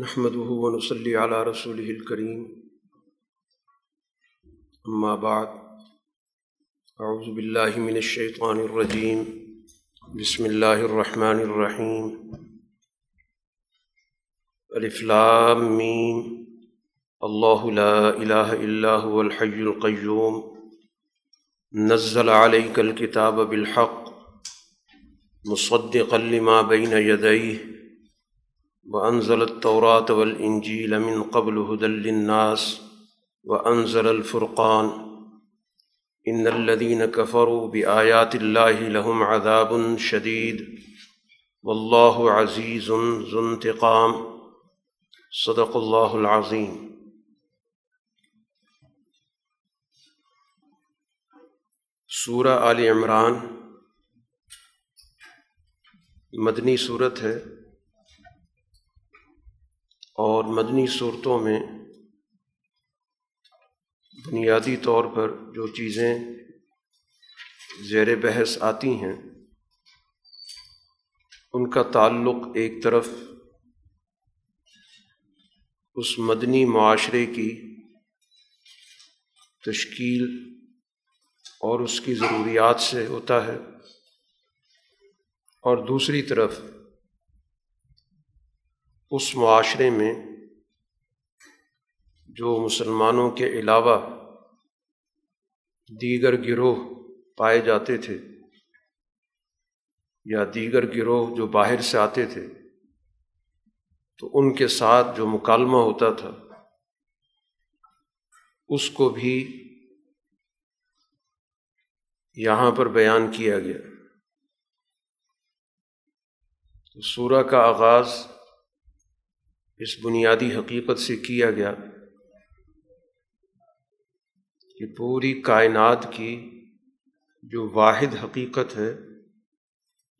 نحمده ونصلي على رسوله الكريم. أما بعد، أعوذ بالله من الشيطان الرجيم. بسم الله الرحمن الرحيم. ألف لام ميم. الله لا إله إلا هو الحي القيوم. نزل عليك الكتاب بالحق مصدقا لما بين يديه. وأنزل التوراة والإنجيل من قبل هدى للناس وأنزل الفرقان. إن الذين كفروا بآيات الله لهم عذاب شديد. والله عزيز ذو انتقام. صدق الله العظيم. سورہ آل عمران مدنی صورت ہے اور مدنی صورتوں میں بنیادی طور پر جو چیزیں زیر بحث آتی ہیں، ان کا تعلق ایک طرف اس مدنی معاشرے کی تشکیل اور اس کی ضروریات سے ہوتا ہے، اور دوسری طرف اس معاشرے میں جو مسلمانوں کے علاوہ دیگر گروہ پائے جاتے تھے یا دیگر گروہ جو باہر سے آتے تھے، تو ان کے ساتھ جو مکالمہ ہوتا تھا، اس کو بھی یہاں پر بیان کیا گیا۔ تو سورہ کا آغاز اس بنیادی حقیقت سے کیا گیا کہ پوری کائنات کی جو واحد حقیقت ہے،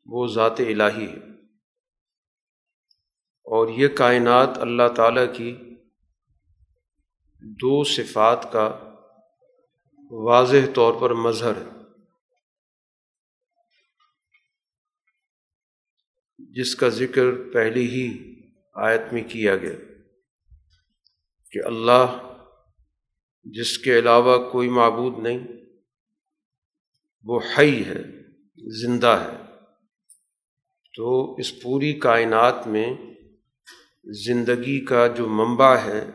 وہ ذات الہی ہے۔ اور یہ کائنات اللہ تعالیٰ کی دو صفات کا واضح طور پر مظہر ہے۔ جس کا ذکر پہلی ہی آیت میں کیا گیا کہ اللہ جس کے علاوہ کوئی معبود نہیں، وہ حی ہے، زندہ ہے۔ تو اس پوری کائنات میں زندگی کا جو منبع ہے،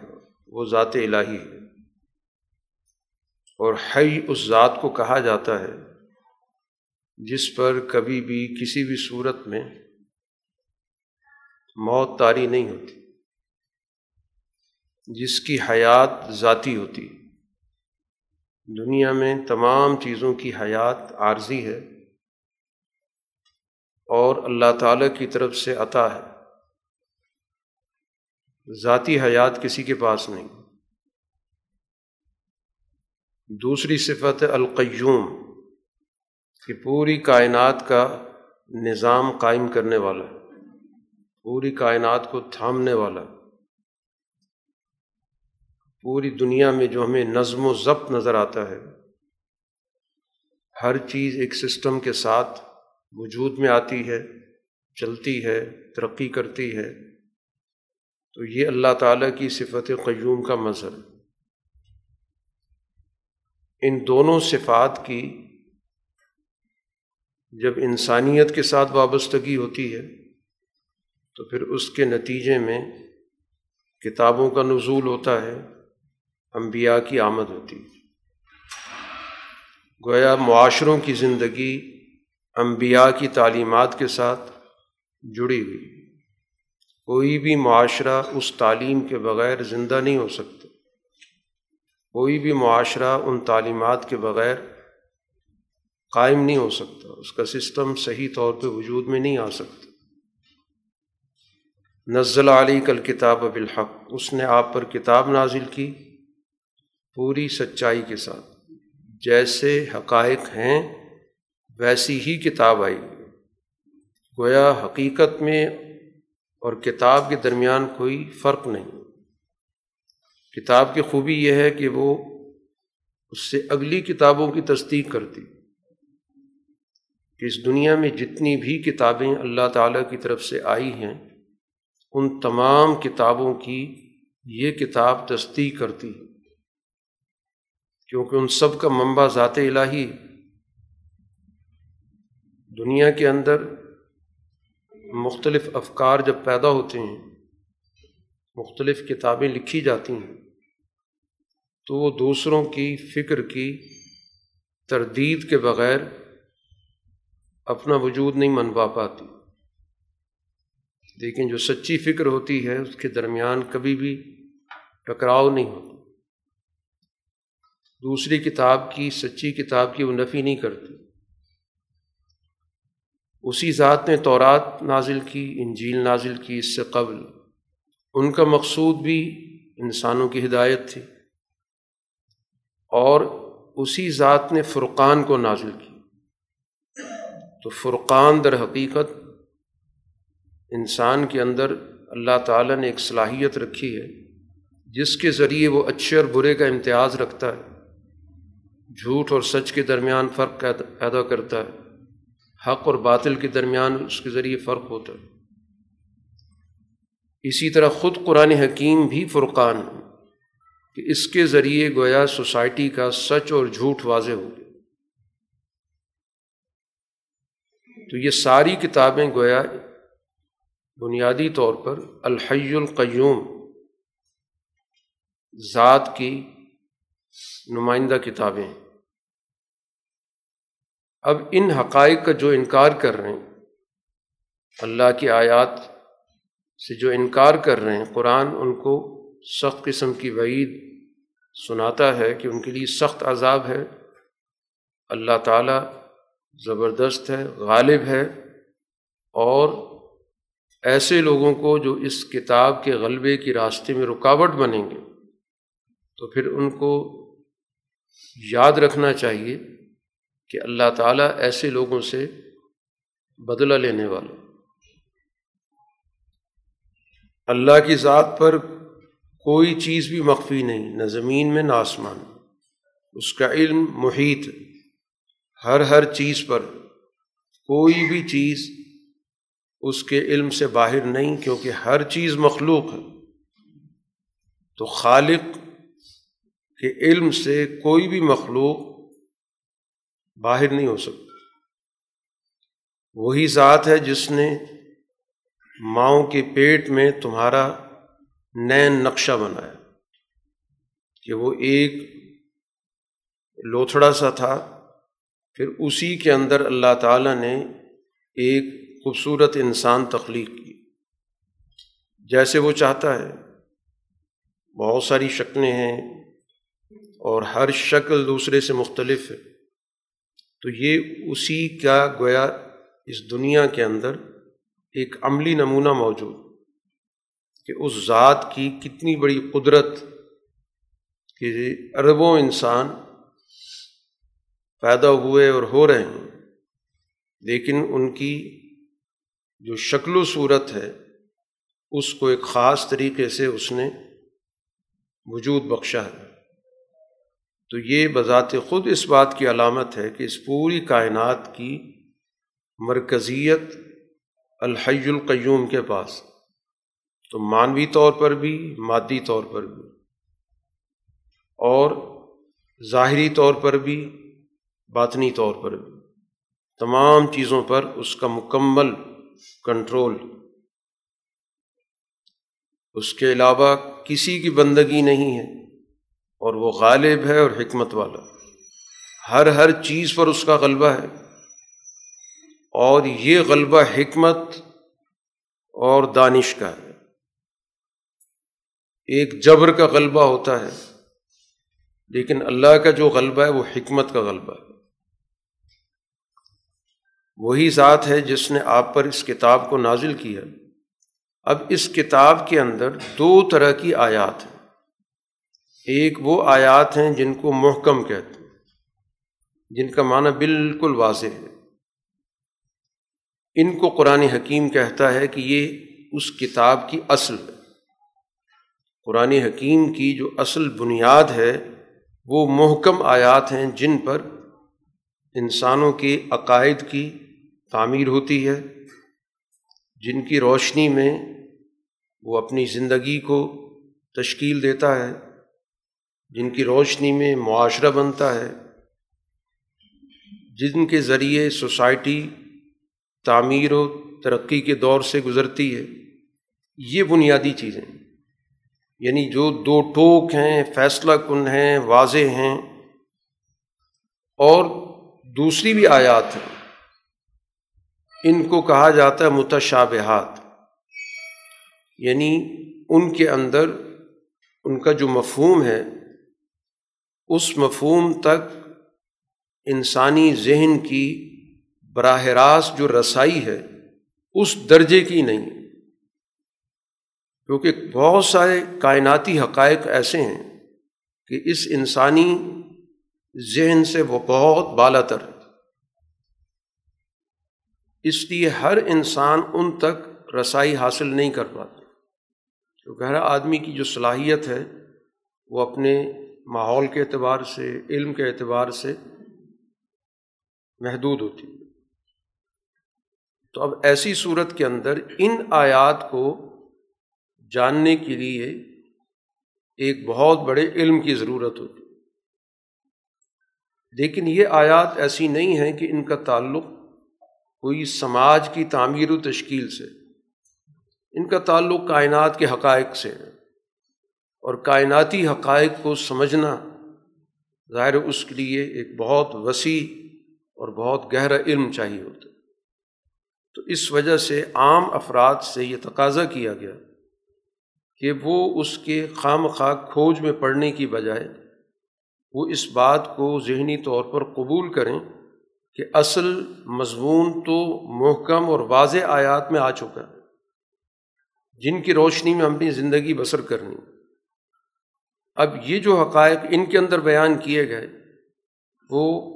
وہ ذات الہی ہے۔ اور حی اس ذات کو کہا جاتا ہے، جس پر کبھی بھی کسی بھی صورت میں موت تاری نہیں ہوتی۔ جس کی حیات ذاتی ہوتی۔ دنیا میں تمام چیزوں کی حیات عارضی ہے۔ اور اللہ تعالیٰ کی طرف سے عطا ہے۔ ذاتی حیات کسی کے پاس نہیں۔ دوسری صفت ہے القیوم، کہ پوری کائنات کا نظام قائم کرنے والا ہے۔ پوری کائنات کو تھامنے والا پوری دنیا میں جو ہمیں نظم و ضبط نظر آتا ہے، ہر چیز ایک سسٹم کے ساتھ وجود میں آتی ہے، چلتی ہے، ترقی کرتی ہے۔ تو یہ اللہ تعالیٰ کی صفت قیوم کا مظہر ان دونوں صفات کی جب انسانیت کے ساتھ وابستگی ہوتی ہے تو پھر اس کے نتیجے میں کتابوں کا نزول ہوتا ہے، انبیاء کی آمد ہوتی ہے۔ گویا معاشروں کی زندگی انبیاء کی تعلیمات کے ساتھ جڑی ہوئی۔ کوئی بھی معاشرہ اس تعلیم کے بغیر زندہ نہیں ہو سکتا۔ کوئی بھی معاشرہ ان تعلیمات کے بغیر قائم نہیں ہو سکتا۔ اس کا سسٹم صحیح طور پہ وجود میں نہیں آ سکتا۔ نزل علی کل کتاب بالحق، اس نے آپ پر کتاب نازل کی پوری سچائی کے ساتھ۔ جیسے حقائق ہیں، ویسی ہی کتاب آئی۔ گویا حقیقت میں اور کتاب کے درمیان کوئی فرق نہیں۔ کتاب کی خوبی یہ ہے کہ وہ اس سے اگلی کتابوں کی تصدیق کرتی۔ کہ اس دنیا میں جتنی بھی کتابیں اللہ تعالیٰ کی طرف سے آئی ہیں ان تمام کتابوں کی یہ کتاب تصدیق کرتی کیونکہ ان سب کا منبع ذات الہی دنیا کے اندر مختلف افکار جب پیدا ہوتے ہیں، مختلف کتابیں لکھی جاتی ہیں، تو وہ دوسروں کی فکر کی تردید کے بغیر اپنا وجود نہیں منوا پاتی۔ لیکن جو سچی فکر ہوتی ہے، اس کے درمیان کبھی بھی ٹکراؤ نہیں ہوتا۔ دوسری کتاب کی، سچی کتاب کی وہ نفی نہیں کرتی۔ اسی ذات نے تورات نازل کی، انجیل نازل کی اس سے قبل۔ ان کا مقصود بھی انسانوں کی ہدایت تھی۔ اور اسی ذات نے فرقان کو نازل کی۔ تو فرقان در حقیقت انسان کے اندر اللہ تعالیٰ نے ایک صلاحیت رکھی ہے، جس کے ذریعے وہ اچھے اور برے کا امتیاز رکھتا ہے۔ جھوٹ اور سچ کے درمیان فرق پیدا کرتا ہے۔ حق اور باطل کے درمیان اس کے ذریعے فرق ہوتا ہے۔ اسی طرح خود قرآن حکیم بھی فرقان کہ اس کے ذریعے گویا سوسائٹی کا سچ اور جھوٹ واضح ہو۔ گیا تو یہ ساری کتابیں گویا بنیادی طور پر الحی القیوم، ذات کی نمائندہ کتابیں۔ اب ان حقائق کا جو انکار کر رہے ہیں، اللہ کی آیات سے جو انکار کر رہے ہیں، قرآن ان کو سخت قسم کی وعید سناتا ہے کہ ان کے لیے سخت عذاب ہے۔ اللہ تعالیٰ زبردست ہے، غالب ہے اور ایسے لوگوں کو جو اس کتاب کے غلبے کی راستے میں رکاوٹ بنیں گے، تو پھر ان کو یاد رکھنا چاہیے کہ اللہ تعالیٰ ایسے لوگوں سے بدلہ لینے والا اللہ کی ذات پر کوئی چیز بھی مخفی نہیں، نہ زمین میں نہ آسمان اس کا علم محیط ہر ہر چیز پر کوئی بھی چیز اس کے علم سے باہر نہیں کیونکہ ہر چیز مخلوق ہے۔ تو خالق کے علم سے کوئی بھی مخلوق باہر نہیں ہو سکتا۔ وہی ذات ہے جس نے ماؤں کے پیٹ میں تمہارا نین نقشہ بنایا۔ کہ وہ ایک لوتھڑا سا تھا، پھر اسی کے اندر اللہ تعالیٰ نے ایک خوبصورت انسان تخلیق کی۔ جیسے وہ چاہتا ہے۔ بہت ساری شکلیں ہیں اور ہر شکل دوسرے سے مختلف ہے۔ تو یہ اسی کا گویا اس دنیا کے اندر ایک عملی نمونہ موجود کہ اس ذات کی کتنی بڑی قدرت کہ اربوں انسان پیدا ہوئے اور ہو رہے ہیں، لیکن ان کی جو شکل و صورت ہے، اس کو ایک خاص طریقے سے اس نے وجود بخشا ہے۔ تو یہ بذات خود اس بات کی علامت ہے کہ اس پوری کائنات کی مرکزیت الحی القیوم کے پاس تو مانوی طور پر بھی، مادی طور پر بھی۔ اور ظاہری طور پر بھی، باطنی طور پر بھی۔ تمام چیزوں پر اس کا مکمل کنٹرول۔ اس کے علاوہ کسی کی بندگی نہیں ہے اور وہ غالب ہے اور حکمت والا۔ ہر ہر چیز پر اس کا غلبہ ہے۔ اور یہ غلبہ حکمت اور دانش کا ہے۔ ایک جبر کا غلبہ ہوتا ہے، لیکن اللہ کا جو غلبہ ہے وہ حکمت کا غلبہ ہے۔ وہی ذات ہے جس نے آپ پر اس کتاب کو نازل کیا۔ اب اس کتاب کے اندر دو طرح کی آیات ہیں۔ ایک وہ آیات ہیں جن کو محکم کہتے ہیں، جن کا معنی بالکل واضح ہے۔ ان کو قرآن حکیم کہتا ہے کہ یہ اس کتاب کی اصل ہے۔ قرآن حکیم کی جو اصل بنیاد ہے، وہ محکم آیات ہیں جن پر انسانوں کے عقائد کی تعمیر ہوتی ہے، جن کی روشنی میں وہ اپنی زندگی کو تشکیل دیتا ہے، جن کی روشنی میں معاشرہ بنتا ہے، جن کے ذریعے سوسائٹی تعمیر و ترقی کے دور سے گزرتی ہے۔ یہ بنیادی چیزیں یعنی جو دو ٹوک ہیں، فیصلہ کن ہیں، واضح ہیں۔ اور دوسری بھی آیات ہیں۔ ان کو کہا جاتا ہے متشابہات۔ یعنی ان کے اندر ان کا جو مفہوم ہے، اس مفہوم تک انسانی ذہن کی براہ راست جو رسائی ہے، اس درجے کی نہیں۔ کیونکہ بہت سارے کائناتی حقائق ایسے ہیں کہ اس انسانی ذہن سے وہ بہت بالا تر۔ اس لیے ہر انسان ان تک رسائی حاصل نہیں کر پاتا۔ کیونکہ ہر آدمی کی جو صلاحیت ہے، وہ اپنے ماحول کے اعتبار سے، علم کے اعتبار سے محدود ہوتی ہے۔ تو اب ایسی صورت کے اندر ان آیات کو جاننے کے لیے ایک بہت بڑے علم کی ضرورت ہوتی لیکن یہ آیات ایسی نہیں ہیں کہ ان کا تعلق کوئی سماج کی تعمیر و تشکیل سے، ان کا تعلق کائنات کے حقائق سے ہے۔ اور کائناتی حقائق کو سمجھنا ظاہر اس کے لیے ایک بہت وسیع اور بہت گہرا علم چاہیے ہوتا تو اس وجہ سے عام افراد سے یہ تقاضا کیا گیا کہ وہ اس کے خام خواہ کھوج میں پڑھنے کی بجائے وہ اس بات کو ذہنی طور پر قبول کریں کہ اصل مضمون تو محکم اور واضح آیات میں آ چکا ہے۔ جن کی روشنی میں اپنی زندگی بسر کرنی۔ اب یہ جو حقائق ان کے اندر بیان کیے گئے، وہ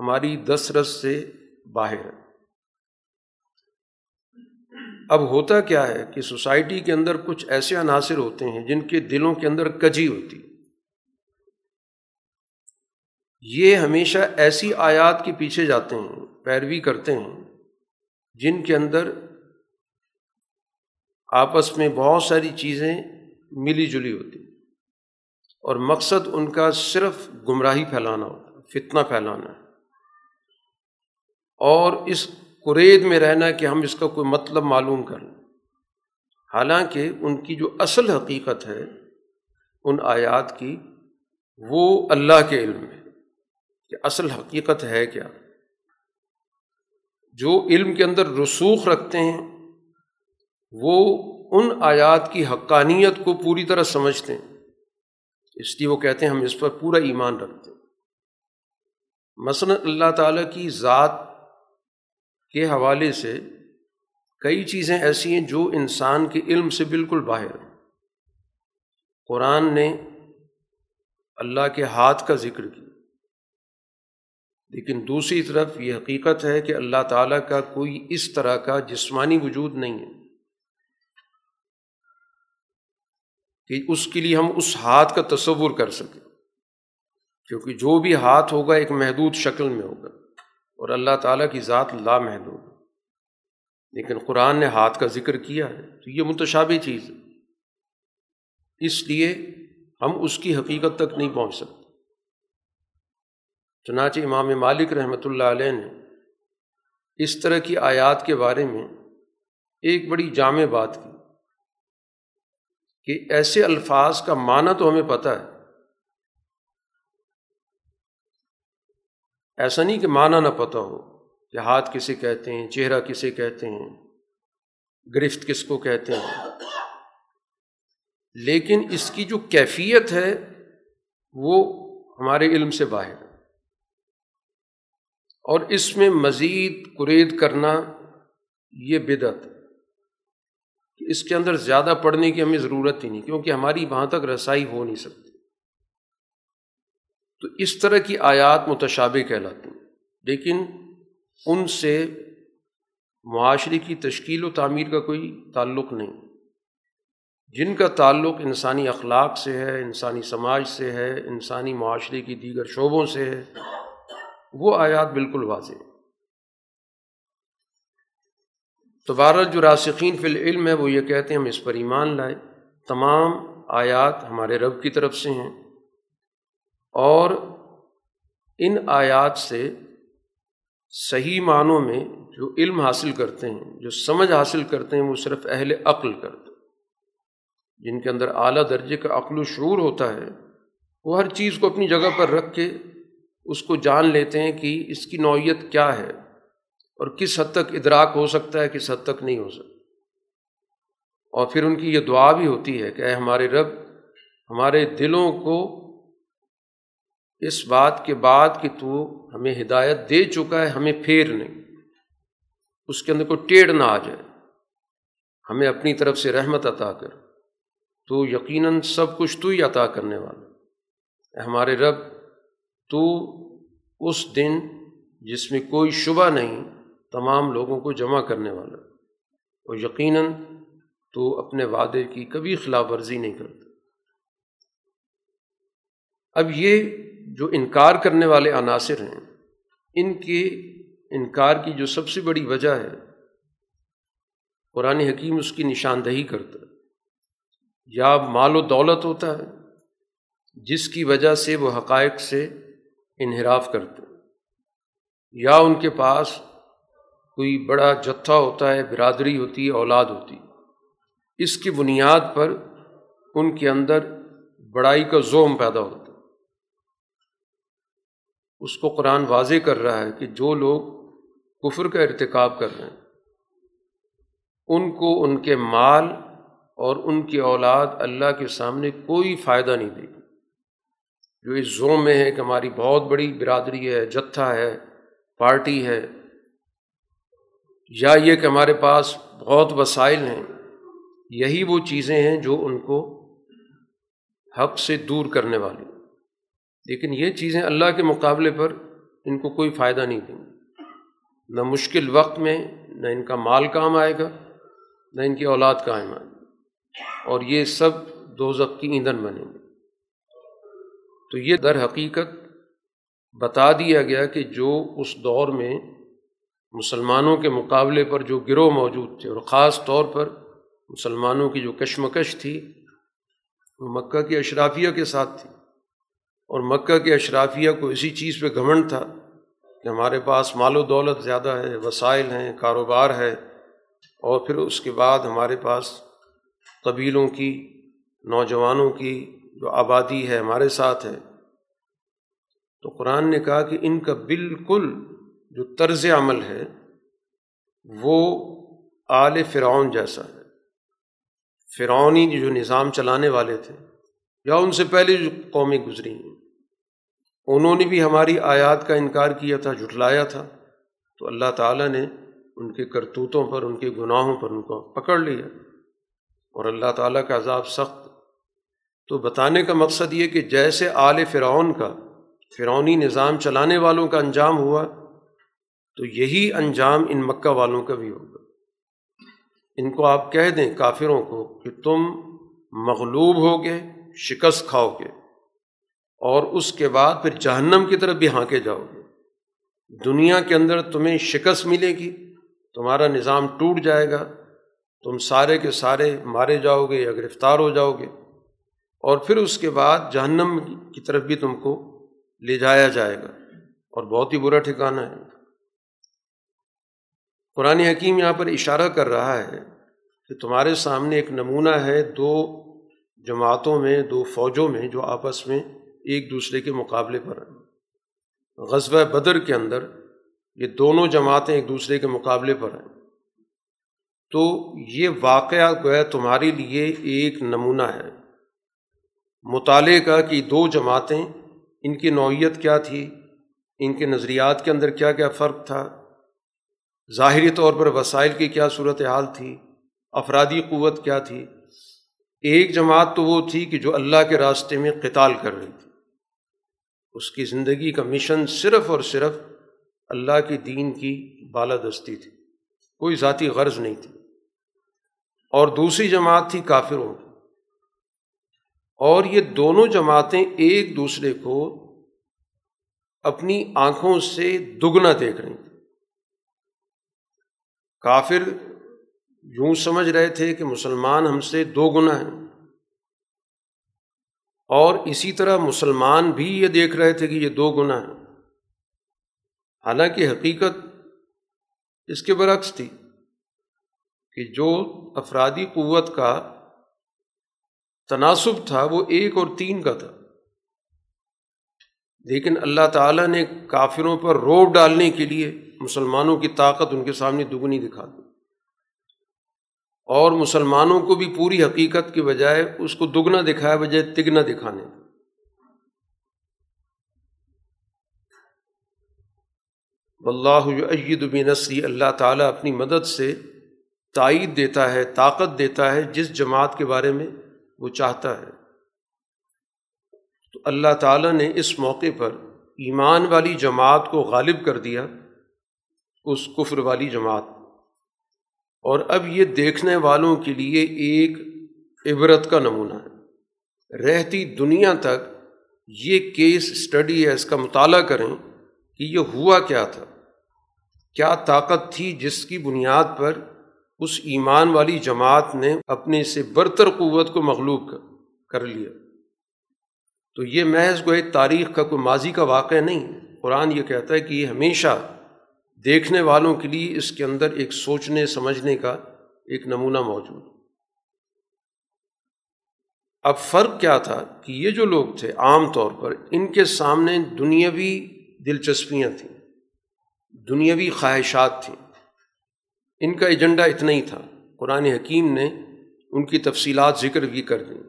ہماری دس رس سے باہر ہے اب ہوتا کیا ہے کہ سوسائٹی کے اندر کچھ ایسے عناصر ہوتے ہیں جن کے دلوں کے اندر کجی ہوتی۔ یہ ہمیشہ ایسی آیات کے پیچھے جاتے ہیں، پیروی کرتے ہیں، جن کے اندر آپس میں بہت ساری چیزیں ملی جلی ہوتی اور مقصد ان کا صرف گمراہی پھیلانا ہوتا ہے، فتنہ پھیلانا ہے۔ اور اس قرید میں رہنا کہ ہم اس کا کوئی مطلب معلوم کریں حالانکہ ان کی جو اصل حقیقت ہے، ان آیات کی، وہ اللہ کے علم ہے۔ کہ اصل حقیقت ہے کیا؟ جو علم کے اندر رسوخ رکھتے ہیں، وہ ان آیات کی حقانیت کو پوری طرح سمجھتے ہیں۔ اس لیے وہ کہتے ہیں ہم اس پر پورا ایمان رکھتے ہیں۔ مثلاً اللہ تعالیٰ کی ذات کے حوالے سے کئی چیزیں ایسی ہیں جو انسان کے علم سے بالکل باہر ہیں۔ قرآن نے اللہ کے ہاتھ کا ذکر کیا۔ لیکن دوسری طرف یہ حقیقت ہے کہ اللہ تعالیٰ کا کوئی اس طرح کا جسمانی وجود نہیں ہے کہ اس کے لیے ہم اس ہاتھ کا تصور کر سکیں۔ کیونکہ جو بھی ہاتھ ہوگا ایک محدود شکل میں ہوگا اور اللہ تعالیٰ کی ذات لا محدود لیکن قرآن نے ہاتھ کا ذکر کیا ہے تو یہ متشابہ چیز ہے۔ اس لیے ہم اس کی حقیقت تک نہیں پہنچ سکتے۔ چنانچہ امام مالک رحمۃ اللہ علیہ نے اس طرح کی آیات کے بارے میں ایک بڑی جامع بات کی کہ ایسے الفاظ کا معنی تو ہمیں پتہ ہے۔ ایسا نہیں کہ معنی نہ پتہ ہو کہ ہاتھ کسے کہتے ہیں، چہرہ کسے کہتے ہیں، گرفت کس کو کہتے ہیں۔ لیکن اس کی جو کیفیت ہے وہ ہمارے علم سے باہر۔ اور اس میں مزید قرید کرنا یہ بدعت اس کے اندر زیادہ پڑھنے کی ہمیں ضرورت ہی نہیں، کیونکہ ہماری وہاں تک رسائی ہو نہیں سکتی۔ تو اس طرح کی آیات متشابہ کہلاتی ہیں، لیکن ان سے معاشرے کی تشکیل و تعمیر کا کوئی تعلق نہیں۔ جن کا تعلق انسانی اخلاق سے ہے، انسانی سماج سے ہے، انسانی معاشرے کی دیگر شعبوں سے ہے وہ آیات بالکل واضح تو جو راسقین فی العلم ہے وہ یہ کہتے ہیں ہم اس پر ایمان لائے تمام آیات ہمارے رب کی طرف سے ہیں۔ اور ان آیات سے صحیح معنوں میں جو علم حاصل کرتے ہیں، جو سمجھ حاصل کرتے ہیں، وہ صرف اہل عقل کرتے ہیں۔ جن کے اندر اعلیٰ درجے کا عقل و شعور ہوتا ہے، وہ ہر چیز کو اپنی جگہ پر رکھ کے اس کو جان لیتے ہیں کہ اس کی نوعیت کیا ہے اور کس حد تک ادراک ہو سکتا ہے، کس حد تک نہیں ہو سکتا۔ اور پھر ان کی یہ دعا بھی ہوتی ہے کہ اے ہمارے رب، ہمارے دلوں کو اس بات کے بعد کہ تو ہمیں ہدایت دے چکا ہے، ہمیں پھیر نہیں اس کے اندر کوئی ٹیڑھ نہ آ جائے۔ ہمیں اپنی طرف سے رحمت عطا کر۔ تو یقیناً سب کچھ تو ہی عطا کرنے والا۔ اے ہمارے رب تو اس دن جس میں کوئی شبہ نہیں، تمام لوگوں کو جمع کرنے والا۔ اور یقیناً تو اپنے وعدے کی کبھی خلاف ورزی نہیں کرتا۔ اب یہ جو انکار کرنے والے عناصر ہیں، ان کے انکار کی جو سب سے بڑی وجہ ہے، قرآن حکیم اس کی نشاندہی کرتا۔ ہے یا مال و دولت ہوتا ہے، جس کی وجہ سے وہ حقائق سے انحراف کرتے یا ان کے پاس کوئی بڑا جتھا ہوتا ہے، برادری ہوتی ہے، اولاد ہوتی اس کی بنیاد پر ان کے اندر بڑائی کا زوم پیدا ہوتا ہے۔ اس کو قرآن واضح کر رہا ہے کہ جو لوگ کفر کا ارتکاب کر رہے ہیں، ان کو ان کے مال اور ان کی اولاد اللہ کے سامنے کوئی فائدہ نہیں دے گی۔ جو اس زوم میں ہے کہ ہماری بہت بڑی برادری ہے، جتھا ہے، پارٹی ہے، یا یہ کہ ہمارے پاس بہت وسائل ہیں، یہی وہ چیزیں ہیں جو ان کو حق سے دور کرنے والی۔ لیکن یہ چیزیں اللہ کے مقابلے پر ان کو کوئی فائدہ نہیں دیں گی۔ نہ مشکل وقت میں نہ ان کا مال کام آئے گا، نہ ان کی اولاد کام آئے گا اور یہ سب دو کی ایندھن بنیں گے۔ تو یہ در حقیقت بتا دیا گیا کہ جو اس دور میں مسلمانوں کے مقابلے پر جو گروہ موجود تھے اور خاص طور پر مسلمانوں کی جو کشمکش تھی، وہ مکہ کی اشرافیہ کے ساتھ تھی۔ اور مکہ کے اشرافیہ کو اسی چیز پہ گھمنڈ تھا کہ ہمارے پاس مال و دولت زیادہ ہے، وسائل ہیں، کاروبار ہے۔ اور پھر اس کے بعد ہمارے پاس قبیلوں کی، نوجوانوں کی جو آبادی ہے، ہمارے ساتھ ہے۔ تو قرآن نے کہا کہ ان کا بالکل جو طرز عمل ہے، وہ آل فرعون جیسا ہے۔ فرعونی جو نظام چلانے والے تھے، یا ان سے پہلے جو قومیں گزری ہیں۔ انہوں نے بھی ہماری آیات کا انکار کیا تھا، جھٹلایا تھا۔ تو اللہ تعالیٰ نے ان کے کرتوتوں پر، ان کے گناہوں پر ان کو پکڑ لیا۔ اور اللہ تعالیٰ کا عذاب سخت تو بتانے کا مقصد یہ کہ جیسے آل فرعون کا فرعونی نظام چلانے والوں کا انجام ہوا، تو یہی انجام ان مکہ والوں کا بھی ہوگا۔ ان کو آپ کہہ دیں کافروں کو کہ تم مغلوب ہوگے شکست کھاؤ گے اور اس کے بعد پھر جہنم کی طرف بھی ہانکے جاؤ گے۔ دنیا کے اندر تمہیں شکست ملے گی، تمہارا نظام ٹوٹ جائے گا، تم سارے کے سارے مارے جاؤ گے یا گرفتار ہو جاؤ گے۔ اور پھر اس کے بعد جہنم کی طرف بھی تم کو لے جایا جائے گا۔ اور بہت ہی برا ٹھکانا ہے۔ قرآن حکیم یہاں پر اشارہ کر رہا ہے کہ تمہارے سامنے ایک نمونہ ہے دو جماعتوں میں، دو فوجوں میں جو آپس میں ایک دوسرے کے مقابلے پر ہیں۔ غزوہ بدر کے اندر یہ دونوں جماعتیں ایک دوسرے کے مقابلے پر ہیں۔ تو یہ واقعہ جو ہے تمہارے لیے ایک نمونہ ہے۔ مطالعے کا کہ دو جماعتیں، ان کی نوعیت کیا تھی، ان کے نظریات کے اندر کیا کیا فرق تھا، ظاہری طور پر وسائل کی کیا صورت حال تھی، افرادی قوت کیا تھی۔ ایک جماعت تو وہ تھی کہ جو اللہ کے راستے میں قتال کر رہی تھی۔ اس کی زندگی کا مشن صرف اور صرف اللہ کے دین کی بالادستی تھی۔ کوئی ذاتی غرض نہیں تھی۔ اور دوسری جماعت تھی کافروں کی۔ اور یہ دونوں جماعتیں ایک دوسرے کو اپنی آنکھوں سے دگنا دیکھ رہی تھیں۔ کافر یوں سمجھ رہے تھے کہ مسلمان ہم سے دو گنا ہیں۔ اور اسی طرح مسلمان بھی یہ دیکھ رہے تھے کہ یہ دو گنا ہیں۔ حالانکہ حقیقت اس کے برعکس تھی کہ جو افرادی قوت کا تناسب تھا، وہ ایک اور تین کا تھا۔ لیکن اللہ تعالیٰ نے کافروں پر روب ڈالنے کے لیے مسلمانوں کی طاقت ان کے سامنے دگنی دکھا دی۔ اور مسلمانوں کو بھی پوری حقیقت کے بجائے اس کو دگنا دکھایا بجائے تگنا دکھانے۔ اللہ عید بن اللہ تعالیٰ اپنی مدد سے تائید دیتا ہے، طاقت دیتا ہے جس جماعت کے بارے میں وہ چاہتا ہے۔ تو اللہ تعالیٰ نے اس موقع پر ایمان والی جماعت کو غالب کر دیا، اس کفر والی جماعت۔ اور اب یہ دیکھنے والوں کے لیے ایک عبرت کا نمونہ ہے۔ رہتی دنیا تک یہ کیس اسٹڈی ہے، اس کا مطالعہ کریں کہ یہ ہوا کیا تھا۔ کیا طاقت تھی جس کی بنیاد پر اس ایمان والی جماعت نے اپنے سے برتر قوت کو مغلوب کر لیا۔ تو یہ محض کو ایک تاریخ کا کوئی ماضی کا واقعہ نہیں۔ قرآن یہ کہتا ہے کہ یہ ہمیشہ دیکھنے والوں کے لیے اس کے اندر ایک سوچنے، سمجھنے کا ایک نمونہ موجود۔ اب فرق کیا تھا کہ یہ جو لوگ تھے عام طور پر ان کے سامنے دنیاوی دلچسپیاں تھیں، دنیاوی خواہشات تھیں۔ ان کا ایجنڈا اتنا ہی تھا۔ قرآن حکیم نے ان کی تفصیلات ذکر بھی کر دیں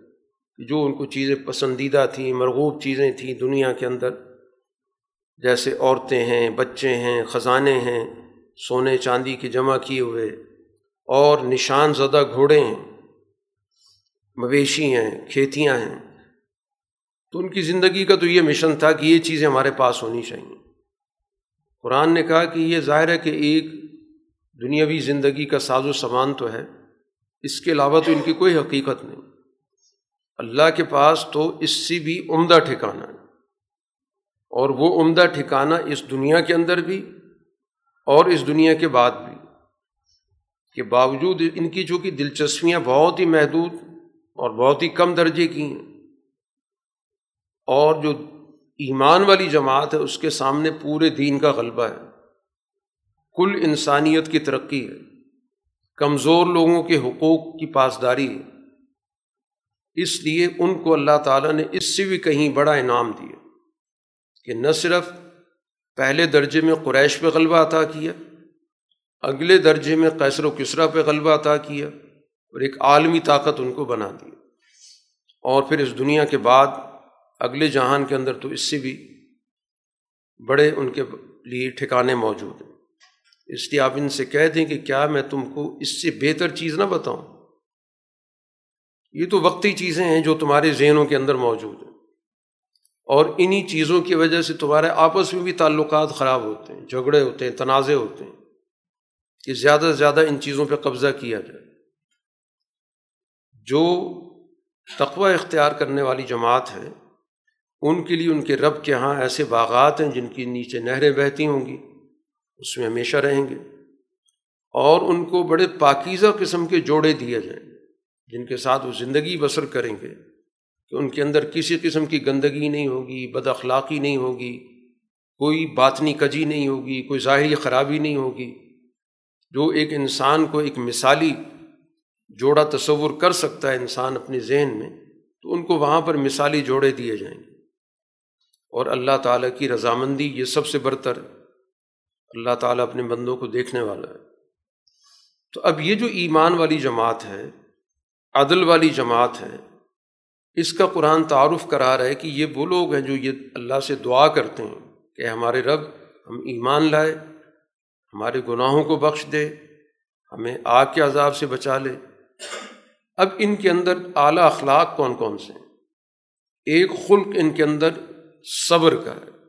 جو ان کو چیزیں پسندیدہ تھیں، مرغوب چیزیں تھیں دنیا کے اندر، جیسے عورتیں ہیں، بچے ہیں، خزانے ہیں، سونے چاندی کے جمع کیے ہوئے، اور نشان زدہ گھوڑے ہیں، مویشی ہیں، کھیتیاں ہیں۔ تو ان کی زندگی کا تو یہ مشن تھا کہ یہ چیزیں ہمارے پاس ہونی چاہئیں قرآن نے کہا کہ یہ ظاہر ہے کہ ایک دنیاوی زندگی کا ساز و سامان تو ہے، اس کے علاوہ تو ان کی کوئی حقیقت نہیں۔ اللہ کے پاس تو اس سے بھی عمدہ ٹھکانا ہے۔ اور وہ عمدہ ٹھکانا اس دنیا کے اندر بھی اور اس دنیا کے بعد بھی۔ کہ باوجود ان کی جو کہ دلچسپیاں بہت ہی محدود اور بہت ہی کم درجے کی ہیں۔ اور جو ایمان والی جماعت ہے، اس کے سامنے پورے دین کا غلبہ ہے۔ کل انسانیت کی ترقی ہے، کمزور لوگوں کے حقوق کی پاسداری ہے۔ اس لیے ان کو اللہ تعالیٰ نے اس سے بھی کہیں بڑا انعام دیا کہ نہ صرف پہلے درجے میں قریش پہ غلبہ عطا کیا، اگلے درجے میں قیصر و کسرا پہ غلبہ عطا کیا اور ایک عالمی طاقت ان کو بنا دیا۔ اور پھر اس دنیا کے بعد اگلے جہان کے اندر تو اس سے بھی بڑے ان کے لیے ٹھکانے موجود ہیں۔ اس لیے آپ ان سے کہہ دیں کہ کیا میں تم کو اس سے بہتر چیز نہ بتاؤں۔ یہ تو وقتی چیزیں ہیں جو تمہارے ذہنوں کے اندر موجود ہیں۔ اور انہی چیزوں کی وجہ سے تمہارے آپس میں بھی تعلقات خراب ہوتے ہیں، جھگڑے ہوتے ہیں تنازع ہوتے ہیں۔ کہ زیادہ سے زیادہ ان چیزوں پہ قبضہ کیا جائے۔ جو تقوی اختیار کرنے والی جماعت ہے، ان کے لیے ان کے رب کے یہاں ایسے باغات ہیں جن کی نیچے نہریں بہتی ہوں گی۔ اس میں ہمیشہ رہیں گے اور ان کو بڑے پاکیزہ قسم کے جوڑے دیے جائیں جن کے ساتھ وہ زندگی بسر کریں گے کہ ان کے اندر کسی قسم کی گندگی نہیں ہوگی، بد اخلاقی نہیں ہوگی، کوئی باطنی کجی نہیں ہوگی، کوئی ظاہری خرابی نہیں ہوگی۔ جو ایک انسان کو ایک مثالی جوڑا تصور کر سکتا ہے انسان اپنے ذہن میں، تو ان کو وہاں پر مثالی جوڑے دیے جائیں گے۔ اور اللہ تعالیٰ کی رضامندی یہ سب سے برتر ہے۔ اللہ تعالیٰ اپنے بندوں کو دیکھنے والا ہے۔ تو اب یہ جو ایمان والی جماعت ہے، عدل والی جماعت ہے، اس کا قرآن تعارف کرا رہا ہے کہ یہ وہ لوگ ہیں جو یہ اللہ سے دعا کرتے ہیں کہ ہمارے رب ہم ایمان لائے، ہمارے گناہوں کو بخش دے، ہمیں آگ کے عذاب سے بچا لے۔ اب ان کے اندر اعلیٰ اخلاق کون کون سے ہیں؟ ایک خلق ان کے اندر صبر کا ہے۔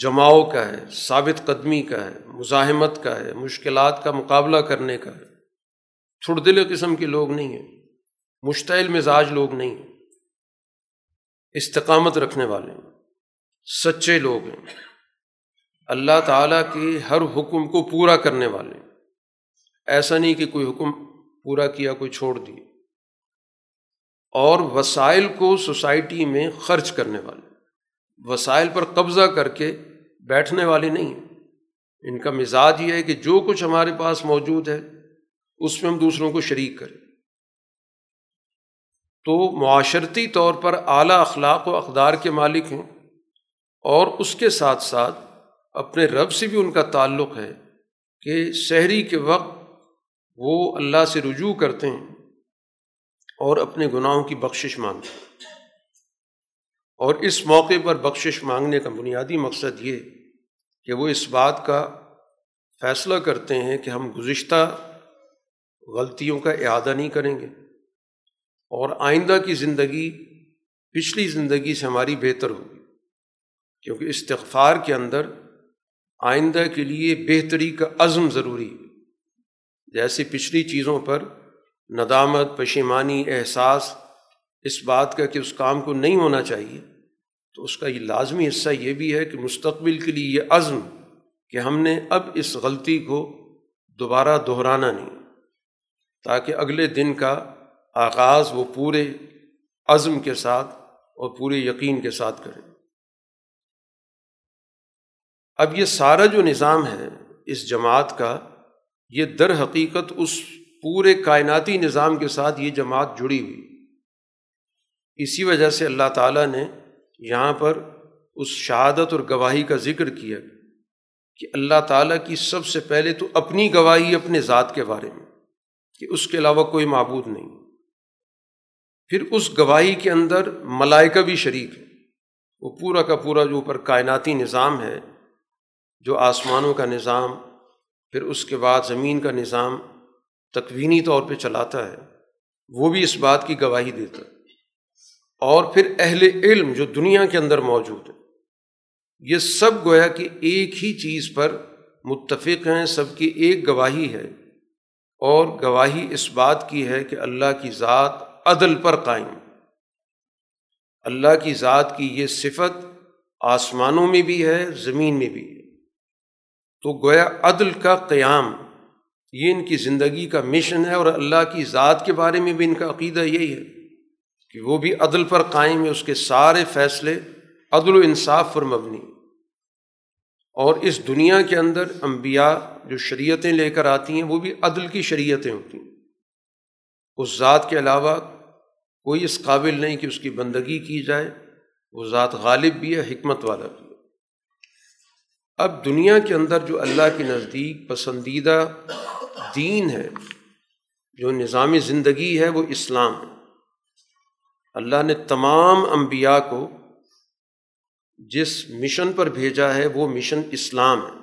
جماؤ کا ہے، ثابت قدمی کا ہے، مزاحمت کا ہے، مشکلات کا مقابلہ کرنے کا ہے۔ چھڑ دل قسم کے لوگ نہیں ہیں، مشتعل مزاج لوگ نہیں ہیں۔ استقامت رکھنے والے ہیں، سچے لوگ ہیں۔ اللہ تعالیٰ کے ہر حکم کو پورا کرنے والے ہیں۔ ایسا نہیں کہ کوئی حکم پورا کیا، کوئی چھوڑ دی۔ اور وسائل کو سوسائٹی میں خرچ کرنے والے وسائل پر قبضہ کر کے بیٹھنے والے نہیں ہیں۔ ان کا مزاج یہ ہے کہ جو کچھ ہمارے پاس موجود ہے، اس میں ہم دوسروں کو شریک کریں۔ تو معاشرتی طور پر اعلیٰ اخلاق و اقدار کے مالک ہیں اور اس کے ساتھ ساتھ اپنے رب سے بھی ان کا تعلق ہے کہ شہری کے وقت وہ اللہ سے رجوع کرتے ہیں اور اپنے گناہوں کی بخشش مانگتے ہیں۔ اور اس موقع پر بخشش مانگنے کا بنیادی مقصد یہ کہ وہ اس بات کا فیصلہ کرتے ہیں کہ ہم گزشتہ غلطیوں کا اعادہ نہیں کریں گے اور آئندہ کی زندگی، پچھلی زندگی سے ہماری بہتر ہوگی، کیونکہ استغفار کے اندر آئندہ کے لیے بہتری کا عزم ضروری ہے۔ جیسے پچھلی چیزوں پر ندامت، پشیمانی، احساس اس بات کا کہ اس کام کو نہیں ہونا چاہیے، تو اس کا یہ لازمی حصہ یہ بھی ہے کہ مستقبل کے لیے یہ عزم کہ ہم نے اب اس غلطی کو دوبارہ دہرانا نہیں، تاکہ اگلے دن کا آغاز وہ پورے عزم کے ساتھ اور پورے یقین کے ساتھ کریں۔ اب یہ سارا جو نظام ہے اس جماعت کا، یہ در حقیقت اس پورے کائناتی نظام کے ساتھ یہ جماعت جڑی ہوئی۔ اسی وجہ سے اللہ تعالیٰ نے یہاں پر اس شہادت اور گواہی کا ذکر کیا کہ اللہ تعالیٰ کی سب سے پہلے تو اپنی گواہی اپنے ذات کے بارے میں، کہ اس کے علاوہ کوئی معبود نہیں۔ پھر اس گواہی کے اندر ملائکہ بھی شریک ہے وہ پورا کا پورا جو اوپر کائناتی نظام ہے، جو آسمانوں کا نظام، پھر اس کے بعد زمین کا نظام تکوینی طور پہ چلاتا ہے، وہ بھی اس بات کی گواہی دیتا ہے۔ اور پھر اہل علم جو دنیا کے اندر موجود ہے یہ سب گویا کہ ایک ہی چیز پر متفق ہیں، سب کی ایک گواہی ہے۔ اور گواہی اس بات کی ہے کہ اللہ کی ذات عدل پر قائم۔ اللہ کی ذات کی یہ صفت آسمانوں میں بھی ہے، زمین میں بھی ہے۔ تو گویا عدل کا قیام، یہ ان کی زندگی کا مشن ہے اور اللہ کی ذات کے بارے میں بھی ان کا عقیدہ یہی ہے۔ کہ وہ بھی عدل پر قائم ہے، اس کے سارے فیصلے عدل و انصاف پر مبنی۔ اور اس دنیا کے اندر انبیاء جو شریعتیں لے کر آتی ہیں، وہ بھی عدل کی شریعتیں ہوتی ہیں۔ اس ذات کے علاوہ کوئی اس قابل نہیں کہ اس کی بندگی کی جائے۔ وہ ذات غالب بھی ہے، حکمت والا بھی ہے۔ اب دنیا کے اندر جو اللہ کے نزدیک پسندیدہ دین ہے، جو نظام زندگی ہے، وہ اسلام ہے۔ اللہ نے تمام انبیاء کو جس مشن پر بھیجا ہے وہ مشن اسلام ہے۔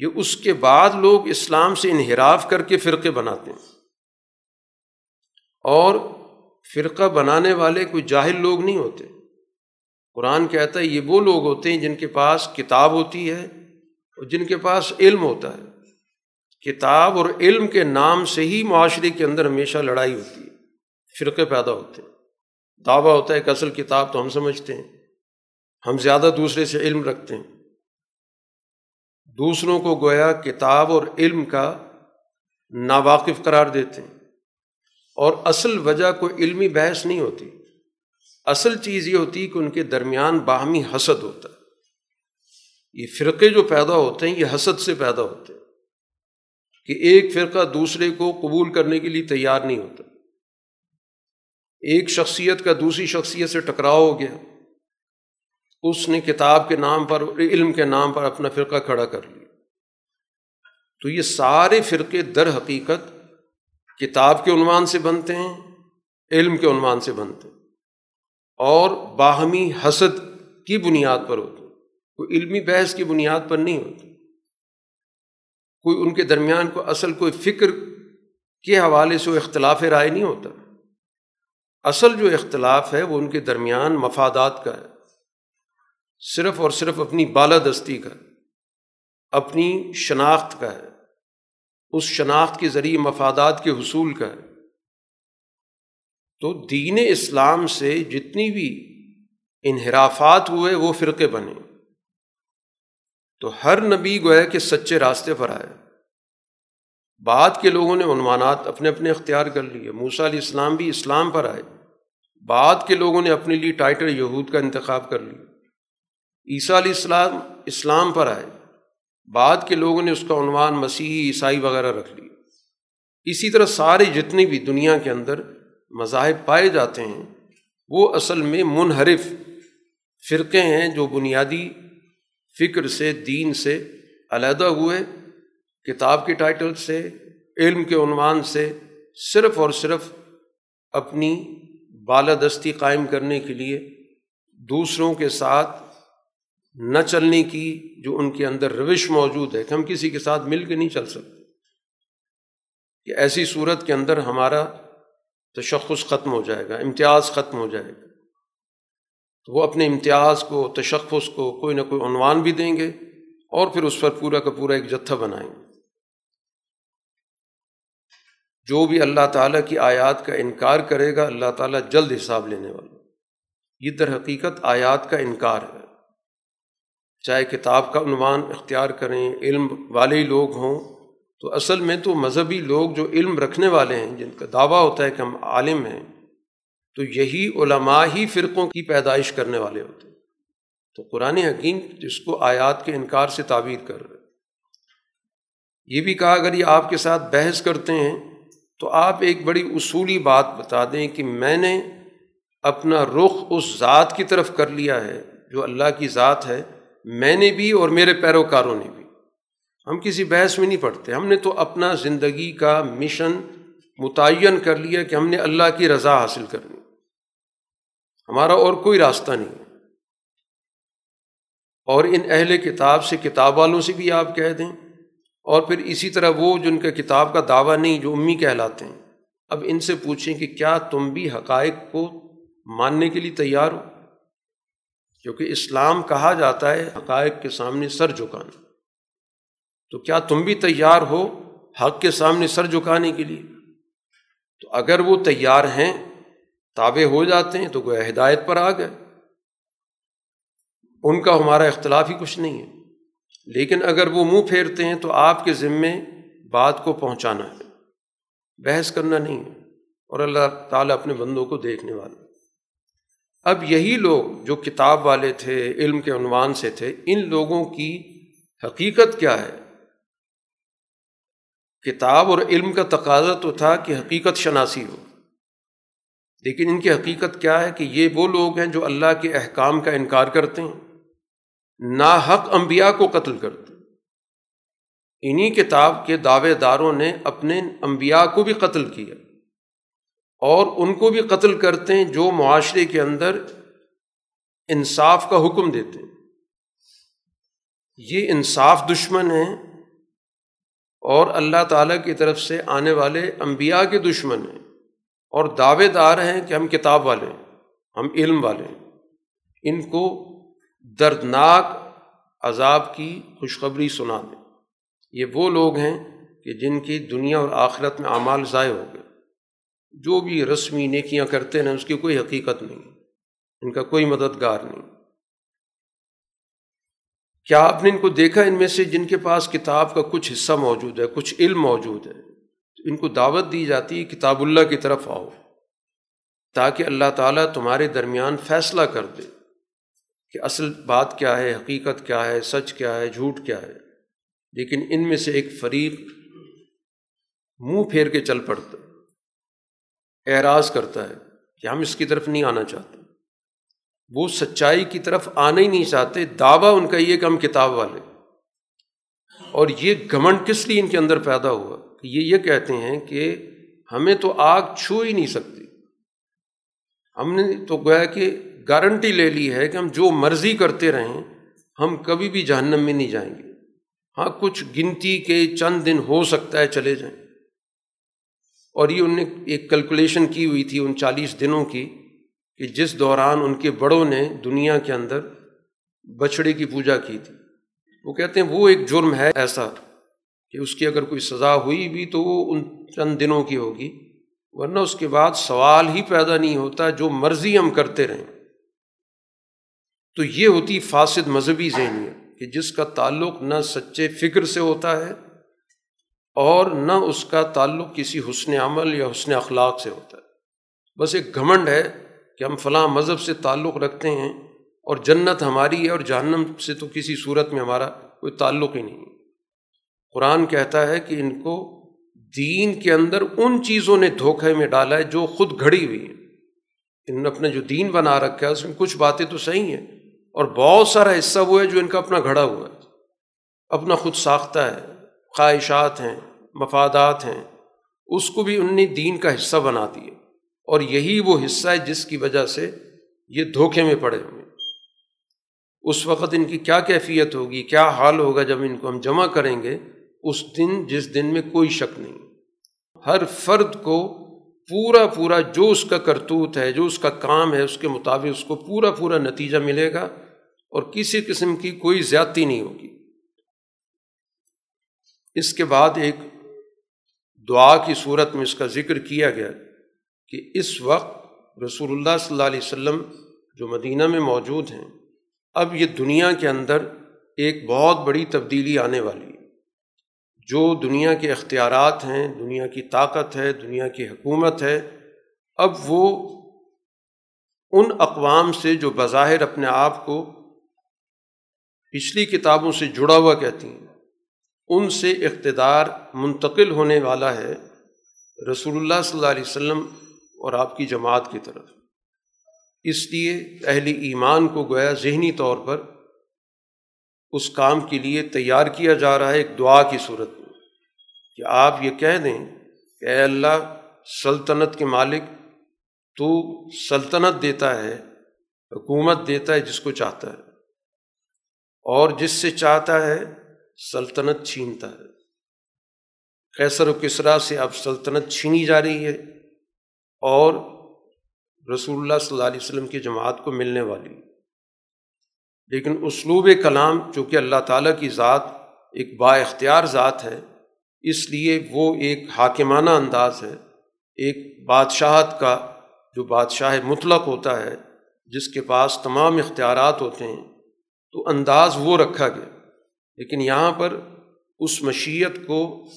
یہ اس کے بعد لوگ اسلام سے انحراف کر کے فرقے بناتے ہیں۔ اور فرقہ بنانے والے کوئی جاہل لوگ نہیں ہوتے۔ قرآن کہتا ہے یہ وہ لوگ ہوتے ہیں جن کے پاس کتاب ہوتی ہے اور جن کے پاس علم ہوتا ہے۔ کتاب اور علم کے نام سے ہی معاشرے کے اندر ہمیشہ لڑائی ہوتی ہے۔ فرقے پیدا ہوتے ہیں۔ دعویٰ ہوتا ہے کہ اصل کتاب تو ہم سمجھتے ہیں، ہم زیادہ دوسرے سے علم رکھتے ہیں۔ دوسروں کو گویا کتاب اور علم کا ناواقف قرار دیتے ہیں۔ اور اصل وجہ کوئی علمی بحث نہیں ہوتی۔ اصل چیز یہ ہوتی کہ ان کے درمیان باہمی حسد ہوتا ہے۔ یہ فرقے جو پیدا ہوتے ہیں، یہ حسد سے پیدا ہوتے ہیں۔ کہ ایک فرقہ دوسرے کو قبول کرنے کے لیے تیار نہیں ہوتا۔ ایک شخصیت کا دوسری شخصیت سے ٹکراؤ ہو گیا۔ اس نے کتاب کے نام پر، علم کے نام پر اپنا فرقہ کھڑا کر لیا۔ تو یہ سارے فرقے در حقیقت کتاب کے عنوان سے بنتے ہیں، علم کے عنوان سے بنتے ہیں۔ اور باہمی حسد کی بنیاد پر ہوتے ہیں۔ کوئی علمی بحث کی بنیاد پر نہیں ہوتی کوئی ان کے درمیان کو اصل کوئی فکر کے حوالے سے وہ اختلاف رائے نہیں ہوتا۔ اصل جو اختلاف ہے وہ ان کے درمیان مفادات کا ہے۔ صرف اور صرف اپنی بالادستی کا اپنی شناخت کا ہے۔ اس شناخت کے ذریعے مفادات کے حصول کا ہے۔ تو دین اسلام سے جتنی بھی انحرافات ہوئے وہ فرقے بنے۔ تو ہر نبی گویا کہ سچے راستے پر آئے۔ بعد کے لوگوں نے عنوانات اپنے اپنے اختیار کر لیے۔ موسا علیہ السلام بھی اسلام پر آئے۔ بعد کے لوگوں نے اپنے لیے ٹائٹل یہود کا انتخاب کر لیا۔ عیسیٰ علیہ السلام اسلام پر آئے۔ بعد کے لوگوں نے اس کا عنوان مسیحی عیسائی وغیرہ رکھ لی اسی طرح سارے جتنے بھی دنیا کے اندر مذاہب پائے جاتے ہیں، وہ اصل میں منحرف فرقے ہیں جو بنیادی فکر سے، دین سے علیحدہ ہوئے، کتاب کے ٹائٹل سے، علم کے عنوان سے، صرف اور صرف اپنی بالادستی قائم کرنے کے لیے دوسروں کے ساتھ نہ چلنے کی جو ان کے اندر روش موجود ہے کہ ہم کسی کے ساتھ مل کے نہیں چل سکتے۔ کہ ایسی صورت کے اندر ہمارا تشخص ختم ہو جائے گا، امتیاز ختم ہو جائے گا۔ تو وہ اپنے امتیاز کو، تشخص کو کوئی نہ کوئی عنوان بھی دیں گے اور پھر اس پر پورا کا پورا ایک جتھا بنائیں گے۔ جو بھی اللہ تعالیٰ کی آیات کا انکار کرے گا، اللہ تعالیٰ جلد حساب لینے والا یہ در حقیقت آیات کا انکار ہے۔ چاہے کتاب کا عنوان اختیار کریں، علم والے لوگ ہوں، تو اصل میں تو مذہبی لوگ جو علم رکھنے والے ہیں، جن کا دعویٰ ہوتا ہے کہ ہم عالم ہیں، تو یہی علماء ہی فرقوں کی پیدائش کرنے والے ہوتے ہیں۔ تو قرآن حکیم جس کو آیات کے انکار سے تعبیر کر رہے یہ بھی کہا، اگر یہ آپ کے ساتھ بحث کرتے ہیں تو آپ ایک بڑی اصولی بات بتا دیں کہ میں نے اپنا رخ اس ذات کی طرف کر لیا ہے جو اللہ کی ذات ہے، میں نے بھی اور میرے پیروکاروں نے بھی۔ ہم کسی بحث میں نہیں پڑھتے ہم نے تو اپنا زندگی کا مشن متعین کر لیا کہ ہم نے اللہ کی رضا حاصل کرنی۔ ہمارا اور کوئی راستہ نہیں اور ان اہل کتاب سے کتاب والوں سے بھی آپ کہہ دیں۔ اور پھر اسی طرح وہ جن کا کتاب کا دعویٰ نہیں، جو امی کہلاتے ہیں، اب ان سے پوچھیں کہ کیا تم بھی حقائق کو ماننے کے لیے تیار ہو؟ کیونکہ اسلام کہا جاتا ہے، حقائق کے سامنے سر جھکانا۔ تو کیا تم بھی تیار ہو حق کے سامنے سر جھکانے کے لیے؟ تو اگر وہ تیار ہیں، تابع ہو جاتے ہیں تو کوئی ہدایت پر آ گئے۔ ان کا ہمارا اختلاف ہی کچھ نہیں ہے۔ لیکن اگر وہ منہ پھیرتے ہیں تو آپ کے ذمے بات کو پہنچانا ہے۔ بحث کرنا نہیں ہے اور اللہ تعالیٰ اپنے بندوں کو دیکھنے والا۔ اب یہی لوگ جو کتاب والے تھے، علم کے عنوان سے تھے، ان لوگوں کی حقیقت کیا ہے؟ کتاب اور علم کا تقاضا تو تھا کہ حقیقت شناسی ہو۔ لیکن ان کی حقیقت کیا ہے کہ یہ وہ لوگ ہیں جو اللہ کے احکام کا انکار کرتے ہیں؟ نا حق کو قتل کرتے انہیں کتاب کے دعوے داروں نے اپنے امبیا کو بھی قتل کیا اور ان کو بھی قتل کرتے ہیں جو معاشرے کے اندر انصاف کا حکم دیتے ہیں۔ یہ انصاف دشمن ہیں اور اللہ تعالیٰ کی طرف سے آنے والے امبیا کے دشمن ہیں اور دعوے دار ہیں کہ ہم کتاب والے ہیں، ہم علم والے ہیں۔ ان کو دردناک عذاب کی خوشخبری سنا دیں۔ یہ وہ لوگ ہیں کہ جن کی دنیا اور آخرت میں اعمال ضائع ہو گئے۔ جو بھی رسمی نیکیاں کرتے ہیں، اس کی کوئی حقیقت نہیں۔ ان کا کوئی مددگار نہیں۔ کیا آپ نے ان کو دیکھا؟ ان میں سے جن کے پاس کتاب کا کچھ حصہ موجود ہے، کچھ علم موجود ہے، ان کو دعوت دی جاتی ہے کتاب اللہ کی طرف آؤ، تاکہ اللہ تعالیٰ تمہارے درمیان فیصلہ کر دے۔ کہ اصل بات کیا ہے، حقیقت کیا ہے، سچ کیا ہے، جھوٹ کیا ہے۔ لیکن ان میں سے ایک فریق منہ پھیر کے چل پڑتا، اعراض کرتا ہے کہ ہم اس کی طرف نہیں آنا چاہتے۔ وہ سچائی کی طرف آنا ہی نہیں چاہتے، دعویٰ ان کا یہ کہ ہم کتاب والے۔ اور یہ گھمنڈ کس لیے ان کے اندر پیدا ہوا؟ کہ یہ یہ کہتے ہیں کہ ہمیں تو آگ چھو ہی نہیں سکتی۔ ہم نے تو گویا کہ گارنٹی لے لی ہے کہ ہم جو مرضی کرتے رہیں، ہم کبھی بھی جہنم میں نہیں جائیں گے۔ ہاں کچھ گنتی کے چند دن ہو سکتا ہے چلے جائیں۔ اور یہ ان نے ایک کیلکولیشن کی ہوئی تھی ان چالیس دنوں کی کہ جس دوران ان کے بڑوں نے دنیا کے اندر بچھڑے کی پوجا کی تھی۔ وہ کہتے ہیں، وہ ایک جرم ہے ایسا کہ اس کی اگر کوئی سزا ہوئی بھی تو وہ ان چند دنوں کی ہوگی، ورنہ اس کے بعد سوال ہی پیدا نہیں ہوتا، جو مرضی ہم کرتے رہیں۔ تو یہ ہوتی فاسد مذہبی ذہنیت کہ جس کا تعلق نہ سچے فکر سے ہوتا ہے اور نہ اس کا تعلق کسی حسن عمل یا حسن اخلاق سے ہوتا ہے۔ بس ایک گھمنڈ ہے کہ ہم فلاں مذہب سے تعلق رکھتے ہیں اور جنت ہماری ہے اور جہنم سے تو کسی صورت میں ہمارا کوئی تعلق ہی نہیں۔ قرآن کہتا ہے کہ ان کو دین کے اندر ان چیزوں نے دھوکے میں ڈالا ہے جو خود گھڑی ہوئی ہیں۔ انہوں نے اپنا جو دین بنا رکھا ہے، اس میں کچھ باتیں تو صحیح ہیں اور بہت سارا حصہ وہ ہے جو ان کا اپنا گھڑا ہوا ہے۔ اپنا خود ساختہ ہے، خواہشات ہیں، مفادات ہیں۔ اس کو بھی ان نے دین کا حصہ بنا دیے۔ اور یہی وہ حصہ ہے جس کی وجہ سے یہ دھوکے میں پڑے ہوئے اس وقت ان کی کیا کیفیت ہوگی، کیا حال ہوگا جب ان کو ہم جمع کریں گے، اس دن، جس دن میں کوئی شک نہیں۔ ہر فرد کو پورا پورا جو اس کا کرتوت ہے، جو اس کا کام ہے، اس کے مطابق اس کو پورا پورا نتیجہ ملے گا۔ اور کسی قسم کی کوئی زیادتی نہیں ہوگی۔ اس کے بعد ایک دعا کی صورت میں اس کا ذکر کیا گیا کہ اس وقت رسول اللہ صلی اللہ علیہ وسلم جو مدینہ میں موجود ہیں، اب یہ دنیا کے اندر ایک بہت بڑی تبدیلی آنے والی ہے۔ جو دنیا کے اختیارات ہیں، دنیا کی طاقت ہے، دنیا کی حکومت ہے، اب وہ ان اقوام سے جو بظاہر اپنے آپ کو پچھلی کتابوں سے جڑا ہوا کہتی ہیں۔ ان سے اقتدار منتقل ہونے والا ہے رسول اللہ صلی اللہ علیہ وسلم اور آپ کی جماعت کی طرف۔ اس لیے اہل ایمان کو گویا ذہنی طور پر اس کام کے لیے تیار کیا جا رہا ہے ایک دعا کی صورت میں کہ آپ یہ کہہ دیں کہ اے اللہ، سلطنت کے مالک، تو سلطنت دیتا ہے، حکومت دیتا ہے، جس کو چاہتا ہے۔ اور جس سے چاہتا ہے سلطنت چھینتا ہے۔ کیسر و کسرا سے اب سلطنت چھینی جا رہی ہے اور رسول اللہ صلی اللہ علیہ وسلم کی جماعت کو ملنے والی۔ لیکن اسلوب کلام چونکہ اللہ تعالیٰ کی ذات ایک با اختیار ذات ہے، اس لیے وہ ایک حاکمانہ انداز ہے، ایک بادشاہت کا جو بادشاہ مطلق ہوتا ہے، جس کے پاس تمام اختیارات ہوتے ہیں۔ تو انداز وہ رکھا گیا۔ لیکن یہاں پر اس مشیت کو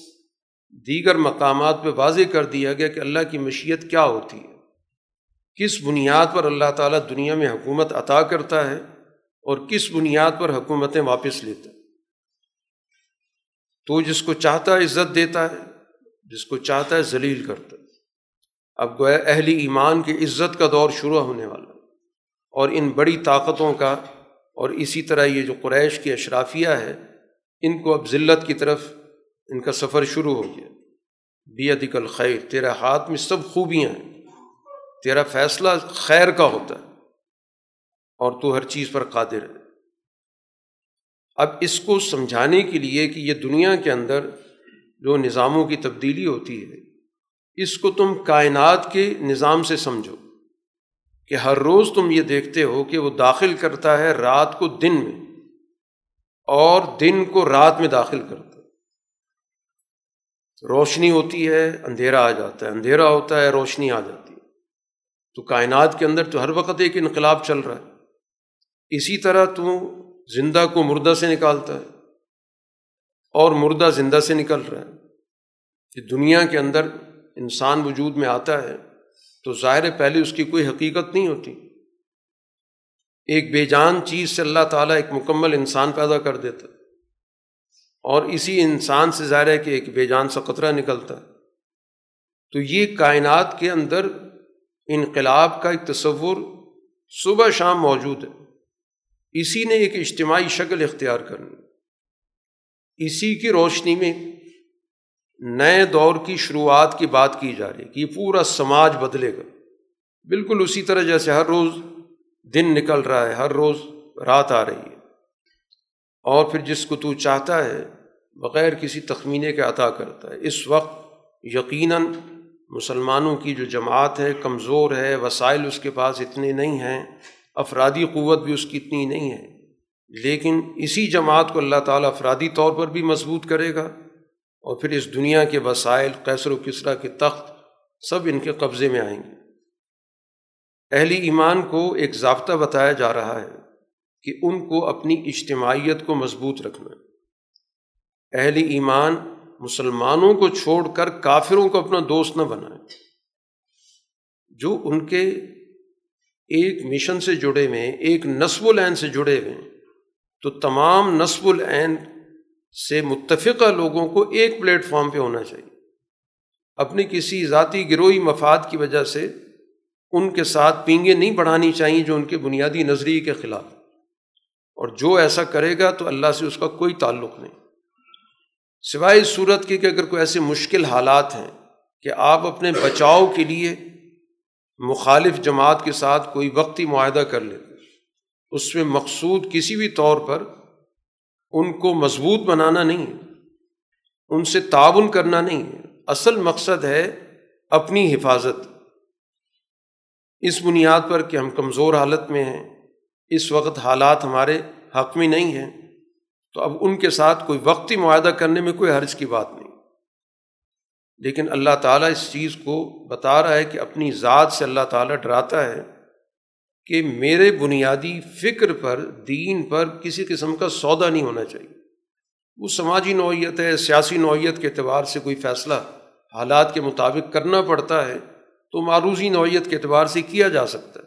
دیگر مقامات پہ واضح کر دیا گیا کہ اللہ کی مشیت کیا ہوتی ہے۔ کس بنیاد پر اللہ تعالیٰ دنیا میں حکومت عطا کرتا ہے اور کس بنیاد پر حکومتیں واپس لیتا ہے۔ تو جس کو چاہتا ہے عزت دیتا ہے، جس کو چاہتا ہے ذلیل کرتا ہے۔ اب گویا اہل ایمان کی عزت کا دور شروع ہونے والا اور ان بڑی طاقتوں کا اور اسی طرح یہ جو قریش کی اشرافیہ ہے، ان کو اب ذلت کی طرف ان کا سفر شروع ہو گیا۔ بی ادک الخیر تیرا ہاتھ میں سب خوبیاں ہیں۔ تیرا فیصلہ خیر کا ہوتا ہے اور تو ہر چیز پر قادر ہے۔ اب اس کو سمجھانے کے لیے کہ یہ دنیا کے اندر جو نظاموں کی تبدیلی ہوتی ہے، اس کو تم کائنات کے نظام سے سمجھو۔ کہ ہر روز تم یہ دیکھتے ہو کہ وہ داخل کرتا ہے رات کو دن میں اور دن کو رات میں داخل کرتا ہے۔ روشنی ہوتی ہے، اندھیرا آ جاتا ہے۔ اندھیرا ہوتا ہے، روشنی آ جاتی ہے۔ تو کائنات کے اندر تو ہر وقت ایک انقلاب چل رہا ہے۔ اسی طرح تو زندہ کو مردہ سے نکالتا ہے اور مردہ زندہ سے نکل رہا ہے۔ کہ دنیا کے اندر انسان وجود میں آتا ہے تو ظاہر پہلے اس کی کوئی حقیقت نہیں ہوتی۔ ایک بے جان چیز سے اللہ تعالیٰ ایک مکمل انسان پیدا کر دیتا۔ اور اسی انسان سے ظاہر ہے کہ ایک بے جان سا قطرہ نکلتا۔ تو یہ کائنات کے اندر انقلاب کا ایک تصور صبح شام موجود ہے۔ اسی نے ایک اجتماعی شکل اختیار کرنی۔ اسی کی روشنی میں نئے دور کی شروعات کی بات کی جا رہی ہے کہ یہ پورا سماج بدلے گا۔ بالکل اسی طرح جیسے ہر روز دن نکل رہا ہے، ہر روز رات آ رہی ہے۔ اور پھر جس کو تو چاہتا ہے، بغیر کسی تخمینے کے عطا کرتا ہے۔ اس وقت یقیناً مسلمانوں کی جو جماعت ہے، کمزور ہے، وسائل اس کے پاس اتنے نہیں ہیں، افرادی قوت بھی اس کی اتنی نہیں ہے۔ لیکن اسی جماعت کو اللہ تعالیٰ افرادی طور پر بھی مضبوط کرے گا۔ اور پھر اس دنیا کے وسائل، قیصر و کسرا کے تخت سب ان کے قبضے میں آئیں گے۔ اہلی ایمان کو ایک ضابطہ بتایا جا رہا ہے کہ ان کو اپنی اجتماعیت کو مضبوط رکھنا۔ اہلی ایمان مسلمانوں کو چھوڑ کر کافروں کو اپنا دوست نہ بنائیں جو ان کے ایک مشن سے جڑے ہوئے ہیں، ایک نصب العین سے جڑے ہوئے ہیں۔ تو تمام نصب العین سے متفقہ لوگوں کو ایک پلیٹ فارم پہ ہونا چاہیے۔ اپنی کسی ذاتی گروہی مفاد کی وجہ سے ان کے ساتھ پینگیں نہیں بڑھانی چاہیے جو ان کے بنیادی نظریے کے خلاف۔ اور جو ایسا کرے گا تو اللہ سے اس کا کوئی تعلق نہیں۔ سوائے اس صورت کے کہ اگر کوئی ایسے مشکل حالات ہیں کہ آپ اپنے بچاؤ کے لیے مخالف جماعت کے ساتھ کوئی وقتی معاہدہ کر لیں اس میں مقصود کسی بھی طور پر ان کو مضبوط بنانا نہیں ہے، ان سے تعاون کرنا نہیں ہے۔ اصل مقصد ہے اپنی حفاظت۔ اس بنیاد پر کہ ہم کمزور حالت میں ہیں، اس وقت حالات ہمارے حق میں نہیں ہیں، تو اب ان کے ساتھ کوئی وقتی معاہدہ کرنے میں کوئی حرج کی بات نہیں۔ لیکن اللہ تعالیٰ اس چیز کو بتا رہا ہے کہ اپنی ذات سے اللہ تعالیٰ ڈراتا ہے۔ کہ میرے بنیادی فکر پر، دین پر کسی قسم کا سودا نہیں ہونا چاہیے۔ وہ سماجی نوعیت ہے، سیاسی نوعیت کے اعتبار سے کوئی فیصلہ حالات کے مطابق کرنا پڑتا ہے تو معروضی نوعیت کے اعتبار سے کیا جا سکتا ہے۔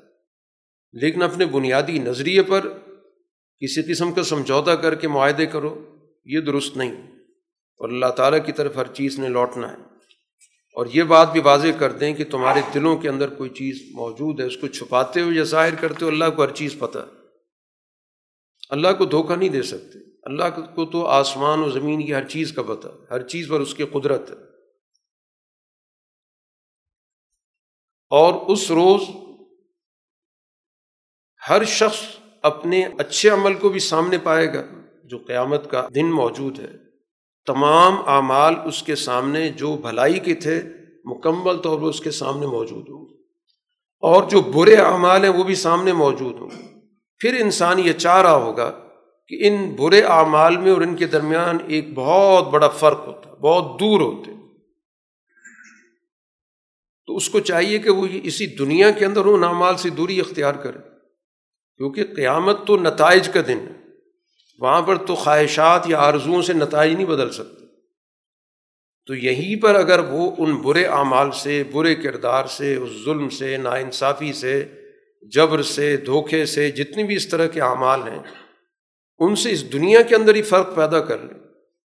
لیکن اپنے بنیادی نظریے پر کسی قسم کا سمجھوتا کر کے معاہدے کرو، یہ درست نہیں۔ اور اللہ تعالیٰ کی طرف ہر چیز نے لوٹنا ہے۔ اور یہ بات بھی واضح کر دیں کہ تمہارے دلوں کے اندر کوئی چیز موجود ہے، اس کو چھپاتے ہو یا ظاہر کرتے ہو اللہ کو ہر چیز پتہ ہے۔ اللہ کو دھوکہ نہیں دے سکتے۔ اللہ کو تو آسمان و زمین کی ہر چیز کا پتہ ہر چیز پر اس کی قدرت ہے۔ اور اس روز ہر شخص اپنے اچھے عمل کو بھی سامنے پائے گا جو قیامت کا دن موجود ہے۔ تمام اعمال اس کے سامنے جو بھلائی کے تھے، مکمل طور پر اس کے سامنے موجود ہوں اور جو برے اعمال ہیں، وہ بھی سامنے موجود ہوں پھر انسان یہ چاہ رہا ہوگا کہ ان برے اعمال میں اور ان کے درمیان ایک بہت بڑا فرق ہوتا ہے بہت دور ہوتے۔ تو اس کو چاہیے کہ وہ اسی دنیا کے اندر ان اعمال سے دوری اختیار کرے۔ کیونکہ قیامت تو نتائج کا دن ہے۔ وہاں پر تو خواہشات یا آرزوؤں سے نتائج نہیں بدل سکتے۔ تو یہیں پر اگر وہ ان برے اعمال سے، برے کردار سے، اس ظلم سے، ناانصافی سے، جبر سے، دھوکے سے، جتنی بھی اس طرح کے اعمال ہیں، ان سے اس دنیا کے اندر ہی فرق پیدا کر لیں،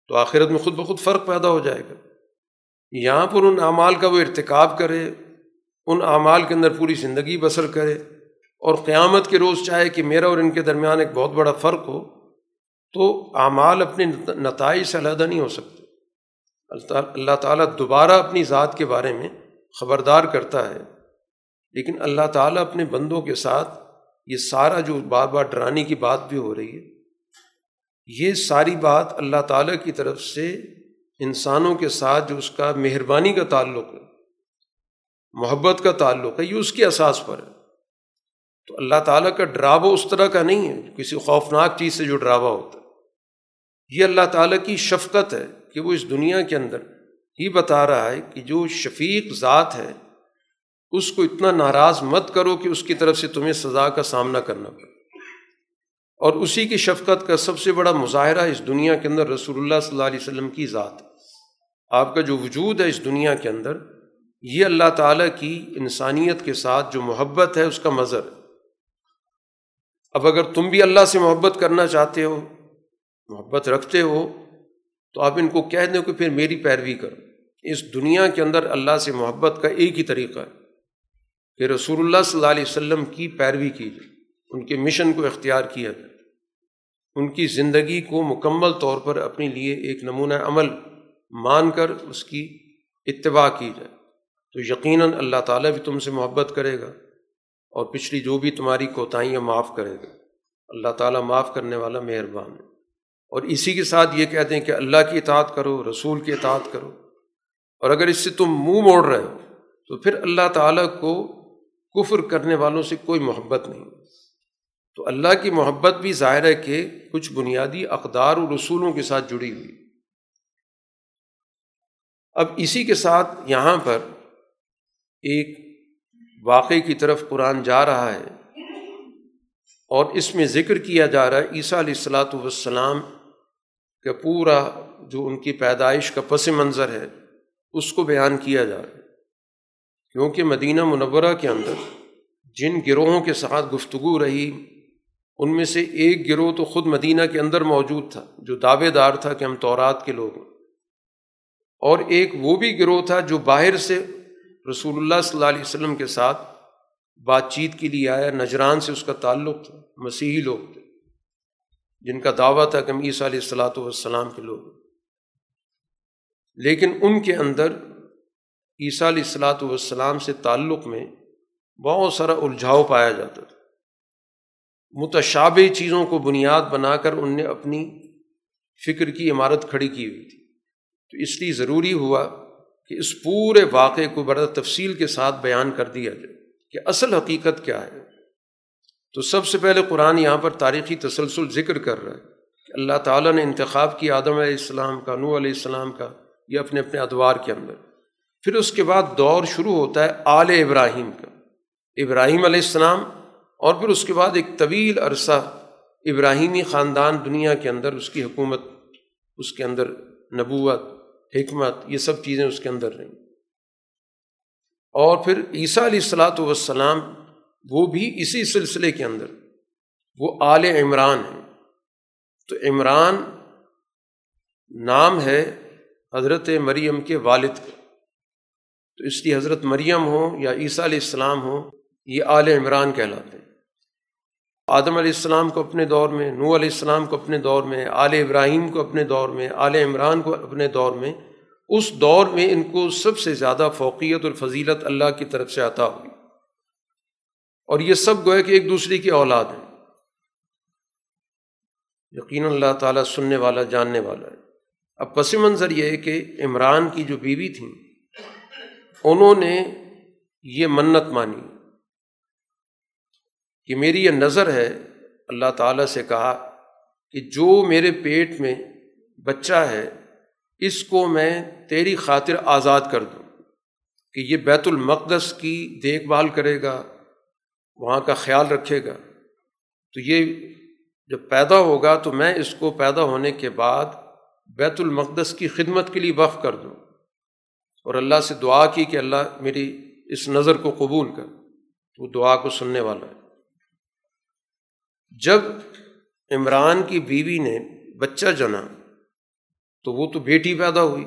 تو آخرت میں خود بخود فرق پیدا ہو جائے گا۔ یہاں پر ان اعمال کا وہ ارتکاب کرے، ان اعمال کے اندر پوری زندگی بسر کرے، اور قیامت کے روز چاہے کہ میرا اور ان کے درمیان ایک بہت بڑا فرق ہو تو اعمال اپنے نتائج سے علیحدہ نہیں ہو سکتے۔ اللہ تعالیٰ دوبارہ اپنی ذات کے بارے میں خبردار کرتا ہے، لیکن اللہ تعالیٰ اپنے بندوں کے ساتھ یہ سارا جو بار بار ڈرانے کی بات بھی ہو رہی ہے، یہ ساری بات اللہ تعالیٰ کی طرف سے انسانوں کے ساتھ جو اس کا مہربانی کا تعلق ہے، محبت کا تعلق ہے، یہ اس کے اساس پر ہے۔ تو اللہ تعالیٰ کا ڈراوا اس طرح کا نہیں ہے، کسی خوفناک چیز سے جو ڈراوا ہوتا ہے۔ یہ اللہ تعالیٰ کی شفقت ہے کہ وہ اس دنیا کے اندر ہی بتا رہا ہے کہ جو شفیق ذات ہے، اس کو اتنا ناراض مت کرو کہ اس کی طرف سے تمہیں سزا کا سامنا کرنا پڑے۔ اور اسی کی شفقت کا سب سے بڑا مظاہرہ اس دنیا کے اندر رسول اللہ صلی اللہ علیہ وسلم کی ذات آپ کا جو وجود ہے اس دنیا کے اندر، یہ اللہ تعالیٰ کی انسانیت کے ساتھ جو محبت ہے، اس کا مظر ہے۔ اب اگر تم بھی اللہ سے محبت کرنا چاہتے ہو محبت رکھتے ہو تو آپ ان کو کہہ دیں کہ پھر میری پیروی کرو۔ اس دنیا کے اندر اللہ سے محبت کا ایک ہی طریقہ ہے کہ رسول اللہ صلی اللہ علیہ وسلم کی پیروی کی جائے، ان کے مشن کو اختیار کیا جائے۔ ان کی زندگی کو مکمل طور پر اپنے لیے ایک نمونہ عمل مان کر اس کی اتباع کی جائے۔ تو یقیناً اللہ تعالیٰ بھی تم سے محبت کرے گا اور پچھلی جو بھی تمہاری کوتاہیاں معاف کرے گا۔ اللہ تعالیٰ معاف کرنے والا مہربان ہے۔ اور اسی کے ساتھ یہ کہتے ہیں کہ اللہ کی اطاعت کرو، رسول کی اطاعت کرو۔ اور اگر اس سے تم منہ موڑ رہے ہو، تو پھر اللہ تعالیٰ کو کفر کرنے والوں سے کوئی محبت نہیں۔ تو اللہ کی محبت بھی ظاہر ہے کہ کچھ بنیادی اقدار و رسولوں کے ساتھ جڑی ہوئی۔ اب اسی کے ساتھ یہاں پر ایک واقعے کی طرف قرآن جا رہا ہے اور اس میں ذکر کیا جا رہا ہے، عیسیٰ علیہ السلاۃ والسلام کا پورا جو ان کی پیدائش کا پس منظر ہے، اس کو بیان کیا جا رہا ہے۔ کیونکہ مدینہ منورہ کے اندر جن گروہوں کے ساتھ گفتگو رہی، ان میں سے ایک گروہ تو خود مدینہ کے اندر موجود تھا، جو دعوے دار تھا کہ ہم تورات کے لوگ ہیں۔ اور ایک وہ بھی گروہ تھا جو باہر سے رسول اللہ صلی اللہ علیہ وسلم کے ساتھ بات چیت کے لیے آیا، نجران سے اس کا تعلق تھا، مسیحی لوگ تھے۔ جن کا دعویٰ تھا کہ ہم عیسیٰ علیہ السلاۃ والسلام کے لوگ لیکن ان کے اندر عیسیٰ علیہ السلاۃ والسلام سے تعلق میں بہت سارا الجھاؤ پایا جاتا تھا۔ متشابہ چیزوں کو بنیاد بنا کر ان نے اپنی فکر کی، عمارت کھڑی کی ہوئی تھی۔ تو اس لیے ضروری ہوا کہ اس پورے واقعے کو بڑا تفصیل کے ساتھ بیان کر دیا جائے کہ اصل حقیقت کیا ہے۔ تو سب سے پہلے قرآن یہاں پر تاریخی تسلسل ذکر کر رہا ہے کہ اللہ تعالیٰ نے انتخاب کیا آدم علیہ السلام کا نو علیہ السلام کا یہ اپنے اپنے ادوار کے اندر۔ پھر اس کے بعد دور شروع ہوتا ہے آل ابراہیم کا۔ ابراہیم علیہ السلام اور پھر اس کے بعد ایک طویل عرصہ ابراہیمی خاندان دنیا کے اندر، اس کی حکومت، اس کے اندر نبوت، حکمت، یہ سب چیزیں اس کے اندر رہیں۔ اور پھر عیسیٰ علیہ السلاۃ والسلام وہ بھی اسی سلسلے کے اندر، وہ آل عمران ہیں۔ تو عمران نام ہے حضرت مریم کے والد کا۔ تو اس لیے حضرت مریم ہوں یا عیسیٰ علیہ السلام ہوں، یہ آل عمران کہلاتے ہیں۔ آدم علیہ السلام کو اپنے دور میں نو علیہ السلام کو اپنے دور میں، آل ابراہیم کو اپنے دور میں، آل عمران کو اپنے دور میں، اس دور میں ان کو سب سے زیادہ فوقیت اور فضیلت اللہ کی طرف سے عطا ہوئی۔ اور یہ سب گوئے کہ ایک دوسرے کی اولاد ہیں۔ یقین اللہ تعالیٰ سننے والا، جاننے والا ہے۔ اب پس منظر یہ ہے کہ عمران کی جو بیوی تھیں، انہوں نے یہ منت مانی کہ میری یہ نظر ہے، اللہ تعالیٰ سے کہا کہ جو میرے پیٹ میں بچہ ہے، اس کو میں تیری خاطر آزاد کر دوں کہ یہ بیت المقدس کی دیکھ بھال کرے گا۔ وہاں کا خیال رکھے گا۔ تو یہ جب پیدا ہوگا تو میں اس کو پیدا ہونے کے بعد بیت المقدس کی خدمت کے لیے وقف کر دوں۔ اور اللہ سے دعا کی کہ اللہ میری اس نظر کو قبول کر۔ تو دعا کو سننے والا ہے۔ جب عمران کی بیوی نے بچہ جنا تو وہ تو بیٹی پیدا ہوئی۔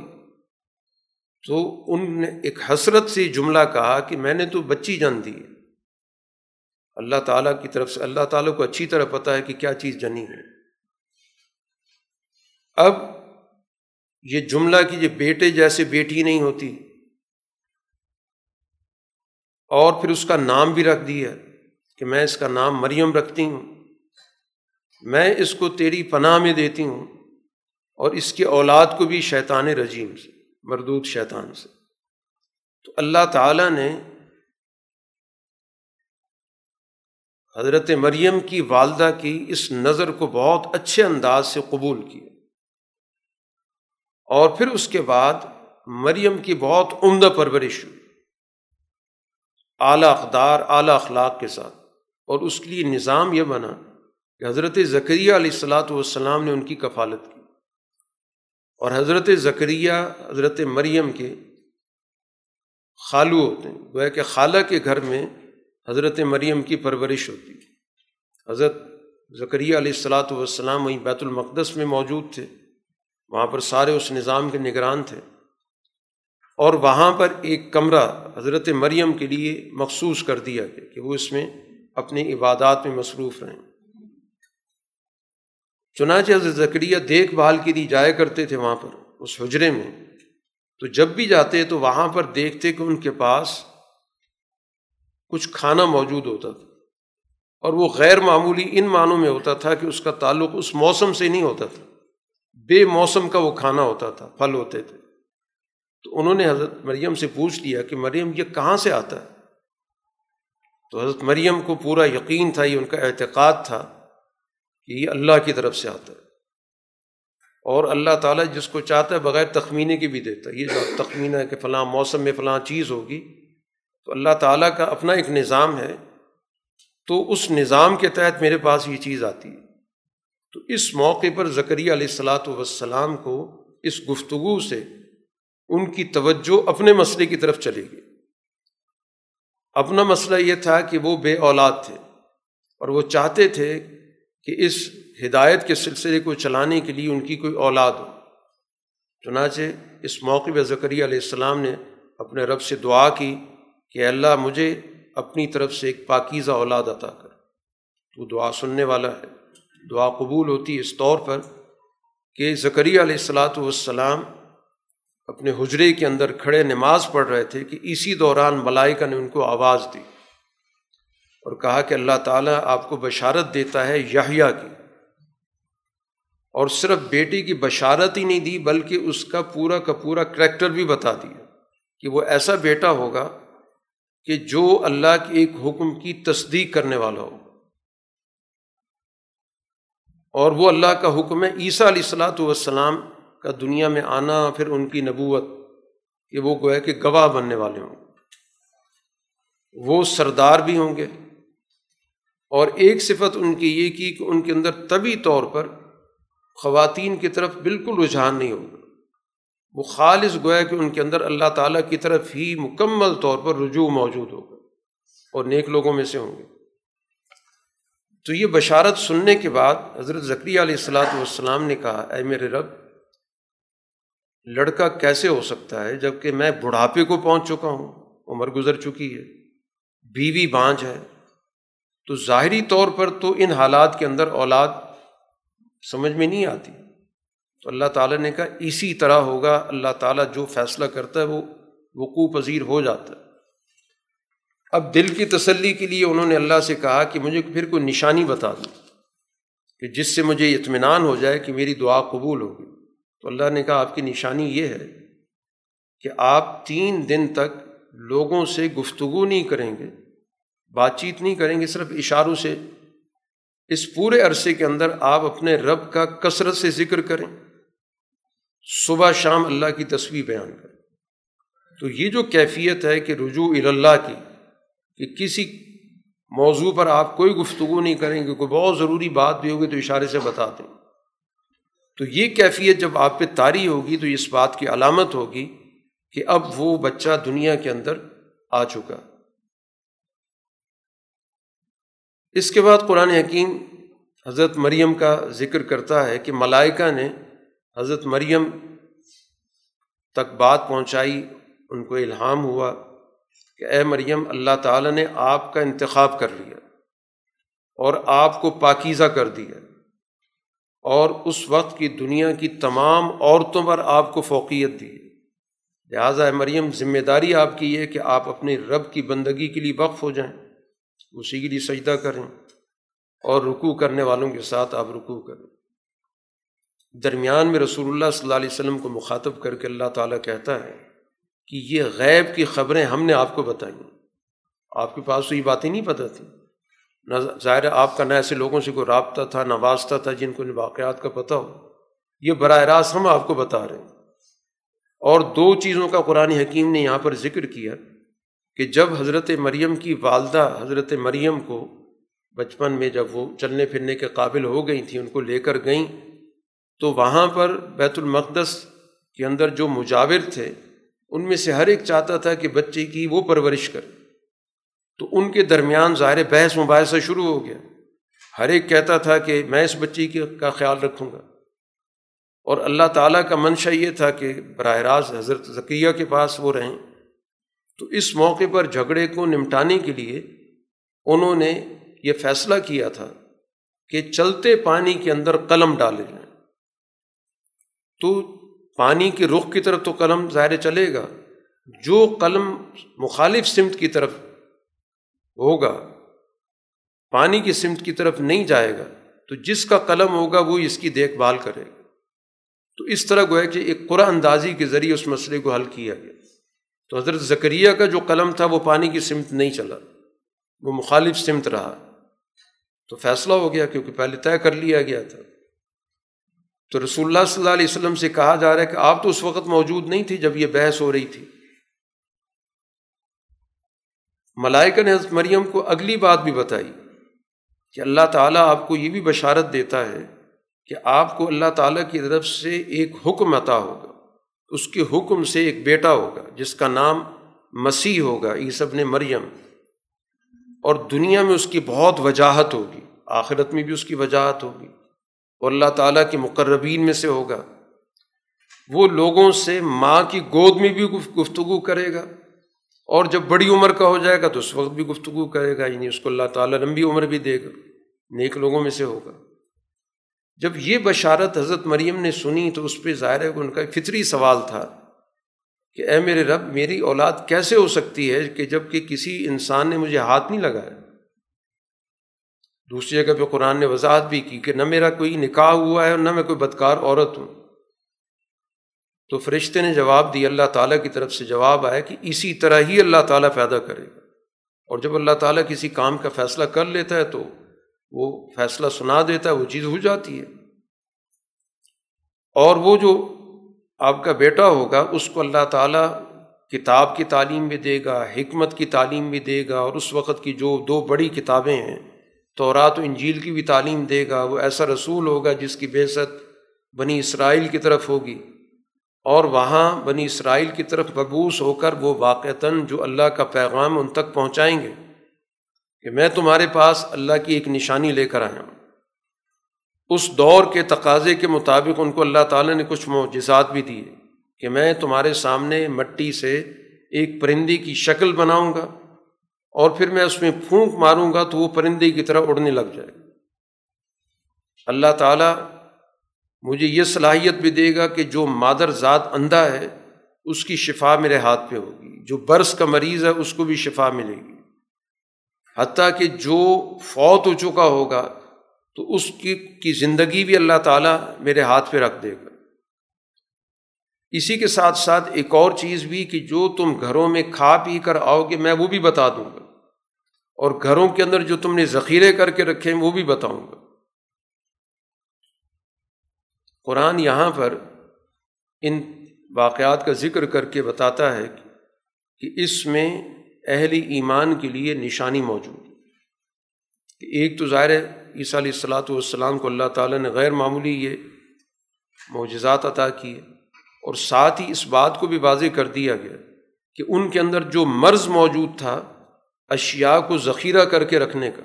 تو ان نے ایک حسرت سے جملہ کہا کہ میں نے تو بچی جان دی۔ ہے اللہ تعالیٰ کی طرف سے، اللہ تعالیٰ کو اچھی طرح پتہ ہے کہ کیا چیز جنی ہے۔ اب یہ جملہ کہ یہ بیٹے جیسے بیٹی نہیں ہوتی، اور پھر اس کا نام بھی رکھ دیا کہ میں اس کا نام مریم رکھتی ہوں، میں اس کو تیری پناہ میں دیتی ہوں، اور اس کی اولاد کو بھی شیطان رجیم سے، مردود شیطان سے۔ تو اللہ تعالیٰ نے حضرت مریم کی والدہ کی اس نظر کو بہت اچھے انداز سے قبول کیا۔ اور پھر اس کے بعد مریم کی بہت عمدہ پرورش ہوئی۔ اعلیٰ اقدار، اعلیٰ اخلاق کے ساتھ۔ اور اس کے لیے نظام یہ بنا کہ حضرت ذکریہ علیہ السلاۃ والسلام نے ان کی کفالت کی۔ اور حضرت ذکریہ حضرت مریم کے خالو ہوتے ہیں۔ گویا کہ خالہ کے گھر میں حضرت مریم کی پرورش ہوتی حضرت ذکریہ علیہ السلاۃ والسلام وہیں بیت المقدس میں موجود تھے۔ وہاں پر سارے اس نظام کے نگران تھے۔ اور وہاں پر ایک کمرہ حضرت مریم کے لیے مخصوص کر دیا گیا کہ وہ اس میں اپنی عبادات میں مصروف رہیں۔ چنانچہ حضرت ذکریہ دیکھ بھال کے لیے جایا کرتے تھے وہاں پر، اس حجرے میں۔ تو جب بھی جاتے تو وہاں پر دیکھتے کہ ان کے پاس کچھ کھانا موجود ہوتا تھا۔ اور وہ غیر معمولی ان معنوں میں ہوتا تھا کہ اس کا تعلق اس موسم سے نہیں ہوتا تھا۔ بے موسم کا وہ کھانا ہوتا تھا، پھل ہوتے تھے۔ تو انہوں نے حضرت مریم سے پوچھ لیا کہ مریم یہ کہاں سے آتا ہے؟ تو حضرت مریم کو پورا یقین تھا، یہ ان کا اعتقاد تھا کہ یہ اللہ کی طرف سے آتا ہے۔ اور اللہ تعالیٰ جس کو چاہتا ہے بغیر تخمینے کی بھی دیتا ہے۔ یہ جو تخمینہ ہے کہ فلاں موسم میں فلاں چیز ہوگی تو اللہ تعالیٰ کا اپنا ایک نظام ہے، تو اس نظام کے تحت میرے پاس یہ چیز آتی۔ ہے تو اس موقع پر ذکریہ علیہ السلاۃ وسلام کو اس گفتگو سے ان کی توجہ اپنے مسئلے کی طرف چلے گی اپنا مسئلہ یہ تھا کہ وہ بے اولاد تھے اور وہ چاہتے تھے کہ اس ہدایت کے سلسلے کو چلانے کے لیے ان کی کوئی اولاد ہو۔ چنانچہ اس موقع پہ ذکری علیہ السلام نے اپنے رب سے دعا کی۔ کہ اللہ مجھے اپنی طرف سے ایک پاکیزہ اولاد عطا کر۔ وہ دعا سننے والا ہے۔ دعا قبول ہوتی اس طور پر کہ ذکری علیہ السلاۃ والسلام اپنے حجرے کے اندر کھڑے نماز پڑھ رہے تھے کہ اسی دوران ملائکہ نے ان کو آواز دی اور کہا کہ اللہ تعالیٰ آپ کو بشارت دیتا ہے یحییٰ کی۔ اور صرف بیٹی کی بشارت ہی نہیں دی، بلکہ اس کا پورا کا پورا کریکٹر بھی بتا دیا کہ وہ ایسا بیٹا ہوگا کہ جو اللہ کے ایک حکم کی تصدیق کرنے والا ہو۔ اور وہ اللہ کا حکم ہے، عیسیٰ علیہ السلاۃ والسلام کا دنیا میں آنا، پھر ان کی نبوت کہ وہ گویا کہ گواہ بننے والے ہوں۔ وہ سردار بھی ہوں گے۔ اور ایک صفت ان کی یہ کی کہ ان کے اندر طبی طور پر خواتین کی طرف بالکل رجحان نہیں ہوگا۔ وہ خالص گویا کہ ان کے اندر اللہ تعالیٰ کی طرف ہی مکمل طور پر رجوع موجود ہوگا اور نیک لوگوں میں سے ہوں گے۔ تو یہ بشارت سننے کے بعد حضرت ذکری علیہ السلاۃ والسلام نے کہا، اے میرے رب، لڑکا کیسے ہو سکتا ہے جبکہ میں بڑھاپے کو پہنچ چکا ہوں، عمر گزر چکی ہے، بیوی بانج ہے۔ تو ظاہری طور پر تو ان حالات کے اندر اولاد سمجھ میں نہیں آتی۔ تو اللہ تعالیٰ نے کہا اسی طرح ہوگا، اللہ تعالیٰ جو فیصلہ کرتا ہے وہ وقوع پذیر ہو جاتا ہے۔ اب دل کی تسلی کے لیے انہوں نے اللہ سے کہا کہ مجھے پھر کوئی نشانی بتا دو کہ جس سے مجھے اطمینان ہو جائے کہ میری دعا قبول ہوگی تو اللہ نے کہا آپ کی نشانی یہ ہے کہ آپ تین دن تک لوگوں سے گفتگو نہیں کریں گے، بات چیت نہیں کریں گے، صرف اشاروں سے۔ اس پورے عرصے کے اندر آپ اپنے رب کا کثرت سے ذکر کریں۔ صبح شام اللہ کی تصویر بیان کریں۔ تو یہ جو کیفیت ہے کہ رجوع اللہ کی، کہ کسی موضوع پر آپ کوئی گفتگو نہیں کریں گے، کوئی بہت ضروری بات بھی ہوگی تو اشارے سے بتا دیں۔ تو یہ کیفیت جب آپ پہ تاری ہوگی تو اس بات کی علامت ہوگی کہ اب وہ بچہ دنیا کے اندر آ چکا۔ اس کے بعد قرآن حکیم حضرت مریم کا ذکر کرتا ہے کہ ملائکہ نے حضرت مریم تک بات پہنچائی، ان کو الہام ہوا کہ اے مریم، اللہ تعالیٰ نے آپ کا انتخاب کر لیا اور آپ کو پاکیزہ کر دیا اور اس وقت کی دنیا کی تمام عورتوں پر آپ کو فوقیت دی۔ لہٰذا مریم، ذمہ داری آپ کی ہے کہ آپ اپنے رب کی بندگی کے لیے وقف ہو جائیں، اسی کے لیے سجدہ کریں اور رکوع کرنے والوں کے ساتھ آپ رکوع کریں۔ درمیان میں رسول اللہ صلی اللہ علیہ وسلم کو مخاطب کر کے اللہ تعالیٰ کہتا ہے کہ یہ غیب کی خبریں ہم نے آپ کو بتائیں آپ کے پاس تو یہ باتیں نہیں پتہ تھیں۔ نہ ظاہر آپ کا نہ ایسے لوگوں سے کوئی رابطہ تھا، نہ واسطہ تھا جن کو ان واقعات کا پتہ ہو۔ یہ براہ راست ہم آپ کو بتا رہے ہیں۔ اور دو چیزوں کا قرآن حکیم نے یہاں پر ذکر کیا کہ جب حضرت مریم کی والدہ حضرت مریم کو بچپن میں جب وہ چلنے پھرنے کے قابل ہو گئی تھیں، ان کو لے کر گئیں تو وہاں پر بیت المقدس کے اندر جو مجاور تھے، ان میں سے ہر ایک چاہتا تھا کہ بچے کی وہ پرورش کرے۔ تو ان کے درمیان ظاہر بحث مباحثہ شروع ہو گیا۔ ہر ایک کہتا تھا کہ میں اس بچی کا خیال رکھوں گا۔ اور اللہ تعالیٰ کا منشا یہ تھا کہ براہ راست حضرت ذکیہ کے پاس وہ رہیں۔ تو اس موقع پر جھگڑے کو نمٹانے کے لیے انہوں نے یہ فیصلہ کیا تھا کہ چلتے پانی کے اندر قلم ڈالے جائیں۔ تو پانی کے رخ کی طرف تو قلم ظاہر چلے گا۔ جو قلم مخالف سمت کی طرف ہوگا، پانی کی سمت کی طرف نہیں جائے گا، تو جس کا قلم ہوگا وہ اس کی دیکھ بھال کرے گا۔ تو اس طرح گویا کہ ایک قرآن اندازی کے ذریعے اس مسئلے کو حل کیا گیا۔ تو حضرت ذکریہ کا جو قلم تھا وہ پانی کی سمت نہیں چلا، وہ مخالف سمت رہا۔ تو فیصلہ ہو گیا کیونکہ پہلے طے کر لیا گیا تھا۔ تو رسول اللہ صلی اللہ علیہ وسلم سے کہا جا رہا ہے کہ آپ تو اس وقت موجود نہیں تھی جب یہ بحث ہو رہی تھی۔ ملائکہ نے حضرت مریم کو اگلی بات بھی بتائی کہ اللہ تعالیٰ آپ کو یہ بھی بشارت دیتا ہے کہ آپ کو اللہ تعالیٰ کی طرف سے ایک حکم عطا ہوگا۔ اس کے حکم سے ایک بیٹا ہوگا جس کا نام مسیح ہوگا عیسب نے مریم۔ اور دنیا میں اس کی بہت وجاہت ہوگی، آخرت میں بھی اس کی وجاہت ہوگی۔ اور اللہ تعالیٰ کے مقربین میں سے ہوگا۔ وہ لوگوں سے ماں کی گود میں بھی گفتگو کرے گا۔ اور جب بڑی عمر کا ہو جائے گا تو اس وقت بھی گفتگو کرے گا یعنی اس کو اللہ تعالیٰ لمبی عمر بھی دے گا، نیک لوگوں میں سے ہوگا۔ جب یہ بشارت حضرت مریم نے سنی تو اس پہ ظاہر ہے ان کا فطری سوال تھا کہ اے میرے رب، میری اولاد کیسے ہو سکتی ہے کہ جبکہ کسی انسان نے مجھے ہاتھ نہیں لگایا؟ دوسری جگہ پہ قرآن نے وضاحت بھی کی کہ نہ میرا کوئی نکاح ہوا ہے اور نہ میں کوئی بدکار عورت ہوں۔ تو فرشتے نے جواب دی، اللہ تعالیٰ کی طرف سے جواب آیا کہ اسی طرح ہی اللہ تعالیٰ پیدا کرے گا۔ اور جب اللہ تعالیٰ کسی کام کا فیصلہ کر لیتا ہے تو وہ فیصلہ سنا دیتا ہے، وہ چیز ہو جاتی ہے۔ اور وہ جو آپ کا بیٹا ہوگا، اس کو اللہ تعالیٰ کتاب کی تعلیم بھی دے گا، حکمت کی تعلیم بھی دے گا اور اس وقت کی جو دو بڑی کتابیں ہیں تو رات و انجیل کی بھی تعلیم دے گا، وہ ایسا رسول ہوگا جس کی بے ست بنی اسرائیل کی طرف ہوگی۔ اور وہاں بنی اسرائیل کی طرف مبوس ہو کر وہ واقعتاً جو اللہ کا پیغام ان تک پہنچائیں گے کہ میں تمہارے پاس اللہ کی ایک نشانی لے کر آیا ہوں۔ اس دور کے تقاضے کے مطابق ان کو اللہ تعالیٰ نے کچھ معجزات بھی دیے کہ میں تمہارے سامنے مٹی سے ایک پرندے کی شکل بناؤں گا۔ اور پھر میں اس میں پھونک ماروں گا تو وہ پرندے کی طرح اڑنے لگ جائے گا۔ اللہ تعالیٰ مجھے یہ صلاحیت بھی دے گا کہ جو مادر ذات اندھا ہے، اس کی شفا میرے ہاتھ پہ ہوگی۔ جو برس کا مریض ہے، اس کو بھی شفا ملے گی۔ حتیٰ کہ جو فوت ہو چکا ہوگا، تو اس کی کی زندگی بھی اللہ تعالیٰ میرے ہاتھ پہ رکھ دے گا۔ اسی کے ساتھ ساتھ ایک اور چیز بھی کہ جو تم گھروں میں کھا پی کر آؤ گے، میں وہ بھی بتا دوں گا۔ اور گھروں کے اندر جو تم نے ذخیرے کر کے رکھے ہیں وہ بھی بتاؤں گا۔ قرآن یہاں پر ان واقعات کا ذکر کر کے بتاتا ہے کہ اس میں اہل ایمان کے لیے نشانی موجود کہ ایک تو ظاہر عیسیٰ علیہ السلاۃ والسلام کو اللہ تعالیٰ نے غیر معمولی یہ معجزات عطا کیے اور ساتھ ہی اس بات کو بھی واضح کر دیا گیا کہ ان کے اندر جو مرض موجود تھا اشیاء کو ذخیرہ کر کے رکھنے کا۔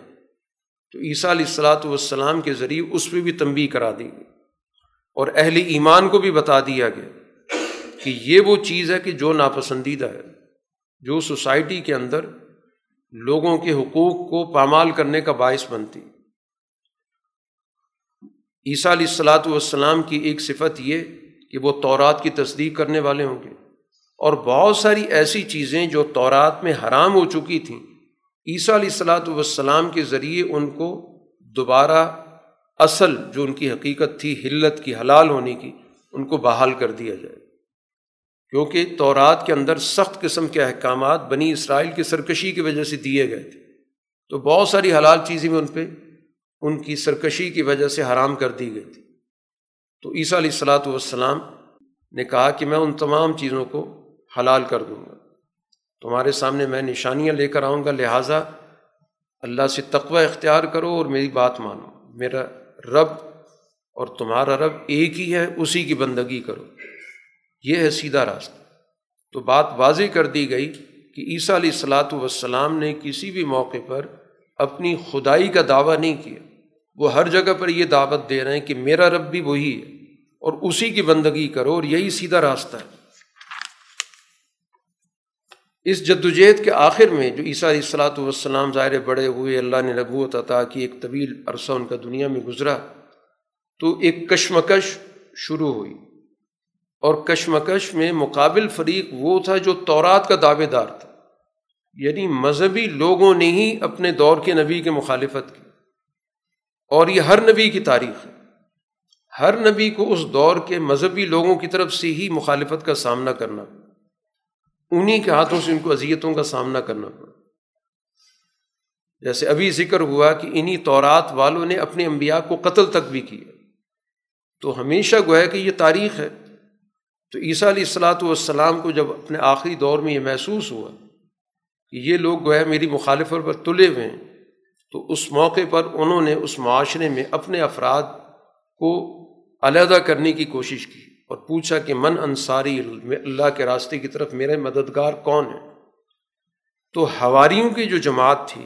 تو عیسیٰ علیہ السلاۃ والسلام کے ذریعے اس پہ بھی تنبی کرا دی گئی۔ اور اہل ایمان کو بھی بتا دیا گیا کہ یہ وہ چیز ہے کہ جو ناپسندیدہ ہے، جو سوسائٹی کے اندر لوگوں کے حقوق کو پامال کرنے کا باعث بنتی۔ عیسیٰ علیہ السلاۃ والسلام کی ایک صفت یہ کہ وہ تورات کی تصدیق کرنے والے ہوں گے۔ اور بہت ساری ایسی چیزیں جو تورات میں حرام ہو چکی تھیں۔ عیسیٰ علیہ السلاۃ والسلام کے ذریعے ان کو دوبارہ اصل جو ان کی حقیقت تھی، حلت کی، حلال ہونے کی، ان کو بحال کر دیا جائے۔ کیونکہ تورات کے اندر سخت قسم کے احکامات بنی اسرائیل کی سرکشی کی وجہ سے دیے گئے تھے۔ تو بہت ساری حلال چیزیں بھی ان پہ ان کی سرکشی کی وجہ سے حرام کر دی گئی تھی۔ تو عیسیٰ علیہ السلاۃ والسلام نے کہا کہ میں ان تمام چیزوں کو حلال کر دوں گا۔ تمہارے سامنے میں نشانیاں لے کر آؤں گا، لہٰذا اللہ سے تقوی اختیار کرو اور میری بات مانو۔ میرا رب اور تمہارا رب ایک ہی ہے، اسی کی بندگی کرو۔ یہ ہے سیدھا راستہ۔ تو بات واضح کر دی گئی کہ عیسیٰ علیہ السلاۃ والسلام نے کسی بھی موقع پر اپنی خدائی کا دعویٰ نہیں کیا۔ وہ ہر جگہ پر یہ دعوت دے رہے ہیں کہ میرا رب بھی وہی ہے اور اسی کی بندگی کرو اور یہی سیدھا راستہ ہے۔ اس جدوجہد کے آخر میں جو عیسیٰ علیہ السلاۃ والسلام ظاہر بڑے ہوئے اللہ نے نبوت عطا کی، ایک طویل عرصہ ان کا دنیا میں گزرا، تو ایک کشمکش شروع ہوئی۔ اور کشمکش میں مقابل فریق وہ تھا جو تورات کا دعوے دار تھا۔ یعنی مذہبی لوگوں نے ہی اپنے دور کے نبی کی مخالفت کی۔ اور یہ ہر نبی کی تاریخ ہے۔ ہر نبی کو اس دور کے مذہبی لوگوں کی طرف سے ہی مخالفت کا سامنا کرنا۔ انہیں کے ہاتھوں سے ان کو اذیتوں کا سامنا کرنا پڑا۔ جیسے ابھی ذکر ہوا کہ انہیں تورات والوں نے اپنے انبیاء کو قتل تک بھی کیا۔ تو ہمیشہ گویا کہ یہ تاریخ ہے۔ تو عیسیٰ علیہ السلاۃ والسلام کو جب اپنے آخری دور میں یہ محسوس ہوا کہ یہ لوگ گویا میری مخالفت پر تلے ہوئے ہیں، تو اس موقع پر انہوں نے اس معاشرے میں اپنے افراد کو علیحدہ کرنے کی کوشش کی۔ اور پوچھا کہ من انصاری اللہ کے راستے کی طرف میرے مددگار کون ہیں تو ہواریوں کی جو جماعت تھی،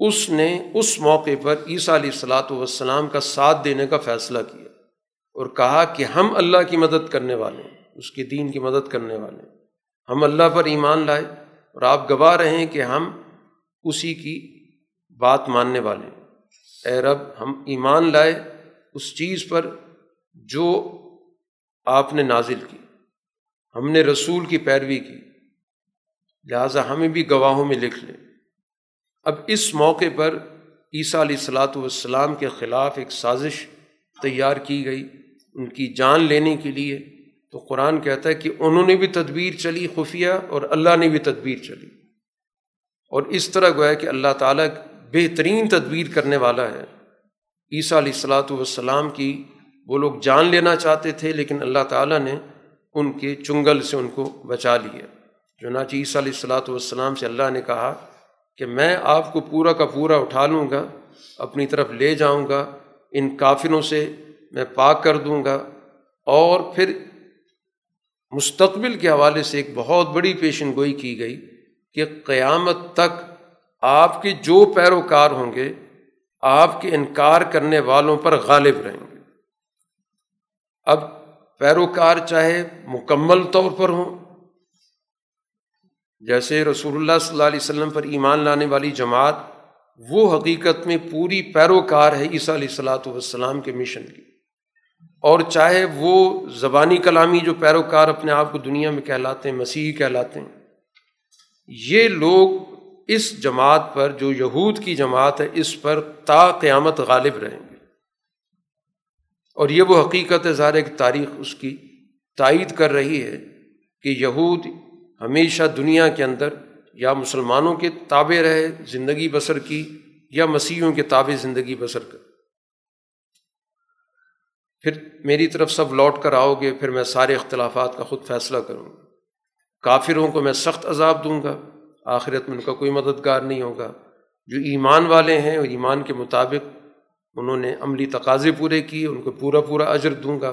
اس نے اس موقع پر عیسیٰ علیہ السلاۃ والسلام کا ساتھ دینے کا فیصلہ کیا اور کہا کہ ہم اللہ کی مدد کرنے والے ہیں، اس کے دین کی مدد کرنے والے ہیں۔ ہم اللہ پر ایمان لائے اور آپ گواہ رہے ہیں کہ ہم اسی کی بات ماننے والے ہیں۔ اے رب، ہم ایمان لائے، اس چیز پر جو آپ نے نازل کی، ہم نے رسول کی پیروی کی، لہٰذا ہمیں بھی گواہوں میں لکھ لیں۔ اب اس موقع پر عیسیٰ علیہ السلاۃ والسلام کے خلاف ایک سازش تیار کی گئی، ان کی جان لینے کے لیے۔ تو قرآن کہتا ہے کہ انہوں نے بھی تدبیر چلی، خفیہ، اور اللہ نے بھی تدبیر چلی۔ اور اس طرح گویا کہ اللہ تعالیٰ بہترین تدبیر کرنے والا ہے۔ عیسیٰ علیہ السلاۃ والسلام کی وہ لوگ جان لینا چاہتے تھے، لیکن اللہ تعالیٰ نے ان کے چنگل سے ان کو بچا لیا۔ جو عیسیٰ علیہ السلاۃ والسلام سے اللہ نے کہا کہ میں آپ کو پورا کا پورا اٹھا لوں گا، اپنی طرف لے جاؤں گا، ان کافروں سے میں پاک کر دوں گا۔ اور پھر مستقبل کے حوالے سے ایک بہت بڑی پیشن گوئی کی گئی کہ قیامت تک آپ کے جو پیروکار ہوں گے، آپ کے انکار کرنے والوں پر غالب رہیں گے۔ اب پیروکار چاہے مکمل طور پر ہوں۔ جیسے رسول اللہ صلی اللہ علیہ وسلم پر ایمان لانے والی جماعت، وہ حقیقت میں پوری پیروکار ہے عیسیٰ علیہ السلاۃ والسلام کے مشن کی۔ اور چاہے وہ زبانی کلامی جو پیروکار اپنے آپ کو دنیا میں کہلاتے ہیں، مسیحی کہلاتے ہیں، یہ لوگ اس جماعت پر، جو یہود کی جماعت ہے، اس پر تا قیامت غالب رہیں گے۔ اور یہ وہ حقیقت ظاہر ایک تاریخ اس کی تائید کر رہی ہے کہ یہود ہمیشہ دنیا کے اندر یا مسلمانوں کے تابع رہے، زندگی بسر کی، یا مسیحوں کے تابع زندگی بسر کر۔ پھر میری طرف سب لوٹ کر آؤ گے، پھر میں سارے اختلافات کا خود فیصلہ کروں۔ گا کافروں کو میں سخت عذاب دوں گا، آخرت میں ان کا کوئی مددگار نہیں ہوگا۔ جو ایمان والے ہیں اور ایمان کے مطابق انہوں نے عملی تقاضے پورے کیے، ان کو پورا پورا اجر دوں گا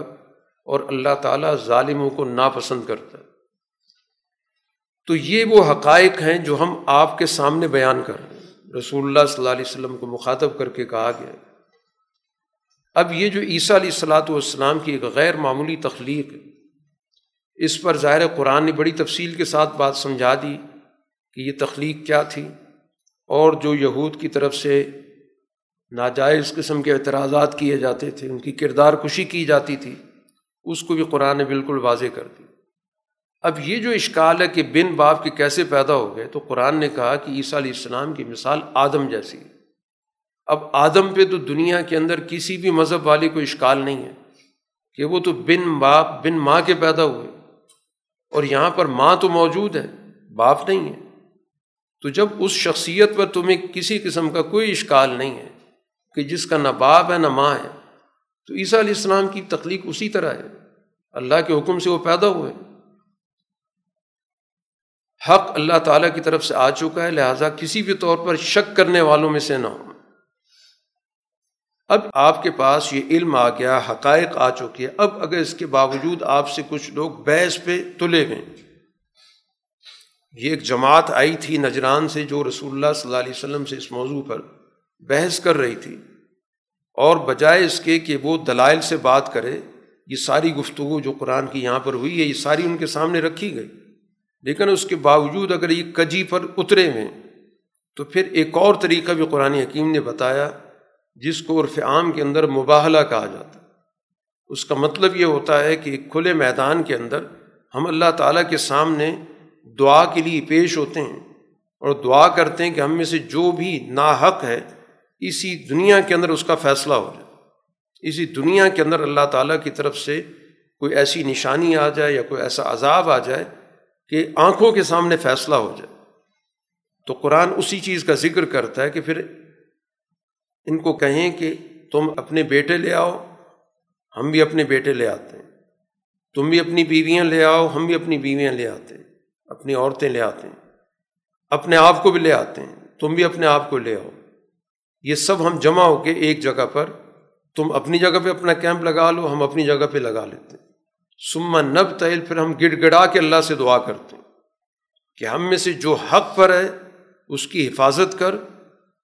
اور اللہ تعالیٰ ظالموں کو ناپسند کرتا ہے۔ تو یہ وہ حقائق ہیں جو ہم آپ کے سامنے بیان کر رہے ہیں۔ رسول اللہ صلی اللہ علیہ وسلم کو مخاطب کر کے کہا گیا اب یہ جو عیسیٰ علیہ السلاۃ والسلام کی ایک غیر معمولی تخلیق ہے، اس پر ظاہر قرآن نے بڑی تفصیل کے ساتھ بات سمجھا دی کہ یہ تخلیق کیا تھی اور جو یہود کی طرف سے ناجائز قسم کے اعتراضات کیے جاتے تھے، ان کی کردار کشی کی جاتی تھی، اس کو بھی قرآن نے بالکل واضح کر دی۔ اب یہ جو اشکال ہے کہ بن باپ کے کیسے پیدا ہو گئے، تو قرآن نے کہا کہ عیسیٰ علیہ السلام کی مثال آدم جیسی ہے۔ اب آدم پہ تو دنیا کے اندر کسی بھی مذہب والے کو اشکال نہیں ہے کہ وہ تو بن باپ، بن ماں کے پیدا ہوئے۔ اور یہاں پر ماں تو موجود ہے، باپ نہیں ہے۔ تو جب اس شخصیت پر تمہیں کسی قسم کا کوئی اشکال نہیں ہے کہ جس کا نہ باپ ہے، نہ ماں ہے۔ تو عیسیٰ علیہ السلام کی تخلیق اسی طرح ہے۔ اللہ کے حکم سے وہ پیدا ہوئے۔ حق اللہ تعالیٰ کی طرف سے آ چکا ہے، لہٰذا کسی بھی طور پر شک کرنے والوں میں سے نہ ہو۔ اب آپ کے پاس یہ علم آ گیا، حقائق آ چکی ہے۔ اب اگر اس کے باوجود آپ سے کچھ لوگ بحث پہ تلے گئے۔ یہ ایک جماعت آئی تھی نجران سے، جو رسول اللہ صلی اللہ علیہ وسلم سے اس موضوع پر بحث کر رہی تھی اور بجائے اس کے کہ وہ دلائل سے بات کرے، یہ ساری گفتگو جو قرآن کی یہاں پر ہوئی ہے، یہ ساری ان کے سامنے رکھی گئی۔ لیکن اس کے باوجود اگر یہ کجی پر اترے ہوئے، تو پھر ایک اور طریقہ بھی قرآن حکیم نے بتایا، جس کو عرف عام کے اندر مباہلہ کہا جاتا۔ اس کا مطلب یہ ہوتا ہے کہ ایک کھلے میدان کے اندر ہم اللہ تعالیٰ کے سامنے دعا کے لیے پیش ہوتے ہیں اور دعا کرتے ہیں کہ ہم میں سے جو بھی ناحق ہے اسی دنیا کے اندر اس کا فیصلہ ہو جائے۔ اسی دنیا کے اندر اللہ تعالیٰ کی طرف سے کوئی ایسی نشانی آ جائے یا کوئی ایسا عذاب آ جائے کہ آنکھوں کے سامنے فیصلہ ہو جائے۔ تو قرآن اسی چیز کا ذکر کرتا ہے کہ پھر ان کو کہیں کہ تم اپنے بیٹے لے آؤ، ہم بھی اپنے بیٹے لے آتے ہیں۔ تم بھی اپنی بیویاں لے آؤ، ہم بھی اپنی بیویاں لے آتے ہیں۔ اپنی عورتیں لے آتے ہیں۔ اپنے آپ کو بھی لے آتے ہیں۔ تم بھی اپنے آپ کو لے آؤ۔ یہ سب ہم جمع ہو کے ایک جگہ پر تم اپنی جگہ پہ اپنا کیمپ لگا لو، ہم اپنی جگہ پہ لگا لیتے۔ ہیں سما نب تیل پھر ہم گڑ گڑا کے اللہ سے دعا کرتے۔ ہیں کہ ہم میں سے جو حق پر ہے، اس کی حفاظت کر،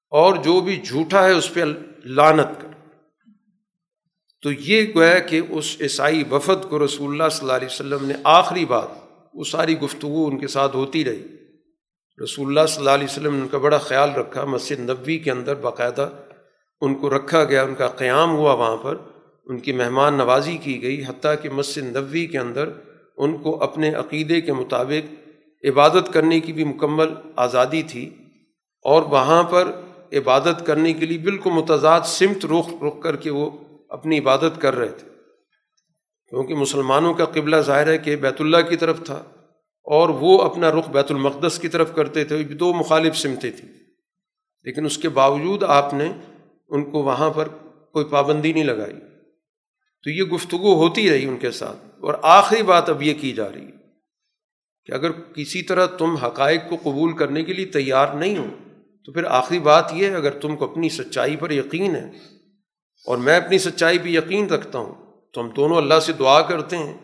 اور جو بھی جھوٹا ہے، اس پہ لانت کر۔ تو یہ گویا کہ اس عیسائی وفد کو رسول اللہ صلی اللہ علیہ وسلم نے آخری بات، وہ ساری گفتگو ان کے ساتھ ہوتی رہی۔ رسول اللہ صلی اللہ علیہ وسلم نے ان کا بڑا خیال رکھا، مسجد نبوی کے اندر باقاعدہ ان کو رکھا گیا، ان کا قیام ہوا وہاں پر، ان کی مہمان نوازی کی گئی، حتیٰ کہ مسجد نبوی کے اندر ان کو اپنے عقیدے کے مطابق عبادت کرنے کی بھی مکمل آزادی تھی۔ اور وہاں پر عبادت کرنے کے لیے بالکل متضاد سمت رخ رخ کر کے وہ اپنی عبادت کر رہے تھے۔ کیونکہ مسلمانوں کا قبلہ ظاہر ہے کہ بیت اللہ کی طرف تھا۔ اور وہ اپنا رخ بیت المقدس کی طرف کرتے تھے، دو مخالف سمتیں تھیں۔ لیکن اس کے باوجود آپ نے ان کو وہاں پر کوئی پابندی نہیں لگائی۔ تو یہ گفتگو ہوتی رہی ان کے ساتھ، اور آخری بات اب یہ کی جا رہی ہے کہ اگر کسی طرح تم حقائق کو قبول کرنے کے لیے تیار نہیں ہو، تو پھر آخری بات یہ ہے، اگر تم کو اپنی سچائی پر یقین ہے، اور میں اپنی سچائی پہ یقین رکھتا ہوں، تو ہم دونوں اللہ سے دعا کرتے ہیں۔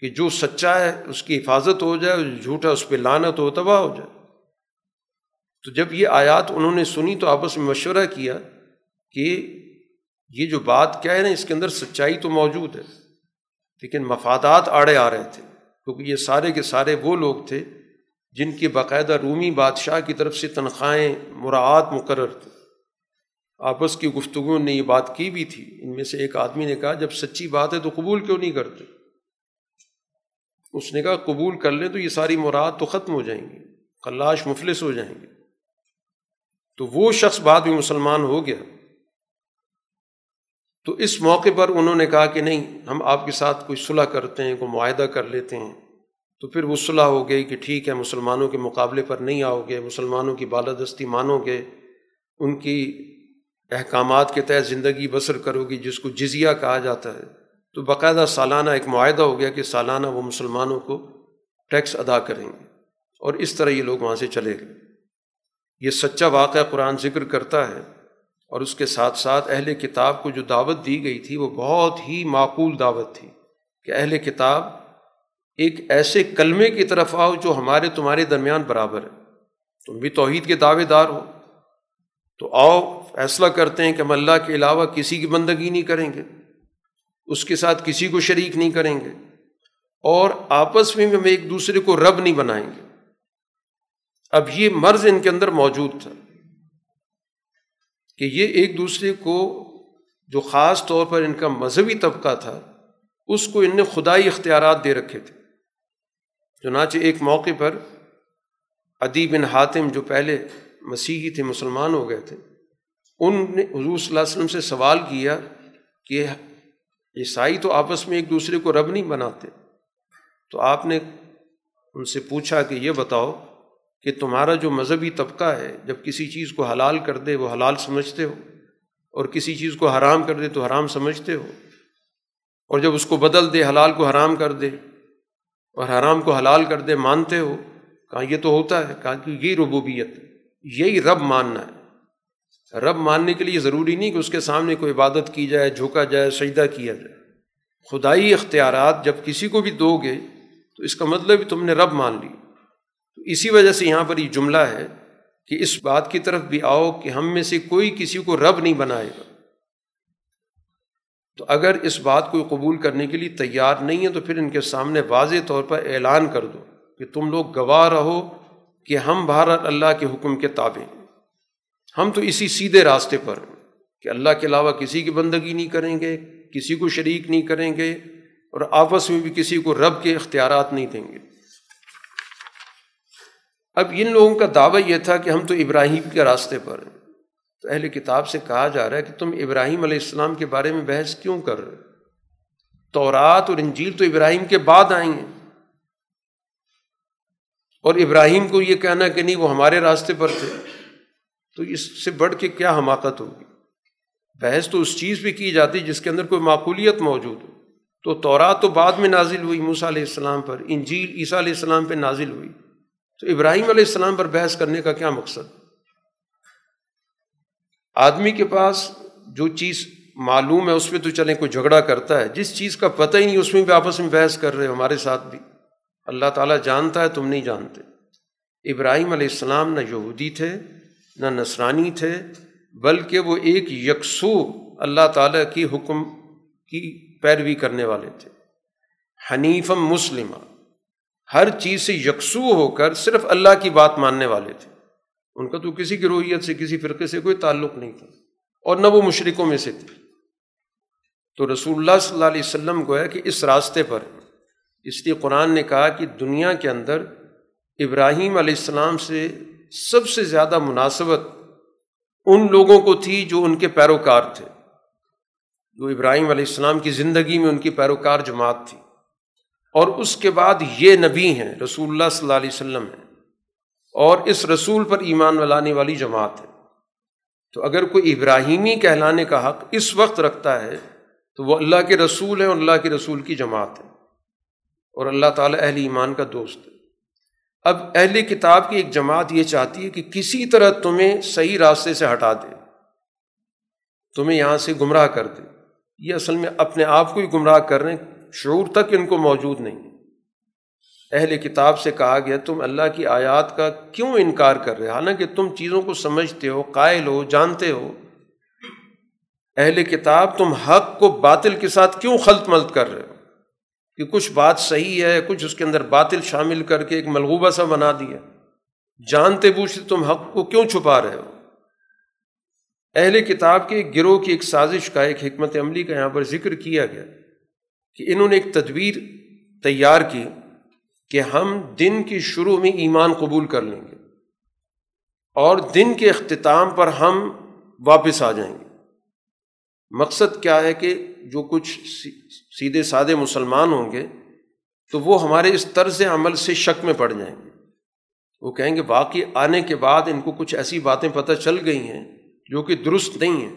کہ جو سچا ہے، اس کی حفاظت ہو جائے جھوٹا اس پہ لانت ہو، تباہ ہو جائے۔ تو جب یہ آیات انہوں نے سنی تو آپس میں مشورہ کیا کہ یہ جو بات کیا ہے نا، اس کے اندر سچائی تو موجود ہے، لیکن مفادات آڑے آ رہے تھے۔ کیونکہ یہ سارے کے سارے وہ لوگ تھے جن کی باقاعدہ رومی بادشاہ کی طرف سے تنخواہیں مراعات مقرر تھے آپس کی گفتگو نے یہ بات کی بھی تھی۔ ان میں سے ایک آدمی نے کہا، جب سچی بات ہے تو قبول کیوں نہیں کرتے؟ اس نے کہا قبول کر لیں تو یہ ساری مراد تو ختم ہو جائیں گی کلاش مفلس ہو جائیں گے تو وہ شخص بعد بھی مسلمان ہو گیا۔ تو اس موقع پر انہوں نے کہا کہ نہیں، ہم آپ کے ساتھ کوئی صلح کرتے ہیں، کوئی معاہدہ کر لیتے ہیں۔ تو پھر وہ صلح ہو گئی کہ ٹھیک ہے، مسلمانوں کے مقابلے پر نہیں آؤ گے، مسلمانوں کی بالادستی مانو گے۔ ان کی احکامات کے تحت زندگی بسر کرو گی، جس کو جزیہ کہا جاتا ہے۔ تو باقاعدہ سالانہ ایک معاہدہ ہو گیا کہ سالانہ وہ مسلمانوں کو ٹیکس ادا کریں گے اور اس طرح یہ لوگ وہاں سے چلے گئے۔ یہ سچا واقعہ قرآن ذکر کرتا ہے اور اس کے ساتھ ساتھ اہل کتاب کو جو دعوت دی گئی تھی وہ بہت ہی معقول دعوت تھی کہ اہل کتاب ایک ایسے کلمے کی طرف آؤ جو ہمارے تمہارے درمیان برابر ہے۔ تم بھی توحید کے دعوے دار ہو۔ تو آؤ، فیصلہ کرتے ہیں کہ ہم اللہ کے علاوہ کسی کی بندگی نہیں کریں گے۔ اس کے ساتھ کسی کو شریک نہیں کریں گے اور آپس میں ہم ایک دوسرے کو رب نہیں بنائیں گے۔ اب یہ مرض ان کے اندر موجود تھا کہ یہ ایک دوسرے کو جو خاص طور پر ان کا مذہبی طبقہ تھا، اس کو ان نے خدائی اختیارات دے رکھے تھے۔ چنانچہ ایک موقع پر ادیب بن حاتم جو پہلے مسیحی تھے، مسلمان ہو گئے تھے، ان نے حضور صلی اللہ علیہ وسلم سے سوال کیا کہ عیسائی تو آپس میں ایک دوسرے کو رب نہیں بناتے۔ تو آپ نے ان سے پوچھا کہ یہ بتاؤ کہ تمہارا جو مذہبی طبقہ ہے، جب کسی چیز کو حلال کر دے، وہ حلال سمجھتے ہو، اور کسی چیز کو حرام کر دے تو حرام سمجھتے ہو، اور جب اس کو بدل دے، حلال کو حرام کر دے، اور حرام کو حلال کر دے، مانتے ہو کہا یہ تو ہوتا ہے کہا کہ یہی ربوبیت، یہی رب ماننا ہے۔ رب ماننے کے لیے ضروری نہیں کہ اس کے سامنے کوئی عبادت کی جائے، جھکا جائے، سجدہ کیا جائے۔ خدائی اختیارات جب کسی کو بھی دو گے، تو اس کا مطلب تم نے رب مان لی۔ تو اسی وجہ سے یہاں پر یہ جملہ ہے کہ اس بات کی طرف بھی آؤ کہ ہم میں سے کوئی کسی کو رب نہیں بنائے گا۔ تو اگر اس بات کو قبول کرنے کے لیے تیار نہیں ہے تو پھر ان کے سامنے واضح طور پر اعلان کر دو کہ تم لوگ گواہ رہو کہ ہم بھارت اللہ کے حکم کے تابع ہم تو اسی سیدھے راستے پر کہ اللہ کے علاوہ کسی کی بندگی نہیں کریں گے۔ کسی کو شریک نہیں کریں گے اور آپس میں بھی کسی کو رب کے اختیارات نہیں دیں گے۔ اب ان لوگوں کا دعویٰ یہ تھا کہ ہم تو ابراہیم کے راستے پر ہیں۔ تو اہل کتاب سے کہا جا رہا ہے کہ تم ابراہیم علیہ السلام کے بارے میں بحث کیوں کر رہے تورات اور انجیل تو ابراہیم کے بعد آئیں گے۔ اور ابراہیم کو یہ کہنا کہ نہیں، وہ ہمارے راستے پر تھے۔ تو اس سے بڑھ کے کیا حماقت ہوگی؟ بحث تو اس چیز پہ کی جاتی جس کے اندر کوئی معقولیت موجود ہو۔ تو تورات تو بعد میں نازل ہوئی، موسیٰ علیہ السلام پر، انجیل عیسیٰ علیہ السلام پہ نازل ہوئی۔ تو ابراہیم علیہ السلام پر بحث کرنے کا کیا مقصد؟ آدمی کے پاس جو چیز معلوم ہے، اس پہ تو چلیں، کوئی جھگڑا کرتا ہے۔ جس چیز کا پتہ ہی نہیں، اس میں بھی آپس میں بحث کر رہے ہو ہمارے ساتھ بھی۔ اللہ تعالیٰ جانتا ہے، تم نہیں جانتے۔ ابراہیم علیہ السلام نہ یہودی تھے، نہ نصرانی تھے بلکہ وہ ایک یکسو اللہ تعالیٰ کی حکم کی پیروی کرنے والے تھے۔ حنیفم مسلمہ ہر چیز سے یکسو ہو کر صرف اللہ کی بات ماننے والے تھے۔ ان کا تو کسی کی سے، کسی فرقے سے کوئی تعلق نہیں تھا۔ اور نہ وہ مشرقوں میں سے تھے۔ تو رسول اللہ صلی اللہ علیہ وسلم کو ہے کہ اس راستے پر، اس لیے قرآن نے کہا کہ دنیا کے اندر ابراہیم علیہ السلام سے سب سے زیادہ مناسبت ان لوگوں کو تھی جو ان کے پیروکار تھے۔ جو ابراہیم علیہ السلام کی زندگی میں ان کی پیروکار جماعت تھی۔ اور اس کے بعد یہ نبی ہیں، رسول اللہ صلی اللہ علیہ وسلم ہیں۔ اور اس رسول پر ایمان ولانے والی جماعت ہے۔ تو اگر کوئی ابراہیمی کہلانے کا حق اس وقت رکھتا ہے، تو وہ اللہ کے رسول ہیں اور اللہ کے رسول کی جماعت ہے۔ اور اللہ تعالیٰ اہل ایمان کا دوست ہے۔ اب اہل کتاب کی ایک جماعت یہ چاہتی ہے کہ کسی طرح تمہیں صحیح راستے سے ہٹا دے، تمہیں یہاں سے گمراہ کر دے۔ یہ اصل میں اپنے آپ کو ہی گمراہ کر رہے ہیں، شعور تک ان کو موجود نہیں۔ اہل کتاب سے کہا گیا، تم اللہ کی آیات کا کیوں انکار کر رہے؟ حالانکہ تم چیزوں کو سمجھتے ہو، قائل ہو، جانتے ہو۔ اہل کتاب تم حق کو باطل کے ساتھ کیوں خلط ملت کر رہے ہو؟ کہ کچھ بات صحیح ہے، کچھ اس کے اندر باطل شامل کر کے ایک ملغوبہ سا بنا دیا۔ جانتے بوجھتے تم حق کو کیوں چھپا رہے ہو؟ اہل کتاب کے گروہ کی ایک سازش کا ایک حکمت عملی کا یہاں پر ذکر کیا گیا کہ انہوں نے ایک تدبیر تیار کی کہ ہم دن کی شروع میں ایمان قبول کر لیں گے اور دن کے اختتام پر ہم واپس آ جائیں گے۔ مقصد کیا ہے کہ جو کچھ سیدھے سادے مسلمان ہوں گے تو وہ ہمارے اس طرز عمل سے شک میں پڑ جائیں گے۔ وہ کہیں گے باقی آنے کے بعد ان کو کچھ ایسی باتیں پتہ چل گئی ہیں جو کہ درست نہیں ہیں۔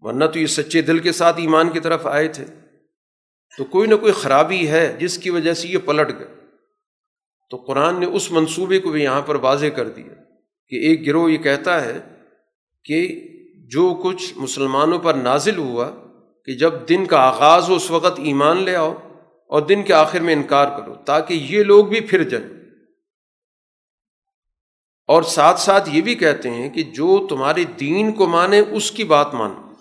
ورنہ تو یہ سچے دل کے ساتھ ایمان کی طرف آئے تھے۔ تو کوئی نہ کوئی خرابی ہے جس کی وجہ سے یہ پلٹ گئے۔ تو قرآن نے اس منصوبے کو بھی یہاں پر واضح کر دیا کہ ایک گروہ یہ کہتا ہے کہ جو کچھ مسلمانوں پر نازل ہوا کہ جب دن کا آغاز ہو، اس وقت ایمان لے آؤ اور دن کے آخر میں انکار کرو تاکہ یہ لوگ بھی پھر جائیں۔ اور ساتھ ساتھ یہ بھی کہتے ہیں کہ جو تمہارے دین کو مانے، اس کی بات مانو۔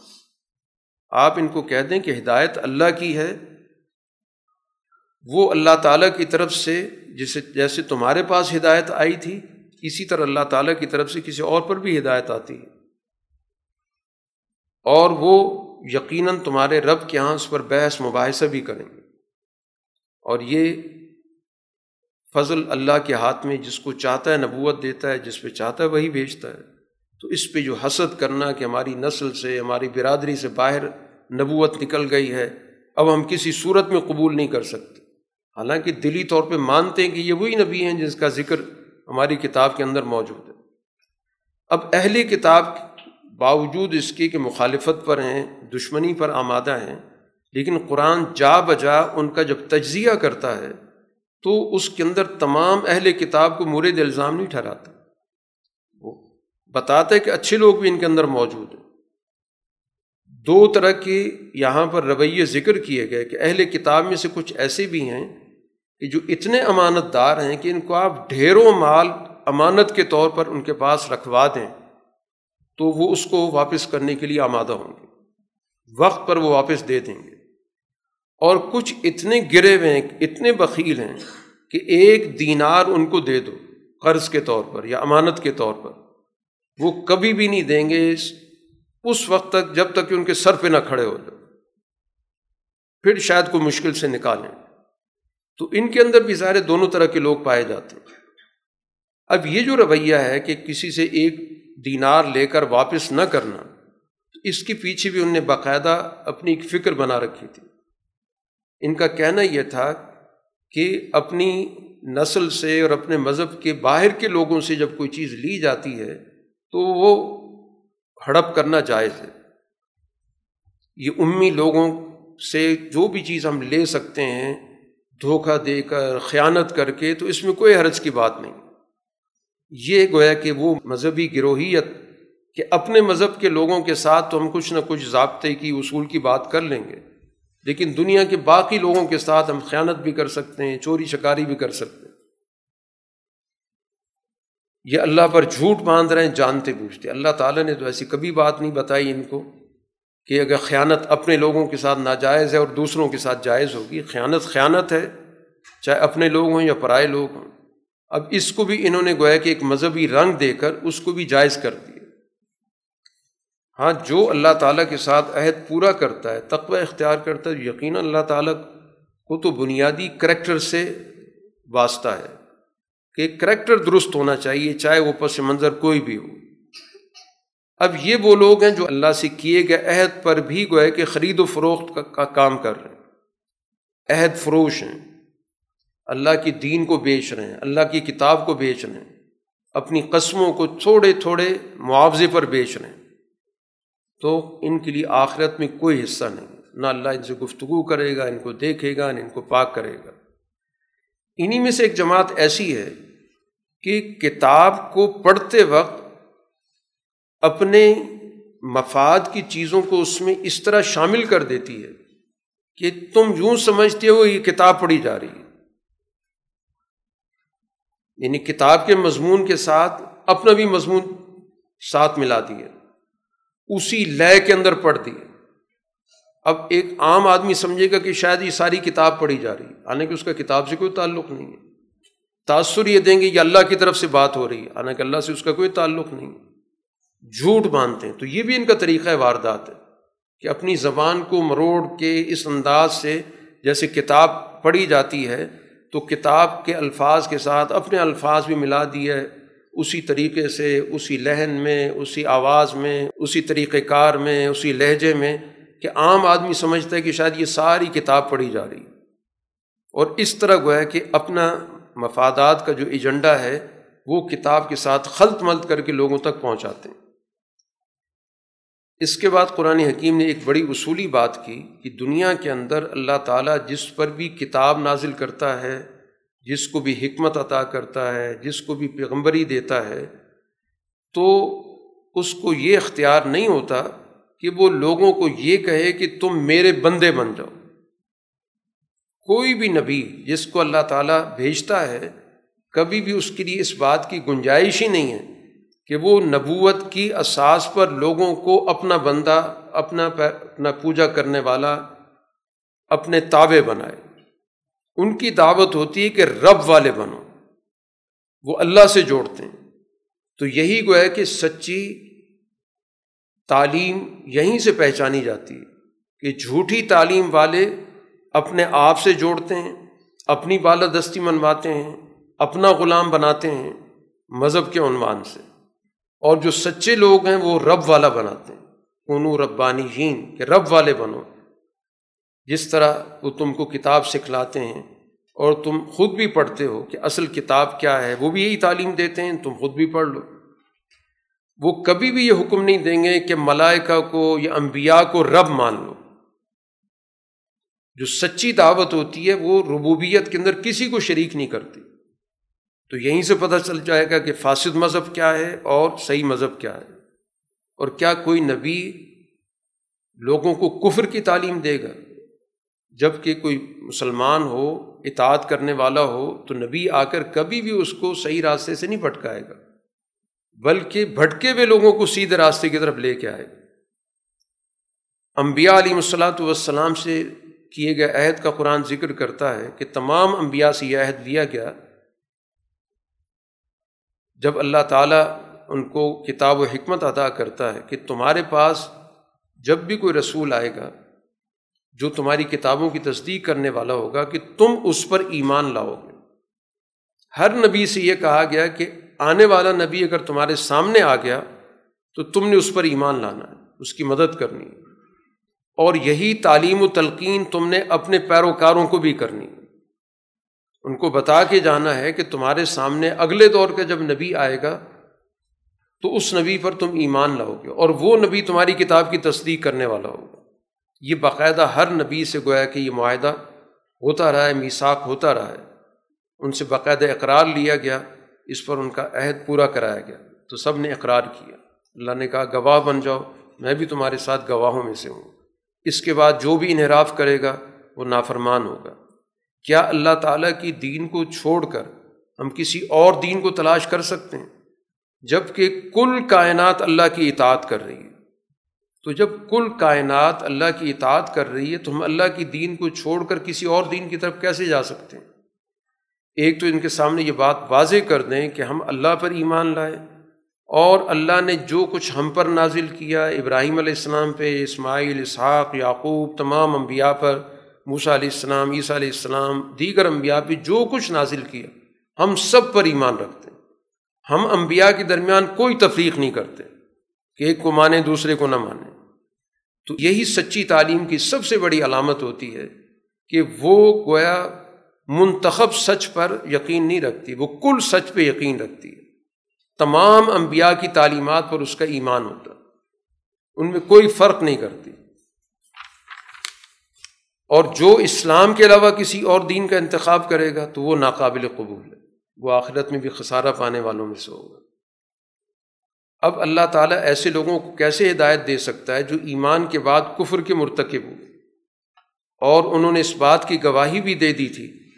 آپ ان کو کہہ دیں کہ ہدایت اللہ کی ہے۔ وہ اللہ تعالیٰ کی طرف سے جسے، جیسے تمہارے پاس ہدایت آئی تھی، اسی طرح اللہ تعالیٰ کی طرف سے کسی اور پر بھی ہدایت آتی ہے۔ اور وہ یقیناً تمہارے رب کے یہاں اس پر بحث مباحثہ بھی کریں گے۔ اور یہ فضل اللہ کے ہاتھ میں جس کو چاہتا ہے نبوت دیتا ہے، جس پہ چاہتا ہے وہی بھیجتا ہے۔ تو اس پہ جو حسد کرنا کہ ہماری نسل سے، ہماری برادری سے باہر نبوت نکل گئی ہے، اب ہم کسی صورت میں قبول نہیں کر سکتے۔ حالانکہ دلی طور پہ مانتے ہیں کہ یہ وہی نبی ہیں جس کا ذکر ہماری کتاب کے اندر موجود ہے۔ اب اہلی کتاب باوجود اس کی کہ مخالفت پر ہیں، دشمنی پر آمادہ ہیں، لیکن قرآن جا بجا ان کا جب تجزیہ کرتا ہے، تو اس کے اندر تمام اہل کتاب کو مورد الزام نہیں ٹھہراتا۔ وہ بتاتا ہے کہ اچھے لوگ بھی ان کے اندر موجود ہیں۔ دو طرح کے یہاں پر رویے ذکر کیے گئے کہ اہل کتاب میں سے کچھ ایسے بھی ہیں کہ جو اتنے امانت دار ہیں کہ ان کو آپ ڈھیروں مال امانت کے طور پر ان کے پاس رکھوا دیں۔ تو وہ اس کو واپس کرنے کے لیے آمادہ ہوں گے۔ وقت پر وہ واپس دے دیں گے۔ اور کچھ اتنے گرے ہوئے ہیں، اتنے بخیل ہیں کہ ایک دینار ان کو دے دو، قرض کے طور پر یا امانت کے طور پر۔ وہ کبھی بھی نہیں دیں گے اس وقت تک جب تک کہ ان کے سر پہ نہ کھڑے ہو جائے۔ پھر شاید کوئی مشکل سے نکالیں۔ تو ان کے اندر بھی ظاہر دونوں طرح کے لوگ پائے جاتے ہیں۔ اب یہ جو رویہ ہے کہ کسی سے ایک دینار لے کر واپس نہ کرنا اس کے پیچھے بھی ان نے باقاعدہ اپنی ایک فکر بنا رکھی تھی۔ ان کا کہنا یہ تھا کہ اپنی نسل سے اور اپنے مذہب کے باہر کے لوگوں سے جب کوئی چیز لی جاتی ہے، تو وہ ہڑپ کرنا جائز ہے۔ یہ امی لوگوں سے جو بھی چیز ہم لے سکتے ہیں، دھوکہ دے کر، خیانت کر کے، تو اس میں کوئی حرج کی بات نہیں۔ یہ گویا کہ وہ مذہبی گروہیت کہ اپنے مذہب کے لوگوں کے ساتھ تو ہم کچھ نہ کچھ ضابطے کی، اصول کی بات کر لیں گے۔ لیکن دنیا کے باقی لوگوں کے ساتھ ہم خیانت بھی کر سکتے ہیں، چوری شکاری بھی کر سکتے ہیں۔ یہ اللہ پر جھوٹ باندھ رہے ہیں، جانتے بوجھتے اللہ تعالیٰ نے تو ایسی کبھی بات نہیں بتائی ان کو کہ اگر خیانت اپنے لوگوں کے ساتھ ناجائز ہے اور دوسروں کے ساتھ جائز ہوگی۔ خیانت خیانت ہے، چاہے اپنے لوگ ہوں یا پرائے لوگ ہوں۔ اب اس کو بھی انہوں نے گویا کہ ایک مذہبی رنگ دے کر اس کو بھی جائز کر دیا۔ ہاں جو اللہ تعالیٰ کے ساتھ عہد پورا کرتا ہے، تقوی اختیار کرتا ہے، یقیناً اللہ تعالیٰ کو تو بنیادی کریکٹر سے واسطہ ہے کہ کریکٹر درست ہونا چاہیے، چاہے وہ پس منظر کوئی بھی ہو۔ اب یہ وہ لوگ ہیں جو اللہ سے کیے گئے عہد پر بھی گوئے کہ خرید و فروخت کا کام کر رہے ہیں۔ عہد فروش ہیں۔ اللہ کی دین کو بیچ رہے ہیں، اللہ کی کتاب کو بیچ رہے ہیں، اپنی قسموں کو تھوڑے تھوڑے معاوضے پر بیچ رہے ہیں۔ تو ان کے لیے آخرت میں کوئی حصہ نہیں، نہ اللہ ان سے گفتگو کرے گا، ان کو دیکھے گا نہ ان کو پاک کرے گا۔ انہی میں سے ایک جماعت ایسی ہے کہ کتاب کو پڑھتے وقت اپنے مفاد کی چیزوں کو اس میں اس طرح شامل کر دیتی ہے کہ تم یوں سمجھتے ہو یہ کتاب پڑھی جا رہی ہے۔ یعنی کتاب کے مضمون کے ساتھ اپنا بھی مضمون ساتھ ملا دیے، اسی لے کے اندر پڑھ دیے۔ اب ایک عام آدمی سمجھے گا کہ شاید یہ ساری کتاب پڑھی جا رہی ہے، حالانکہ اس کا کتاب سے کوئی تعلق نہیں ہے۔ تاثر یہ دیں گے کہ اللہ کی طرف سے بات ہو رہی ہے، حالانکہ اللہ سے اس کا کوئی تعلق نہیں جھوٹ مانتے ہیں، تو یہ بھی ان کا طریقہ واردات ہے کہ اپنی زبان کو مروڑ کے اس انداز سے جیسے کتاب پڑھی جاتی ہے تو کتاب کے الفاظ کے ساتھ اپنے الفاظ بھی ملا دیے اسی طریقے سے، اسی لہن میں، اسی آواز میں، اسی طریقۂ کار میں، اسی لہجے میں کہ عام آدمی سمجھتا ہے کہ شاید یہ ساری کتاب پڑھی جا رہی۔ اور اس طرح گویا کہ اپنا مفادات کا جو ایجنڈا ہے، وہ کتاب کے ساتھ خلط ملط کر کے لوگوں تک پہنچاتے ہیں۔ اس کے بعد قرآن حکیم نے ایک بڑی اصولی بات کی کہ دنیا کے اندر اللہ تعالیٰ جس پر بھی کتاب نازل کرتا ہے، جس کو بھی حکمت عطا کرتا ہے، جس کو بھی پیغمبری دیتا ہے، تو اس کو یہ اختیار نہیں ہوتا کہ وہ لوگوں کو یہ کہے کہ تم میرے بندے بن جاؤ۔ کوئی بھی نبی جس کو اللہ تعالیٰ بھیجتا ہے، کبھی بھی اس کے لیے اس بات کی گنجائش ہی نہیں ہے۔ کہ وہ نبوت کی اساس پر لوگوں کو اپنا بندہ، اپنا اپنا پوجا کرنے والا اپنے تابے بنائے۔ ان کی دعوت ہوتی ہے کہ رب والے بنو، وہ اللہ سے جوڑتے ہیں۔ تو یہی گویا کہ سچی تعلیم یہیں سے پہچانی جاتی ہے کہ جھوٹی تعلیم والے اپنے آپ سے جوڑتے ہیں، اپنی بالادستی منواتے ہیں، اپنا غلام بناتے ہیں مذہب کے عنوان سے۔ اور جو سچے لوگ ہیں وہ رب والا بناتے ہیں۔ کنو ربانی جین کہ رب والے بنو۔ جس طرح وہ تم کو کتاب سکھلاتے ہیں اور تم خود بھی پڑھتے ہو کہ اصل کتاب کیا ہے، وہ بھی یہی تعلیم دیتے ہیں، تم خود بھی پڑھ لو۔ وہ کبھی بھی یہ حکم نہیں دیں گے کہ ملائکہ کو یا انبیاء کو رب مان لو۔ جو سچی دعوت ہوتی ہے، وہ ربوبیت کے اندر کسی کو شریک نہیں کرتی۔ تو یہیں سے پتہ چل جائے گا کہ فاسد مذہب کیا ہے اور صحیح مذہب کیا ہے۔ اور کیا کوئی نبی لوگوں کو کفر کی تعلیم دے گا؟ جبکہ کوئی مسلمان ہو، اطاعت کرنے والا ہو، تو نبی آ کر کبھی بھی اس کو صحیح راستے سے نہیں بھٹکائے گا، بلکہ بھٹکے ہوئے لوگوں کو سیدھے راستے کی طرف لے کے آئے گا۔ امبیا علیہ الصلاۃ والسلام سے کیے گئے عہد کا قرآن ذکر کرتا ہے کہ تمام انبیاء سے یہ عہد لیا گیا جب اللہ تعالیٰ ان کو کتاب و حکمت ادا کرتا ہے کہ تمہارے پاس جب بھی کوئی رسول آئے گا جو تمہاری کتابوں کی تصدیق کرنے والا ہوگا کہ تم اس پر ایمان لاؤ گے۔ ہر نبی سے یہ کہا گیا کہ آنے والا نبی اگر تمہارے سامنے آ گیا تو تم نے اس پر ایمان لانا ہے، اس کی مدد کرنی ہے۔ اور یہی تعلیم و تلقین تم نے اپنے پیروکاروں کو بھی کرنی ان کو بتا کے جانا ہے کہ تمہارے سامنے اگلے دور کا جب نبی آئے گا، تو اس نبی پر تم ایمان لاؤ گے اور وہ نبی تمہاری کتاب کی تصدیق کرنے والا ہوگا۔ یہ باقاعدہ ہر نبی سے گویا کہ یہ معاہدہ ہوتا رہا ہے میساک ہوتا رہا ہے۔ ان سے باقاعدہ اقرار لیا گیا، اس پر ان کا عہد پورا کرایا گیا۔ تو سب نے اقرار کیا۔ اللہ نے کہا، گواہ بن جاؤ، میں بھی تمہارے ساتھ گواہوں میں سے ہوں۔ اس کے بعد جو بھی انحراف کرے گا، وہ نافرمان ہوگا۔ کیا اللہ تعالیٰ کی دین کو چھوڑ کر ہم کسی اور دین کو تلاش کر سکتے ہیں؟ جبکہ کل کائنات اللہ کی اطاعت کر رہی ہے۔ تو جب کل کائنات اللہ کی اطاعت کر رہی ہے تو ہم اللہ کی دین کو چھوڑ کر کسی اور دین کی طرف کیسے جا سکتے ہیں؟ ایک تو ان کے سامنے یہ بات واضح کر دیں کہ ہم اللہ پر ایمان لائیں اور اللہ نے جو کچھ ہم پر نازل کیا، ابراہیم علیہ السلام پہ، اسماعیل، اسحاق، یعقوب، تمام انبیاء پر موسیٰ علیہ السلام، عیسیٰ علیہ السلام، دیگر انبیاء پہ جو کچھ نازل کیا ہم سب پر ایمان رکھتے۔ ہیں ہم انبیاء کے درمیان کوئی تفریق نہیں کرتے کہ ایک کو مانے، دوسرے کو نہ مانے۔ تو یہی سچی تعلیم کی سب سے بڑی علامت ہوتی ہے کہ وہ گویا منتخب سچ پر یقین نہیں رکھتی، وہ کل سچ پہ یقین رکھتی ہے۔ تمام انبیاء کی تعلیمات پر اس کا ایمان ہوتا، ان میں کوئی فرق نہیں کرتی۔ اور جو اسلام کے علاوہ کسی اور دین کا انتخاب کرے گا تو وہ ناقابل قبول ہے۔ وہ آخرت میں بھی خسارہ پانے والوں میں سے ہوگا۔ اب اللہ تعالیٰ ایسے لوگوں کو کیسے ہدایت دے سکتا ہے جو ایمان کے بعد کفر کے مرتکب ہو اور انہوں نے اس بات کی گواہی بھی دے دی تھی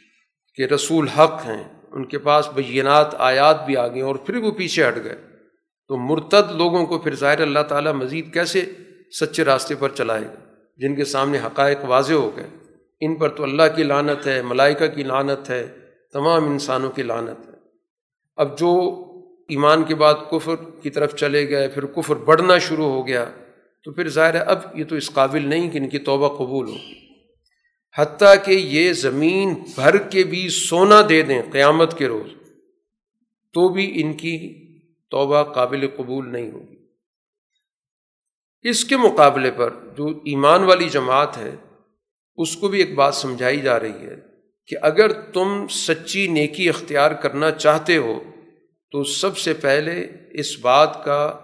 کہ رسول حق ہیں، ان کے پاس بینات آیات بھی آ گئیں اور پھر وہ پیچھے ہٹ گئے۔ تو مرتد لوگوں کو پھر ظاہر اللہ تعالیٰ مزید کیسے سچے راستے پر چلائے گا؟ جن کے سامنے حقائق واضح ہو گئے، ان پر تو اللہ کی لانت ہے، ملائکہ کی لانت ہے، تمام انسانوں کی لانت ہے۔ اب جو ایمان کے بعد کفر کی طرف چلے گئے، پھر کفر بڑھنا شروع ہو گیا، تو پھر ظاہر ہے اب یہ تو اس قابل نہیں کہ ان کی توبہ قبول ہو۔ حتیٰ کہ یہ زمین بھر کے بھی سونا دے دیں قیامت کے روز، تو بھی ان کی توبہ قابل قبول نہیں ہوگی۔ اس کے مقابلے پر جو ایمان والی جماعت ہے، اس کو بھی ایک بات سمجھائی جا رہی ہے کہ اگر تم سچی نیکی اختیار کرنا چاہتے ہو، تو سب سے پہلے اس بات کا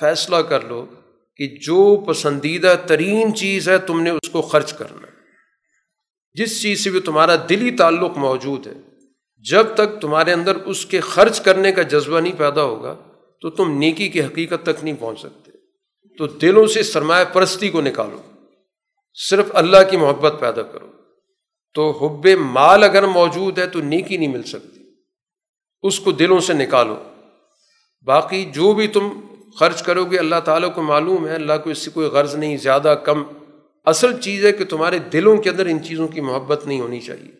فیصلہ کر لو کہ جو پسندیدہ ترین چیز ہے، تم نے اس کو خرچ کرنا جس چیز سے بھی تمہارا دلی تعلق موجود ہے، جب تک تمہارے اندر اس کے خرچ کرنے کا جذبہ نہیں پیدا ہوگا، تو تم نیکی کی حقیقت تک نہیں پہنچ سکتے۔ تو دلوں سے سرمایہ پرستی کو نکالو۔ صرف اللہ کی محبت پیدا کرو۔ تو حب مال اگر موجود ہے تو نیکی نہیں مل سکتی۔ اس کو دلوں سے نکالو۔ باقی جو بھی تم خرچ کرو گے اللہ تعالیٰ کو معلوم ہے۔ اللہ کو اس سے کوئی غرض نہیں، زیادہ کم۔ اصل چیز ہے کہ تمہارے دلوں کے اندر ان چیزوں کی محبت نہیں ہونی چاہیے۔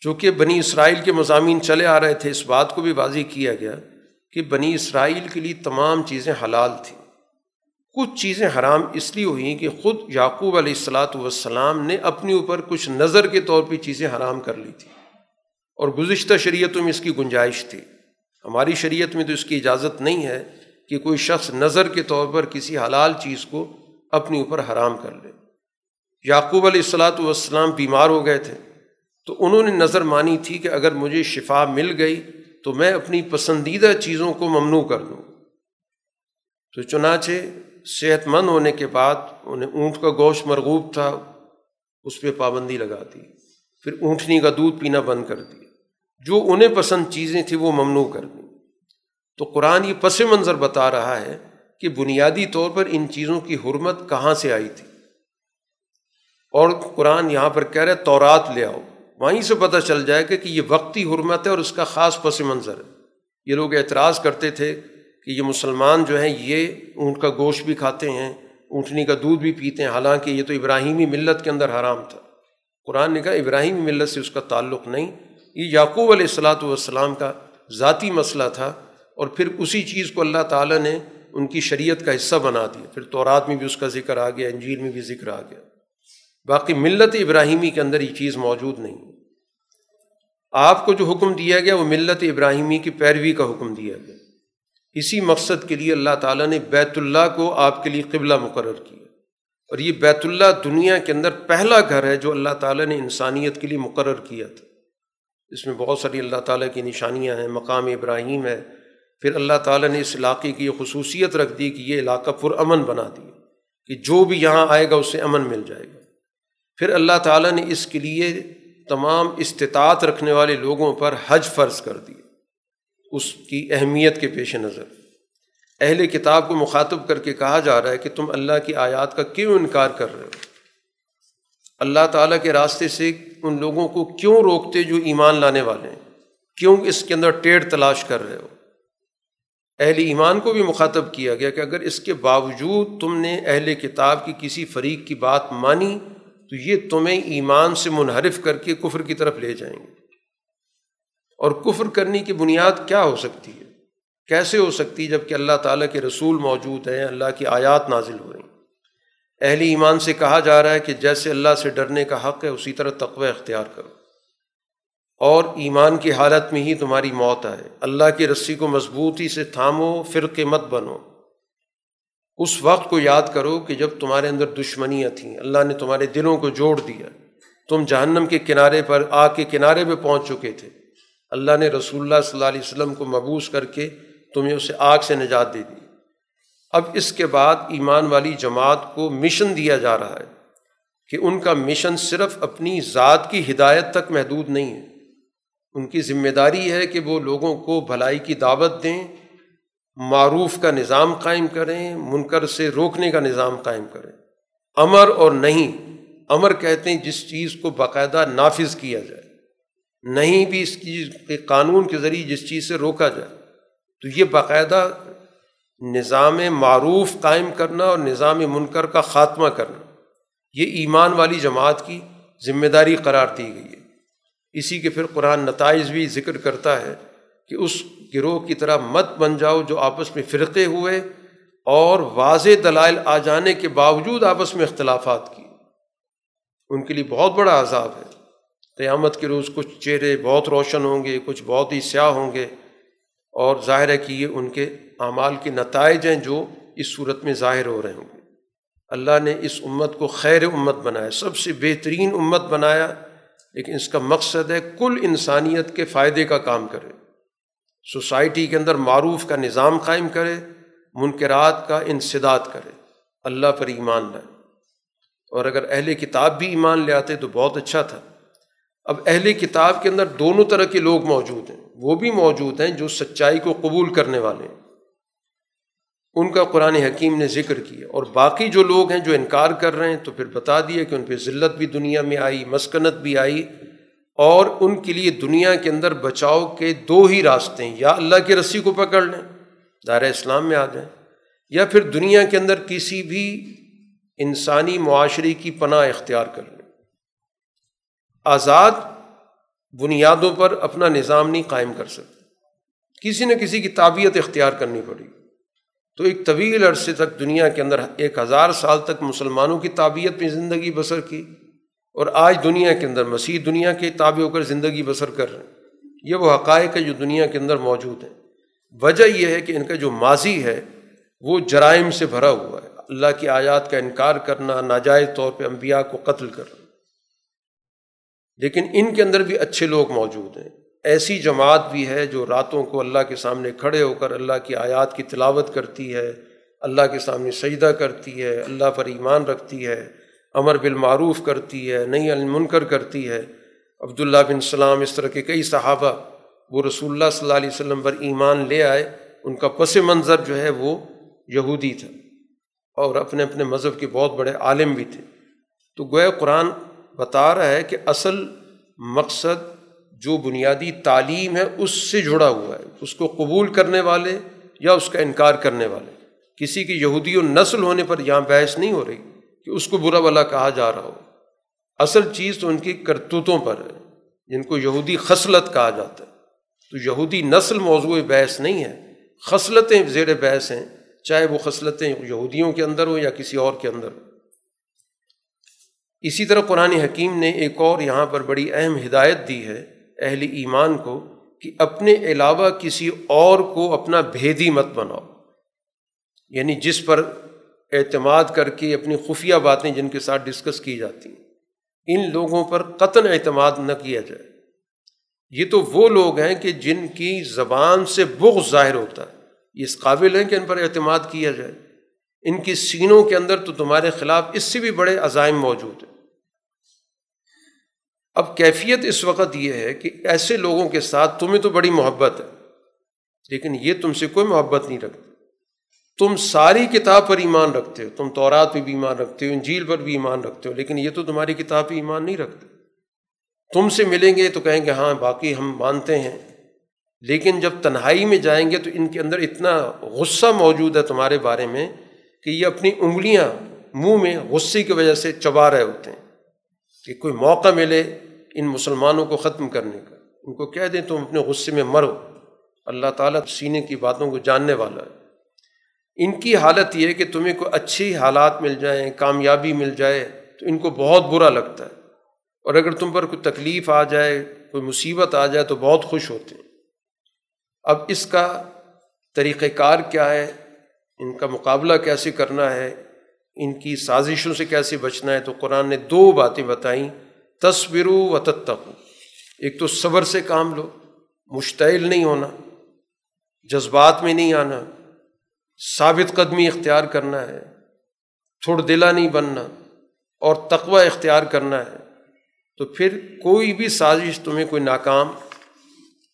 چونکہ بنی اسرائیل کے مضامین چلے آ رہے تھے، اس بات کو بھی واضح کیا گیا۔ کہ بنی اسرائیل کے لیے تمام چیزیں حلال تھیں۔ کچھ چیزیں حرام اس لیے ہوئیں کہ خود یعقوب علیہ السلاۃ والسلام نے اپنے اوپر کچھ نظر کے طور پہ چیزیں حرام کر لی تھیں اور گزشتہ شریعتوں میں اس کی گنجائش تھی۔ ہماری شریعت میں تو اس کی اجازت نہیں ہے کہ کوئی شخص نظر کے طور پر کسی حلال چیز کو اپنے اوپر حرام کر لے۔ یعقوب علیہ السلاۃ والسلام بیمار ہو گئے تھے تو انہوں نے نظر مانی تھی کہ اگر مجھے شفا مل گئی تو میں اپنی پسندیدہ چیزوں کو ممنوع کر دوں۔ تو چنانچہ صحت مند ہونے کے بعد انہیں اونٹ کا گوشت مرغوب تھا، اس پہ پابندی لگا دی۔ پھر اونٹنی کا دودھ پینا بند کر دیا۔ جو انہیں پسند چیزیں تھیں وہ ممنوع کر دیں۔ تو قرآن یہ پس منظر بتا رہا ہے کہ بنیادی طور پر ان چیزوں کی حرمت کہاں سے آئی تھی۔ اور قرآن یہاں پر کہہ رہے تورات لے آؤ۔ وہیں سے پتہ چل جائے گا کہ یہ وقتی حرمت ہے اور اس کا خاص پس منظر ہے۔ یہ لوگ اعتراض کرتے تھے کہ یہ مسلمان جو ہیں، یہ اونٹ کا گوشت بھی کھاتے ہیں، اونٹنی کا دودھ بھی پیتے ہیں۔ حالانکہ یہ تو ابراہیمی ملت کے اندر حرام تھا۔ قرآن نے کہا، ابراہیمی ملت سے اس کا تعلق نہیں۔ یہ یعقوب علیہ السلاۃ والسلام کا ذاتی مسئلہ تھا اور پھر اسی چیز کو اللہ تعالیٰ نے ان کی شریعت کا حصہ بنا دیا۔ پھر تورات میں بھی اس کا ذکر آ گیا، انجیل میں بھی ذکر آ گیا۔ باقی ملت ابراہیمی کے اندر یہ چیز موجود نہیں۔ آپ کو جو حکم دیا گیا وہ ملت ابراہیمی کی پیروی کا حکم دیا گیا۔ اسی مقصد کے لیے اللہ تعالیٰ نے بیت اللہ کو آپ کے لیے قبلہ مقرر کیا۔ اور یہ بیت اللہ دنیا کے اندر پہلا گھر ہے جو اللہ تعالیٰ نے انسانیت کے لیے مقرر کیا تھا۔ اس میں بہت ساری اللہ تعالیٰ کی نشانیاں ہیں، مقام ابراہیم ہے۔ پھر اللہ تعالیٰ نے اس علاقے کی یہ خصوصیت رکھ دی کہ یہ علاقہ پرامن بنا دیا کہ جو بھی یہاں آئے گا اسے امن مل جائے گا۔ پھر اللہ تعالیٰ نے اس کے لیے تمام استطاعت رکھنے والے لوگوں پر حج فرض کر دیا اس کی اہمیت کے پیش نظر۔ اہل کتاب کو مخاطب کر کے کہا جا رہا ہے کہ تم اللہ کی آیات کا کیوں انکار کر رہے ہو؟ اللہ تعالیٰ کے راستے سے ان لوگوں کو کیوں روکتے جو ایمان لانے والے ہیں؟ کیوں اس کے اندر ٹیڑھ تلاش کر رہے ہو؟ اہل ایمان کو بھی مخاطب کیا گیا کہ اگر اس کے باوجود تم نے اہل کتاب کی کسی فریق کی بات مانی تو یہ تمہیں ایمان سے منحرف کر کے کفر کی طرف لے جائیں گے۔ اور کفر کرنے کی بنیاد کیا ہو سکتی ہے؟ کیسے ہو سکتی جبکہ اللہ تعالیٰ کے رسول موجود ہیں، اللہ کی آیات نازل ہو رہی ہیں؟ اہل ایمان سے کہا جا رہا ہے کہ جیسے اللہ سے ڈرنے کا حق ہے، اسی طرح تقوی اختیار کرو۔ اور ایمان کی حالت میں ہی تمہاری موت آئے۔ اللہ کی رسی کو مضبوطی سے تھامو، فرقے مت بنو۔ اس وقت کو یاد کرو کہ جب تمہارے اندر دشمنیاں تھیں، اللہ نے تمہارے دلوں کو جوڑ دیا۔ تم جہنم کے کنارے پر آگ کے کنارے پہ پہنچ چکے تھے۔ اللہ نے رسول اللہ صلی اللہ علیہ وسلم کو مبوس کر کے تمہیں اسے آگ سے نجات دے دی۔ اب اس کے بعد ایمان والی جماعت کو مشن دیا جا رہا ہے کہ ان کا مشن صرف اپنی ذات کی ہدایت تک محدود نہیں ہے۔ ان کی ذمہ داری ہے کہ وہ لوگوں کو بھلائی کی دعوت دیں معروف کا نظام قائم کریں، منکر سے روکنے کا نظام قائم کریں۔ امر اور نہیں، امر کہتے ہیں جس چیز کو باقاعدہ نافذ کیا جائے۔ نہیں بھی اس چیز کے قانون کے ذریعے جس چیز سے روکا جائے۔ تو یہ باقاعدہ نظام معروف قائم کرنا اور نظام منکر کا خاتمہ کرنا۔ یہ ایمان والی جماعت کی ذمہ داری قرار دی گئی ہے۔ اسی کے پھر قرآن نتائج بھی ذکر کرتا ہے کہ اس گروہ کی طرح مت بن جاؤ جو آپس میں فرقے ہوئے اور واضح دلائل آ جانے کے باوجود آپس میں اختلافات کی۔ ان کے لیے بہت بڑا عذاب ہے۔ قیامت کے روز کچھ چہرے بہت روشن ہوں گے، کچھ بہت ہی سیاہ ہوں گے۔ اور ظاہر ہے کہ یہ ان کے اعمال کے نتائج ہیں جو اس صورت میں ظاہر ہو رہے ہوں گے۔ اللہ نے اس امت کو خیر امت بنایا، سب سے بہترین امت بنایا، لیکن اس کا مقصد ہے کل انسانیت کے فائدے کا کام کرے۔ سوسائٹی کے اندر معروف کا نظام قائم کرے، منکرات کا انسداد کرے۔ اللہ پر ایمان لائے۔ اور اگر اہل کتاب بھی ایمان لے آتے تو بہت اچھا تھا۔ اب اہل کتاب کے اندر دونوں طرح کے لوگ موجود ہیں۔ وہ بھی موجود ہیں جو سچائی کو قبول کرنے والے ہیں۔ ان کا قرآن حکیم نے ذکر کیا۔ اور باقی جو لوگ ہیں جو انکار کر رہے ہیں تو پھر بتا دیا کہ ان پہ ذلت بھی دنیا میں آئی، مسکنت بھی آئی۔ اور ان کے لیے دنیا کے اندر بچاؤ کے دو ہی راستے ہیں، یا اللہ کی رسی کو پکڑ لیں دائرۂ اسلام میں آ جائیں، یا پھر دنیا کے اندر کسی بھی انسانی معاشرے کی پناہ اختیار کر لیں۔ آزاد بنیادوں پر اپنا نظام نہیں قائم کر سکتے۔ کسی نہ کسی کی تعبیت اختیار کرنی پڑی تو ایک طویل عرصے تک دنیا کے اندر ایک ہزار سال تک مسلمانوں کی تعبیت میں زندگی بسر کی۔ اور آج دنیا کے اندر، مسیح دنیا کے تابع ہو کر زندگی بسر کر رہے ہیں۔ یہ وہ حقائق ہے جو دنیا کے اندر موجود ہیں۔ وجہ یہ ہے کہ ان کا جو ماضی ہے، وہ جرائم سے بھرا ہوا ہے۔ اللہ کی آیات کا انکار کرنا، ناجائز طور پہ انبیاء کو قتل کرنا۔ لیکن ان کے اندر بھی اچھے لوگ موجود ہیں۔ ایسی جماعت بھی ہے جو راتوں کو اللہ کے سامنے کھڑے ہو کر اللہ کی آیات کی تلاوت کرتی ہے، اللہ کے سامنے سجدہ کرتی ہے، اللہ پر ایمان رکھتی ہے۔ امر بالمعروف کرتی ہے نئی المنکر کرتی ہے۔ عبداللہ بن سلام اس طرح کے کئی صحابہ وہ رسول اللہ صلی اللہ علیہ وسلم پر ایمان لے آئے، ان کا پس منظر جو ہے وہ یہودی تھا۔ اور اپنے اپنے مذہب کے بہت بڑے عالم بھی تھے۔ تو گویا قرآن بتا رہا ہے کہ اصل مقصد جو بنیادی تعلیم ہے، اس سے جڑا ہوا ہے۔ اس کو قبول کرنے والے یا اس کا انکار کرنے والے۔ کسی کی یہودی و نسل ہونے پر یہاں بحث نہیں ہو رہی۔ کہ اس کو برا بلا کہا جا رہا ہو۔ اصل چیز تو ان کی کرتوتوں پر ہے، جن کو یہودی خصلت کہا جاتا ہے۔ تو یہودی نسل موضوع بحث نہیں ہے، خصلتیں زیر بحث ہیں، چاہے وہ خصلتیں یہودیوں کے اندر ہو یا کسی اور کے اندر۔ ہو اسی طرح قرآن حکیم نے ایک اور یہاں پر بڑی اہم ہدایت دی ہے اہل ایمان کو کہ اپنے علاوہ کسی اور کو اپنا بھیدی مت بناؤ۔ یعنی جس پر اعتماد کر کے اپنی خفیہ باتیں جن کے ساتھ ڈسکس کی جاتی ہیں، ان لوگوں پر قطن اعتماد نہ کیا جائے۔ یہ تو وہ لوگ ہیں کہ جن کی زبان سے بغض ظاہر ہوتا ہے۔ یہ اس قابل ہیں کہ ان پر اعتماد کیا جائے۔ ان کی سینوں کے اندر تو تمہارے خلاف اس سے بھی بڑے عزائم موجود ہیں۔ اب کیفیت اس وقت یہ ہے کہ ایسے لوگوں کے ساتھ تمہیں تو بڑی محبت ہے، لیکن یہ تم سے کوئی محبت نہیں رکھتے تم ساری کتاب پر ایمان رکھتے ہو، تم تورات پہ بھی ایمان رکھتے ہو، انجیل پر بھی ایمان رکھتے ہو، لیکن یہ تو تمہاری کتاب پہ ایمان نہیں رکھتے۔ تم سے ملیں گے تو کہیں گے ہاں باقی ہم مانتے ہیں۔ لیکن جب تنہائی میں جائیں گے تو ان کے اندر اتنا غصہ موجود ہے تمہارے بارے میں کہ یہ اپنی انگلیاں منہ میں غصے کی وجہ سے چبا رہے ہوتے ہیں۔ کہ کوئی موقع ملے ان مسلمانوں کو ختم کرنے کا۔ ان کو کہہ دیں تم اپنے غصے میں مرو۔ اللہ تعالیٰ سینے کی باتوں کو جاننے والا ہے۔ ان کی حالت یہ ہے کہ تمہیں کوئی اچھی حالات مل جائیں، کامیابی مل جائے، تو ان کو بہت برا لگتا ہے۔ اور اگر تم پر کوئی تکلیف آ جائے، کوئی مصیبت آ جائے، تو بہت خوش ہوتے ہیں۔ اب اس کا طریقۂ کار کیا ہے؟ ان کا مقابلہ کیسے کرنا ہے؟ ان کی سازشوں سے کیسے بچنا ہے؟ تو قرآن نے دو باتیں بتائیں تصور و تتقو ایک تو صبر سے کام لو، مشتعل نہیں ہونا، جذبات میں نہیں آنا۔ ثابت قدمی اختیار کرنا ہے، تھوڑ دلا نہیں بننا اور تقوی اختیار کرنا ہے، تو پھر کوئی بھی سازش تمہیں کوئی ناکام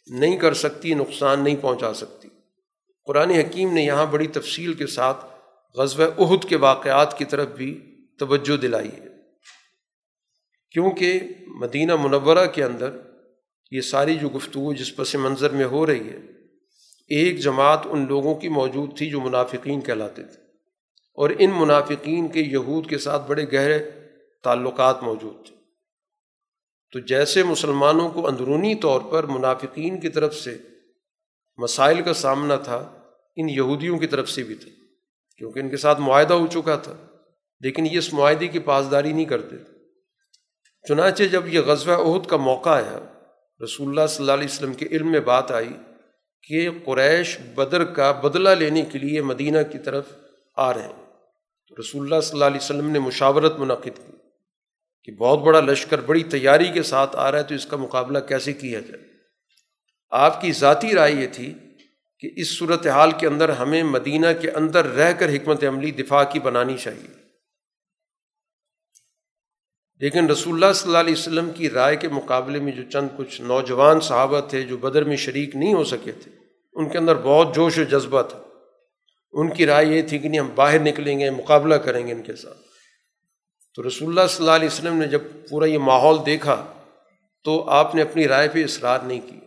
نہیں کر سکتی، نقصان نہیں پہنچا سکتی۔ قرآن حکیم نے یہاں بڑی تفصیل کے ساتھ غزوہ عہد کے واقعات کی طرف بھی توجہ دلائی ہے۔ کیونکہ مدینہ منورہ کے اندر یہ ساری جو گفتگو جس پس منظر میں ہو رہی ہے ایک جماعت ان لوگوں کی موجود تھی جو منافقین کہلاتے تھے اور ان منافقین کے یہود کے ساتھ بڑے گہرے تعلقات موجود تھے۔ تو جیسے مسلمانوں کو اندرونی طور پر منافقین کی طرف سے مسائل کا سامنا تھا، ان یہودیوں کی طرف سے بھی تھا، کیونکہ ان کے ساتھ معاہدہ ہو چکا تھا۔ لیکن یہ اس معاہدے کی پاسداری نہیں کرتے۔ چنانچہ جب یہ غزوہ عہد کا موقع آیا، رسول اللہ صلی اللہ علیہ وسلم کے علم میں بات آئی کہ قریش بدر کا بدلہ لینے کے لیے مدینہ کی طرف آ رہے ہیں۔ تو رسول اللہ صلی اللہ علیہ وسلم نے مشاورت منعقد کی کہ بہت بڑا لشکر بڑی تیاری کے ساتھ آ رہا ہے تو اس کا مقابلہ کیسے کیا جائے۔ آپ کی ذاتی رائے یہ تھی کہ اس صورت حال کے اندر ہمیں مدینہ کے اندر رہ کر حکمت عملی دفاع کی بنانی چاہیے۔ لیکن رسول اللہ صلی اللہ علیہ وسلم کی رائے کے مقابلے میں جو چند کچھ نوجوان صحابہ تھے جو بدر میں شریک نہیں ہو سکے تھے ان کے اندر بہت جوش و جذبہ تھا۔ ان کی رائے یہ تھی کہ نہیں، ہم باہر نکلیں گے، مقابلہ کریں گے ان کے ساتھ۔ تو رسول اللہ صلی اللہ علیہ وسلم نے جب پورا یہ ماحول دیکھا، تو آپ نے اپنی رائے پہ اصرار نہیں کی۔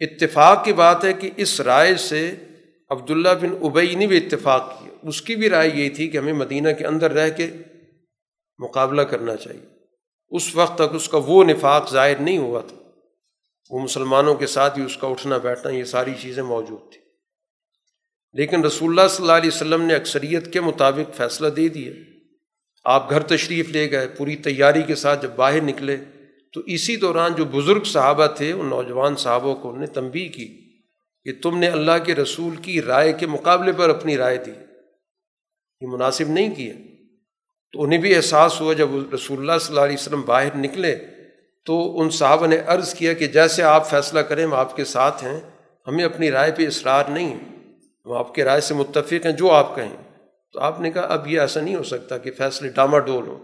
اتفاق کی بات ہے کہ اس رائے سے عبداللہ بن ابئی نے بھی اتفاق کیا اس کی بھی رائے یہ تھی کہ ہمیں مدینہ کے اندر رہ کے مقابلہ کرنا چاہیے۔ اس وقت تک اس کا وہ نفاق ظاہر نہیں ہوا تھا۔ وہ مسلمانوں کے ساتھ ہی اس کا اٹھنا بیٹھنا، یہ ساری چیزیں موجود تھیں۔ لیکن رسول اللہ صلی اللہ علیہ وسلم نے اکثریت کے مطابق فیصلہ دے دیا۔ آپ گھر تشریف لے گئے، پوری تیاری کے ساتھ جب باہر نکلے، تو اسی دوران جو بزرگ صحابہ تھے ان نوجوان صحابوں کو انہوں نے تنبی کی کہ تم نے اللہ کے رسول کی رائے کے مقابلے پر اپنی رائے دی۔ یہ مناسب نہیں کیا۔ تو انہیں بھی احساس ہوا جب رسول اللہ صلی اللہ علیہ وسلم باہر نکلے۔ تو ان صحابہ نے عرض کیا کہ جیسے آپ فیصلہ کریں ہم آپ کے ساتھ ہیں، ہمیں اپنی رائے پہ اصرار نہیں ہم آپ کے رائے سے متفق ہیں جو آپ کہیں۔ تو آپ نے کہا اب یہ ایسا نہیں ہو سکتا کہ فیصلے ڈاما ڈول ہوں۔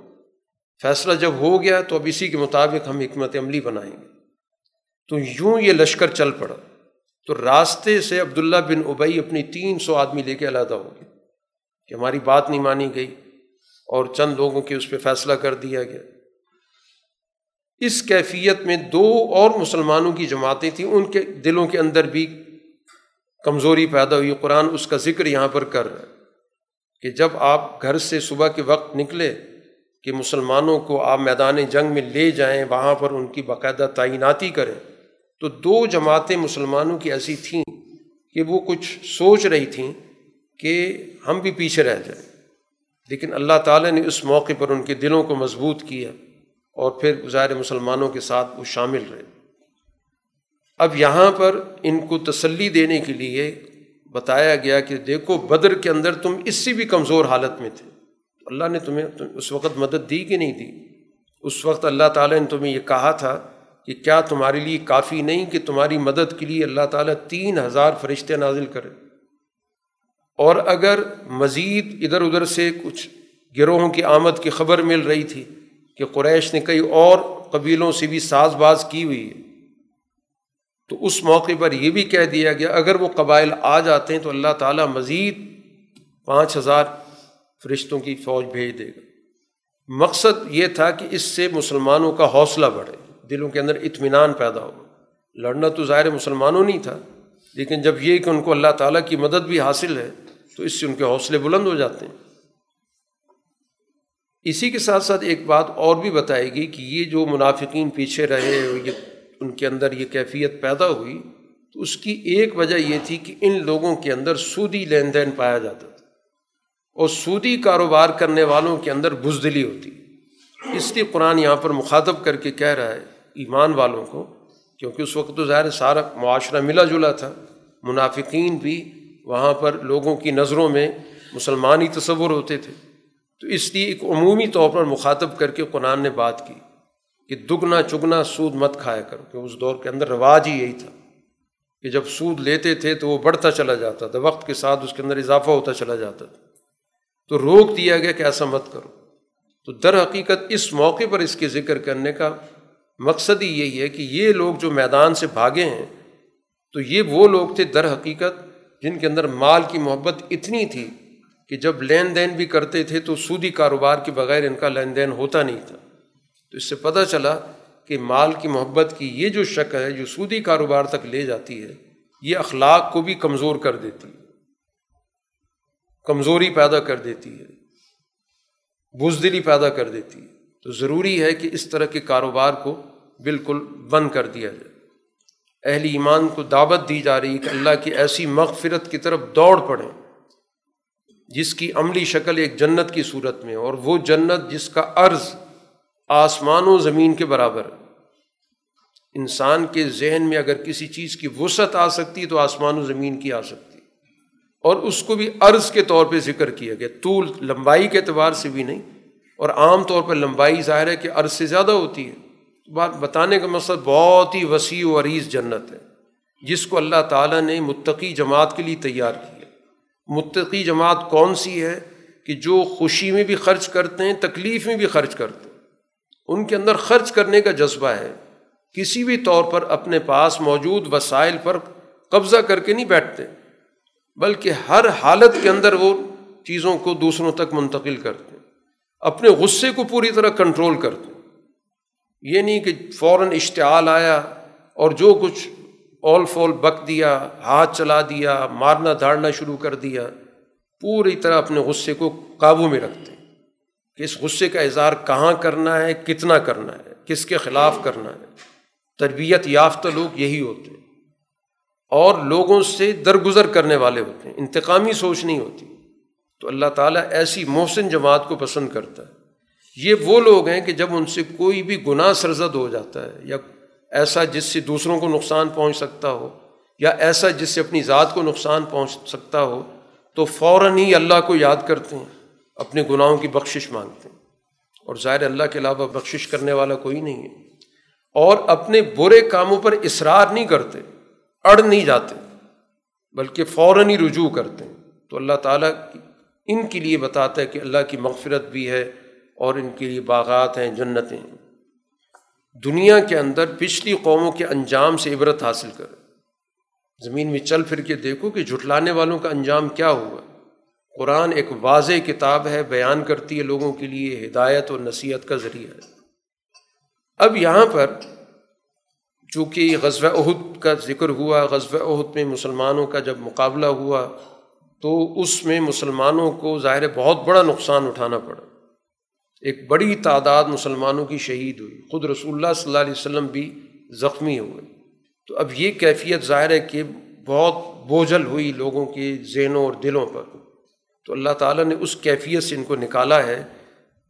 فیصلہ جب ہو گیا تو اب اسی کے مطابق ہم حکمت عملی بنائیں گے۔ تو یوں یہ لشکر چل پڑا۔ تو راستے سے عبداللہ بن ابئی اپنی تین سو آدمی لے کے علیحدہ ہو گئے کہ ہماری بات نہیں مانی گئی اور چند لوگوں کے اس پہ فیصلہ کر دیا گیا۔ اس کیفیت میں دو اور مسلمانوں کی جماعتیں تھیں، ان کے دلوں کے اندر بھی کمزوری پیدا ہوئی۔ قرآن اس کا ذکر یہاں پر کر رہا ہے کہ جب آپ گھر سے صبح کے وقت نکلے کہ مسلمانوں کو آپ میدان جنگ میں لے جائیں، وہاں پر ان کی باقاعدہ تعیناتی کریں، تو دو جماعتیں مسلمانوں کی ایسی تھیں کہ وہ کچھ سوچ رہی تھیں کہ ہم بھی پیچھے رہ جائیں۔ لیکن اللہ تعالیٰ نے اس موقع پر ان کے دلوں کو مضبوط کیا۔ اور پھر ظاہر مسلمانوں کے ساتھ وہ شامل رہے۔ اب یہاں پر ان کو تسلی دینے کے لیے بتایا گیا کہ دیکھو بدر کے اندر تم اس سے بھی کمزور حالت میں تھے۔ اللہ نے تمہیں اس وقت مدد دی کہ نہیں دی؟ اس وقت اللہ تعالیٰ نے تمہیں یہ کہا تھا کہ کیا تمہارے لیے کافی نہیں کہ تمہاری مدد کے لیے اللہ تعالیٰ تین ہزار فرشتے نازل کرے؟ اور اگر مزید ادھر ادھر سے کچھ گروہوں کی آمد کی خبر مل رہی تھی کہ قریش نے کئی اور قبیلوں سے بھی ساز باز کی ہوئی ہے۔ تو اس موقع پر یہ بھی کہہ دیا گیا، اگر وہ قبائل آ جاتے ہیں تو اللہ تعالیٰ مزید پانچ ہزار فرشتوں کی فوج بھیج دے گا۔ مقصد یہ تھا کہ اس سے مسلمانوں کا حوصلہ بڑھے، دلوں کے اندر اطمینان پیدا ہو۔ لڑنا تو ظاہر مسلمانوں نہیں تھا، لیکن جب یہ کہ ان کو اللہ تعالیٰ کی مدد بھی حاصل ہے تو اس سے ان کے حوصلے بلند ہو جاتے ہیں۔ اسی کے ساتھ ساتھ ایک بات اور بھی بتائے گی کہ یہ جو منافقین پیچھے رہے یہ ان کے اندر یہ کیفیت پیدا ہوئی تو اس کی ایک وجہ یہ تھی کہ ان لوگوں کے اندر سودی لین دین پایا جاتا تھا اور سودی کاروبار کرنے والوں کے اندر بزدلی ہوتی۔ اس لیے قرآن یہاں پر مخاطب کر کے کہہ رہا ہے ایمان والوں کو، کیونکہ اس وقت تو ظاہر سارا معاشرہ ملا جلا تھا۔ منافقین بھی وہاں پر لوگوں کی نظروں میں مسلمان ہی تصور ہوتے تھے۔ تو اس لیے ایک عمومی طور پر مخاطب کر کے قرآن نے بات کی کہ دگنا چگنا سود مت کھایا کرو، کہ اس دور کے اندر رواج ہی یہی تھا کہ جب سود لیتے تھے تو وہ بڑھتا چلا جاتا تھا، وقت کے ساتھ اس کے اندر اضافہ ہوتا چلا جاتا تھا۔ تو روک دیا گیا کہ ایسا مت کرو۔ تو در حقیقت اس موقع پر اس کے ذکر کرنے کا مقصد ہی یہی ہے کہ یہ لوگ جو میدان سے بھاگے ہیں، تو یہ وہ لوگ تھے در حقیقت جن کے اندر مال کی محبت اتنی تھی کہ جب لین دین بھی کرتے تھے تو سودی کاروبار کے بغیر ان کا لین دین ہوتا نہیں تھا۔ تو اس سے پتہ چلا کہ مال کی محبت کی یہ جو شک ہے، جو سودی کاروبار تک لے جاتی ہے، یہ اخلاق کو بھی کمزور کر دیتی ہے۔ کمزوری پیدا کر دیتی ہے۔ بزدلی پیدا کر دیتی ہے۔ تو ضروری ہے کہ اس طرح کے کاروبار کو بالکل بند کر دیا جائے۔ اہل ایمان کو دعوت دی جا رہی ہے کہ اللہ کی ایسی مغفرت کی طرف دوڑ پڑیں جس کی عملی شکل ایک جنت کی صورت میں، اور وہ جنت جس کا عرض آسمان و زمین کے برابر انسان کے ذہن میں اگر کسی چیز کی وسعت آ سکتی تو آسمان و زمین کی آ سکتی۔ اور اس کو بھی عرض کے طور پہ ذکر کیا گیا۔ طول لمبائی کے اعتبار سے بھی نہیں، اور عام طور پر لمبائی ظاہر ہے کہ عرض سے زیادہ ہوتی ہے۔ بات بتانے کا مقصد بہت ہی وسیع و عریض جنت ہے، جس کو اللہ تعالیٰ نے متقی جماعت کے لیے تیار کیا۔ متقی جماعت کون سی ہے کہ جو خوشی میں بھی خرچ کرتے ہیں، تکلیف میں بھی خرچ کرتے ہیں؟ ان کے اندر خرچ کرنے کا جذبہ ہے۔ کسی بھی طور پر اپنے پاس موجود وسائل پر قبضہ کر کے نہیں بیٹھتے، بلکہ ہر حالت کے اندر وہ چیزوں کو دوسروں تک منتقل کرتے ہیں۔ اپنے غصے کو پوری طرح کنٹرول کرتے ہیں۔ یہ نہیں کہ فوراً اشتعال آیا اور جو کچھ اول فول بک دیا، ہاتھ چلا دیا، مارنا دھاڑنا شروع کر دیا۔ پوری طرح اپنے غصے کو قابو میں رکھتے ہیں کہ اس غصے کا اظہار کہاں کرنا ہے، کتنا کرنا ہے، کس کے خلاف کرنا ہے۔ تربیت یافتہ لوگ یہی ہوتے ہیں۔ اور لوگوں سے درگزر کرنے والے ہوتے ہیں، انتقامی سوچ نہیں ہوتی۔ تو اللہ تعالیٰ ایسی محسن جماعت کو پسند کرتا ہے۔ یہ وہ لوگ ہیں کہ جب ان سے کوئی بھی گناہ سرزد ہو جاتا ہے یا ایسا جس سے دوسروں کو نقصان پہنچ سکتا ہو یا ایسا جس سے اپنی ذات کو نقصان پہنچ سکتا ہو، تو فوراً ہی اللہ کو یاد کرتے ہیں، اپنے گناہوں کی بخشش مانگتے ہیں۔ اور ظاہر اللہ کے علاوہ بخشش کرنے والا کوئی نہیں ہے۔ اور اپنے برے کاموں پر اصرار نہیں کرتے، اڑ نہیں جاتے، بلکہ فوراً ہی رجوع کرتے ہیں۔ تو اللہ تعالیٰ ان کے لیے بتاتا ہے کہ اللہ کی مغفرت بھی ہے اور ان کے لیے باغات ہیں، جنتیں ہیں۔ دنیا کے اندر پچھلی قوموں کے انجام سے عبرت حاصل کر زمین میں چل پھر کے دیکھو کہ جھٹلانے والوں کا انجام کیا ہوا۔ قرآن ایک واضح کتاب ہے، بیان کرتی ہے لوگوں کے لیے ہدایت اور نصیحت کا ذریعہ ہے۔ اب یہاں پر چونکہ غزب عہد کا ذکر ہوا غزب عہد میں مسلمانوں کا جب مقابلہ ہوا، تو اس میں مسلمانوں کو ظاہر بہت بڑا نقصان اٹھانا پڑا۔ ایک بڑی تعداد مسلمانوں کی شہید ہوئی۔ خود رسول اللہ صلی اللہ علیہ وسلم بھی زخمی ہوئے۔ تو اب یہ کیفیت ظاہر ہے کہ بہت بوجھل ہوئی لوگوں کے ذہنوں اور دلوں پر۔ تو اللہ تعالیٰ نے اس کیفیت سے ان کو نکالا ہے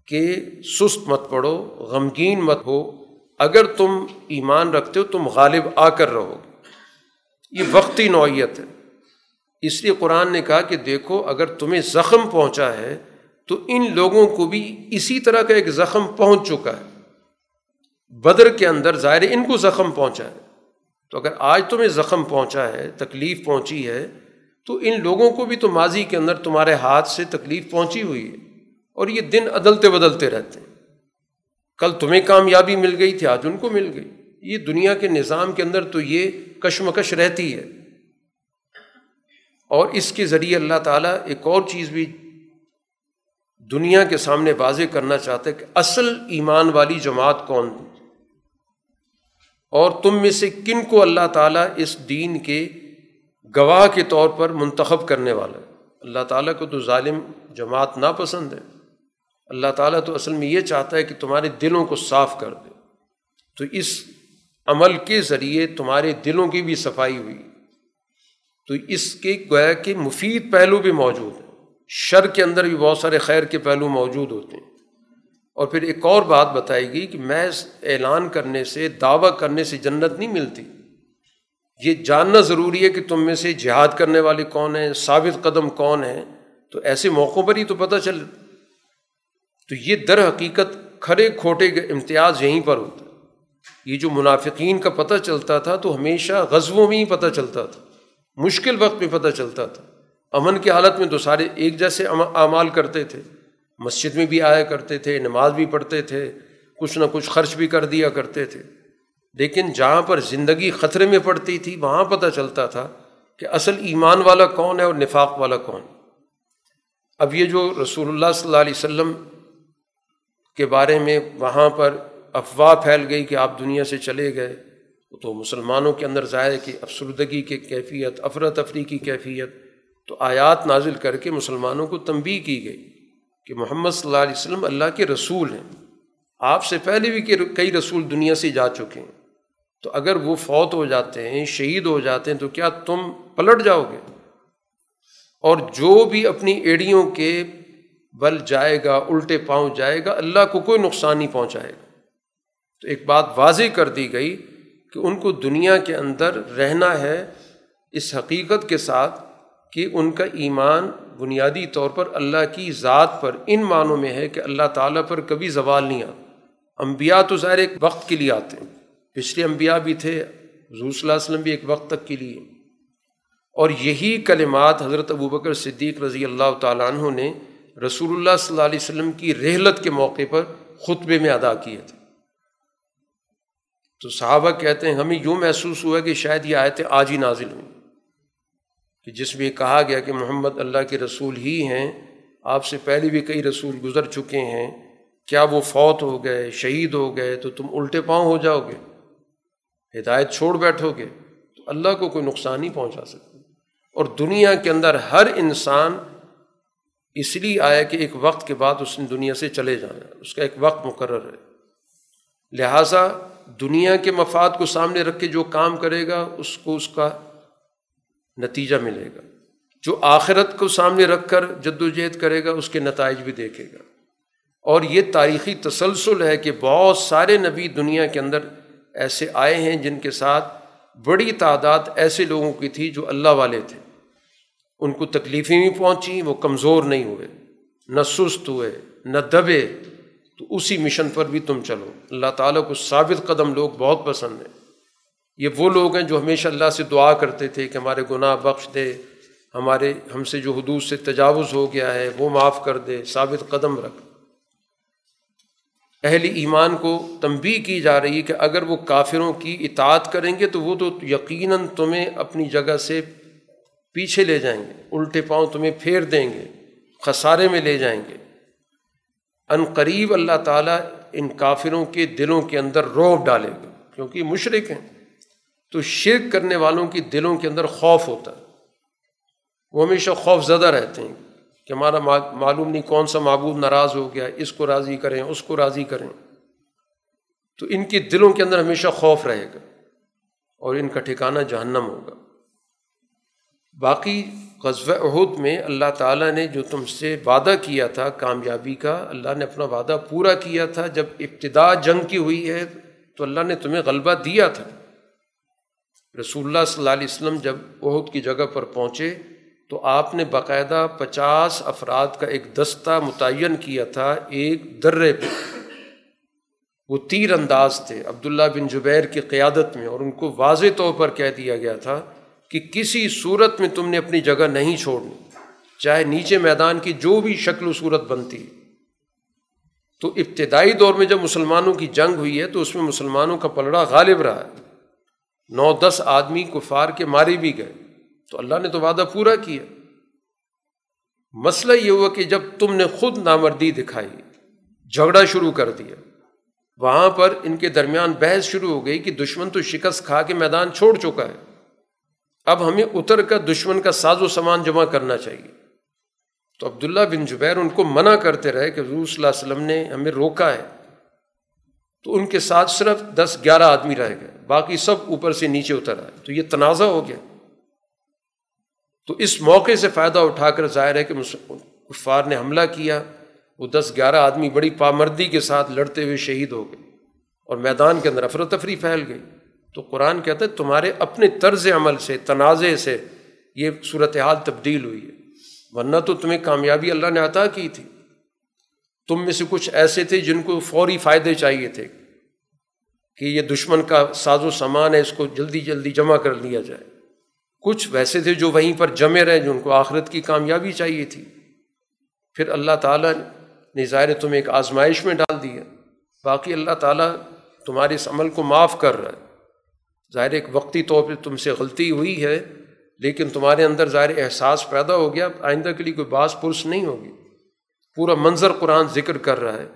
کہ سست مت پڑو غمگین مت ہو۔ اگر تم ایمان رکھتے ہو، تم غالب آ کر رہو۔ یہ وقتی نوعیت ہے۔ اس لیے قرآن نے کہا کہ دیکھو، اگر تمہیں زخم پہنچا ہے تو ان لوگوں کو بھی اسی طرح کا ایک زخم پہنچ چکا ہے۔ بدر کے اندر ظاہر ان کو زخم پہنچا ہے۔ تو اگر آج تمہیں زخم پہنچا ہے، تکلیف پہنچی ہے، تو ان لوگوں کو بھی تو ماضی کے اندر تمہارے ہاتھ سے تکلیف پہنچی ہوئی ہے۔ اور یہ دن عدلتے بدلتے رہتے ہیں۔ کل تمہیں کامیابی مل گئی تھی، آج ان کو مل گئی۔ یہ دنیا کے نظام کے اندر تو یہ کشمکش رہتی ہے۔ اور اس کے ذریعے اللہ تعالیٰ ایک اور چیز بھی دنیا کے سامنے واضح کرنا چاہتے کہ اصل ایمان والی جماعت کون تھی؟ اور تم میں سے کن کو اللہ تعالیٰ اس دین کے گواہ کے طور پر منتخب کرنے والا ہے؟ اللہ تعالیٰ کو تو ظالم جماعت ناپسند ہے۔ اللہ تعالیٰ تو اصل میں یہ چاہتا ہے کہ تمہارے دلوں کو صاف کر دے۔ تو اس عمل کے ذریعے تمہارے دلوں کی بھی صفائی ہوئی۔ تو اس کے گویا کے مفید پہلو بھی موجود ہیں۔ شر کے اندر بھی بہت سارے خیر کے پہلو موجود ہوتے ہیں۔ اور پھر ایک اور بات بتائی گئی کہ محض اعلان کرنے سے، دعویٰ کرنے سے جنت نہیں ملتی۔ یہ جاننا ضروری ہے کہ تم میں سے جہاد کرنے والے کون ہیں، ثابت قدم کون ہیں؟ تو ایسے موقعوں پر ہی تو پتہ چل تو یہ در حقیقت کھڑے کھوٹے امتیاز یہیں پر ہوتا ہے۔ یہ جو منافقین کا پتہ چلتا تھا تو ہمیشہ غزبوں میں ہی پتہ چلتا تھا، مشکل وقت میں پتہ چلتا تھا۔ امن کی حالت میں تو سارے ایک جیسے اعمال کرتے تھے۔ مسجد میں بھی آیا کرتے تھے، نماز بھی پڑھتے تھے، کچھ نہ کچھ خرچ بھی کر دیا کرتے تھے۔ لیکن جہاں پر زندگی خطرے میں پڑتی تھی، وہاں پتہ چلتا تھا کہ اصل ایمان والا کون ہے اور نفاق والا کون۔ اب یہ جو رسول اللہ صلی اللہ علیہ وسلم کے بارے میں وہاں پر افواہ پھیل گئی کہ آپ دنیا سے چلے گئے تو مسلمانوں کے اندر ظاہر کہ افسردگی کی کیفیت، افراتفری کی کیفیت تو آیات نازل کر کے مسلمانوں کو تنبیہ کی گئی کہ محمد صلی اللہ علیہ وسلم اللہ کے رسول ہیں۔ آپ سے پہلے بھی کہ کئی رسول دنیا سے جا چکے ہیں۔ تو اگر وہ فوت ہو جاتے ہیں، شہید ہو جاتے ہیں، تو کیا تم پلٹ جاؤ گے؟ اور جو بھی اپنی ایڑیوں کے بل جائے گا، الٹے پاؤں جائے گا، اللہ کو کوئی نقصان نہیں پہنچائے گا۔ تو ایک بات واضح کر دی گئی کہ ان کو دنیا کے اندر رہنا ہے اس حقیقت کے ساتھ کہ ان کا ایمان بنیادی طور پر اللہ کی ذات پر ان معنوں میں ہے کہ اللہ تعالیٰ پر کبھی زوال نہیں آتا۔ امبیا تو ظاہر ایک وقت کے لیے آتے ہیں۔ پچھلے امبیا بھی تھے، حضور صلی اللہ علیہ وسلم بھی ایک وقت تک کے لیے۔ اور یہی کلمات حضرت ابو بکر صدیق رضی اللہ تعالیٰ عنہ نے رسول اللہ صلی اللہ علیہ وسلم کی رحلت کے موقع پر خطبے میں ادا کیے تھے۔ تو صحابہ کہتے ہیں، ہمیں یوں محسوس ہوا کہ شاید یہ آیتیں آج ہی نازل ہوئیں۔ کہ جس میں کہا گیا کہ محمد اللہ کے رسول ہی ہیں، آپ سے پہلے بھی کئی رسول گزر چکے ہیں، کیا وہ فوت ہو گئے، شہید ہو گئے، تو تم الٹے پاؤں ہو جاؤ گے، ہدایت چھوڑ بیٹھو گے، تو اللہ کو کوئی نقصان نہیں پہنچا سکتے اور دنیا کے اندر ہر انسان اس لیے آیا کہ ایک وقت کے بعد اس نے دنیا سے چلے جانا، اس کا ایک وقت مقرر ہے۔ لہٰذا دنیا کے مفاد کو سامنے رکھ کے جو کام کرے گا، اس کو اس کا نتیجہ ملے گا۔ جو آخرت کو سامنے رکھ کر جد و جہد کرے گا، اس کے نتائج بھی دیکھے گا۔ اور یہ تاریخی تسلسل ہے کہ بہت سارے نبی دنیا کے اندر ایسے آئے ہیں جن کے ساتھ بڑی تعداد ایسے لوگوں کی تھی جو اللہ والے تھے۔ ان کو تکلیفیں بھی پہنچیں، وہ کمزور نہیں ہوئے، نہ سست ہوئے، نہ دبے۔ تو اسی مشن پر بھی تم چلو۔ اللہ تعالیٰ کو ثابت قدم لوگ بہت پسند ہیں۔ یہ وہ لوگ ہیں جو ہمیشہ اللہ سے دعا کرتے تھے کہ ہمارے گناہ بخش دے، ہمارے، ہم سے جو حدود سے تجاوز ہو گیا ہے، وہ معاف کر دے، ثابت قدم رکھ۔ اہل ایمان کو تنبی کی جا رہی ہے کہ اگر وہ کافروں کی اطاعت کریں گے تو وہ تو یقیناً تمہیں اپنی جگہ سے پیچھے لے جائیں گے، الٹے پاؤں تمہیں پھیر دیں گے، خسارے میں لے جائیں گے۔ ان قریب اللہ تعالیٰ ان کافروں کے دلوں کے اندر روب ڈالے گا، کیونکہ مشرق ہیں۔ تو شرک کرنے والوں کی دلوں کے اندر خوف ہوتا ہے۔ وہ ہمیشہ خوف زدہ رہتے ہیں کہ ہمارا معلوم نہیں کون سا معبود ناراض ہو گیا، اس کو راضی کریں، اس کو راضی کریں۔ تو ان کے دلوں کے اندر ہمیشہ خوف رہے گا اور ان کا ٹھکانہ جہنم ہوگا۔ باقی غزب عہد میں اللہ تعالیٰ نے جو تم سے وعدہ کیا تھا کامیابی کا، اللہ نے اپنا وعدہ پورا کیا تھا۔ جب ابتدا جنگ کی ہوئی ہے تو اللہ نے تمہیں غلبہ دیا تھا۔ رسول اللہ صلی اللہ علیہ وسلم جب عہد کی جگہ پر پہنچے تو آپ نے باقاعدہ پچاس افراد کا ایک دستہ متعین کیا تھا ایک درے پہ۔ وہ تیر انداز تھے۔ عبداللہ بن جبیر کی قیادت میں اور ان کو واضح طور پر کہہ دیا گیا تھا کہ کسی صورت میں تم نے اپنی جگہ نہیں چھوڑنی، چاہے نیچے میدان کی جو بھی شکل و صورت بنتی۔ تو ابتدائی دور میں جب مسلمانوں کی جنگ ہوئی ہے تو اس میں مسلمانوں کا پلڑا غالب رہا۔ ہے نو دس آدمی کفار کے مارے بھی گئے۔ تو اللہ نے تو وعدہ پورا کیا۔ مسئلہ یہ ہوا کہ جب تم نے خود نامردی دکھائی، جھگڑا شروع کر دیا۔ وہاں پر ان کے درمیان بحث شروع ہو گئی کہ دشمن تو شکست کھا کے میدان چھوڑ چکا ہے۔ اب ہمیں اتر کر دشمن کا ساز و سامان جمع کرنا چاہیے۔ تو عبداللہ بن جبیر ان کو منع کرتے رہے کہ حضور صلی اللہ علیہ وسلم نے ہمیں روکا ہے۔ تو ان کے ساتھ صرف دس گیارہ آدمی رہ گئے، باقی سب اوپر سے نیچے اتر آئے۔ تو یہ تنازع ہو گیا۔ تو اس موقع سے فائدہ اٹھا کر ظاہر ہے کہ کفار نے حملہ کیا۔ وہ دس گیارہ آدمی بڑی پامردی کے ساتھ لڑتے ہوئے شہید ہو گئے اور میدان کے اندر افرتفری پھیل گئی۔ تو قرآن کہتا ہے، تمہارے اپنے طرز عمل سے، تنازع سے یہ صورت حال تبدیل ہوئی ہے۔ ورنہ تو تمہیں کامیابی اللہ نے عطا کی تھی۔ تم میں سے کچھ ایسے تھے جن کو فوری فائدے چاہیے تھے۔ کہ یہ دشمن کا ساز و سامان ہے، اس کو جلدی جلدی جمع کر لیا جائے۔ کچھ ویسے تھے جو وہیں پر جمے رہے، جو ان کو آخرت کی کامیابی چاہیے تھی۔ پھر اللہ تعالیٰ نے ظاہر تمہیں ایک آزمائش میں ڈال دیا باقی اللہ تعالیٰ تمہارے اس عمل کو معاف کر رہا ہے۔ ظاہر ایک وقتی طور پہ تم سے غلطی ہوئی ہے، لیکن تمہارے اندر ظاہر احساس پیدا ہو گیا۔ آئندہ کے لیے کوئی باس پرس نہیں ہوگی۔ پورا منظر قرآن ذکر کر رہا ہے۔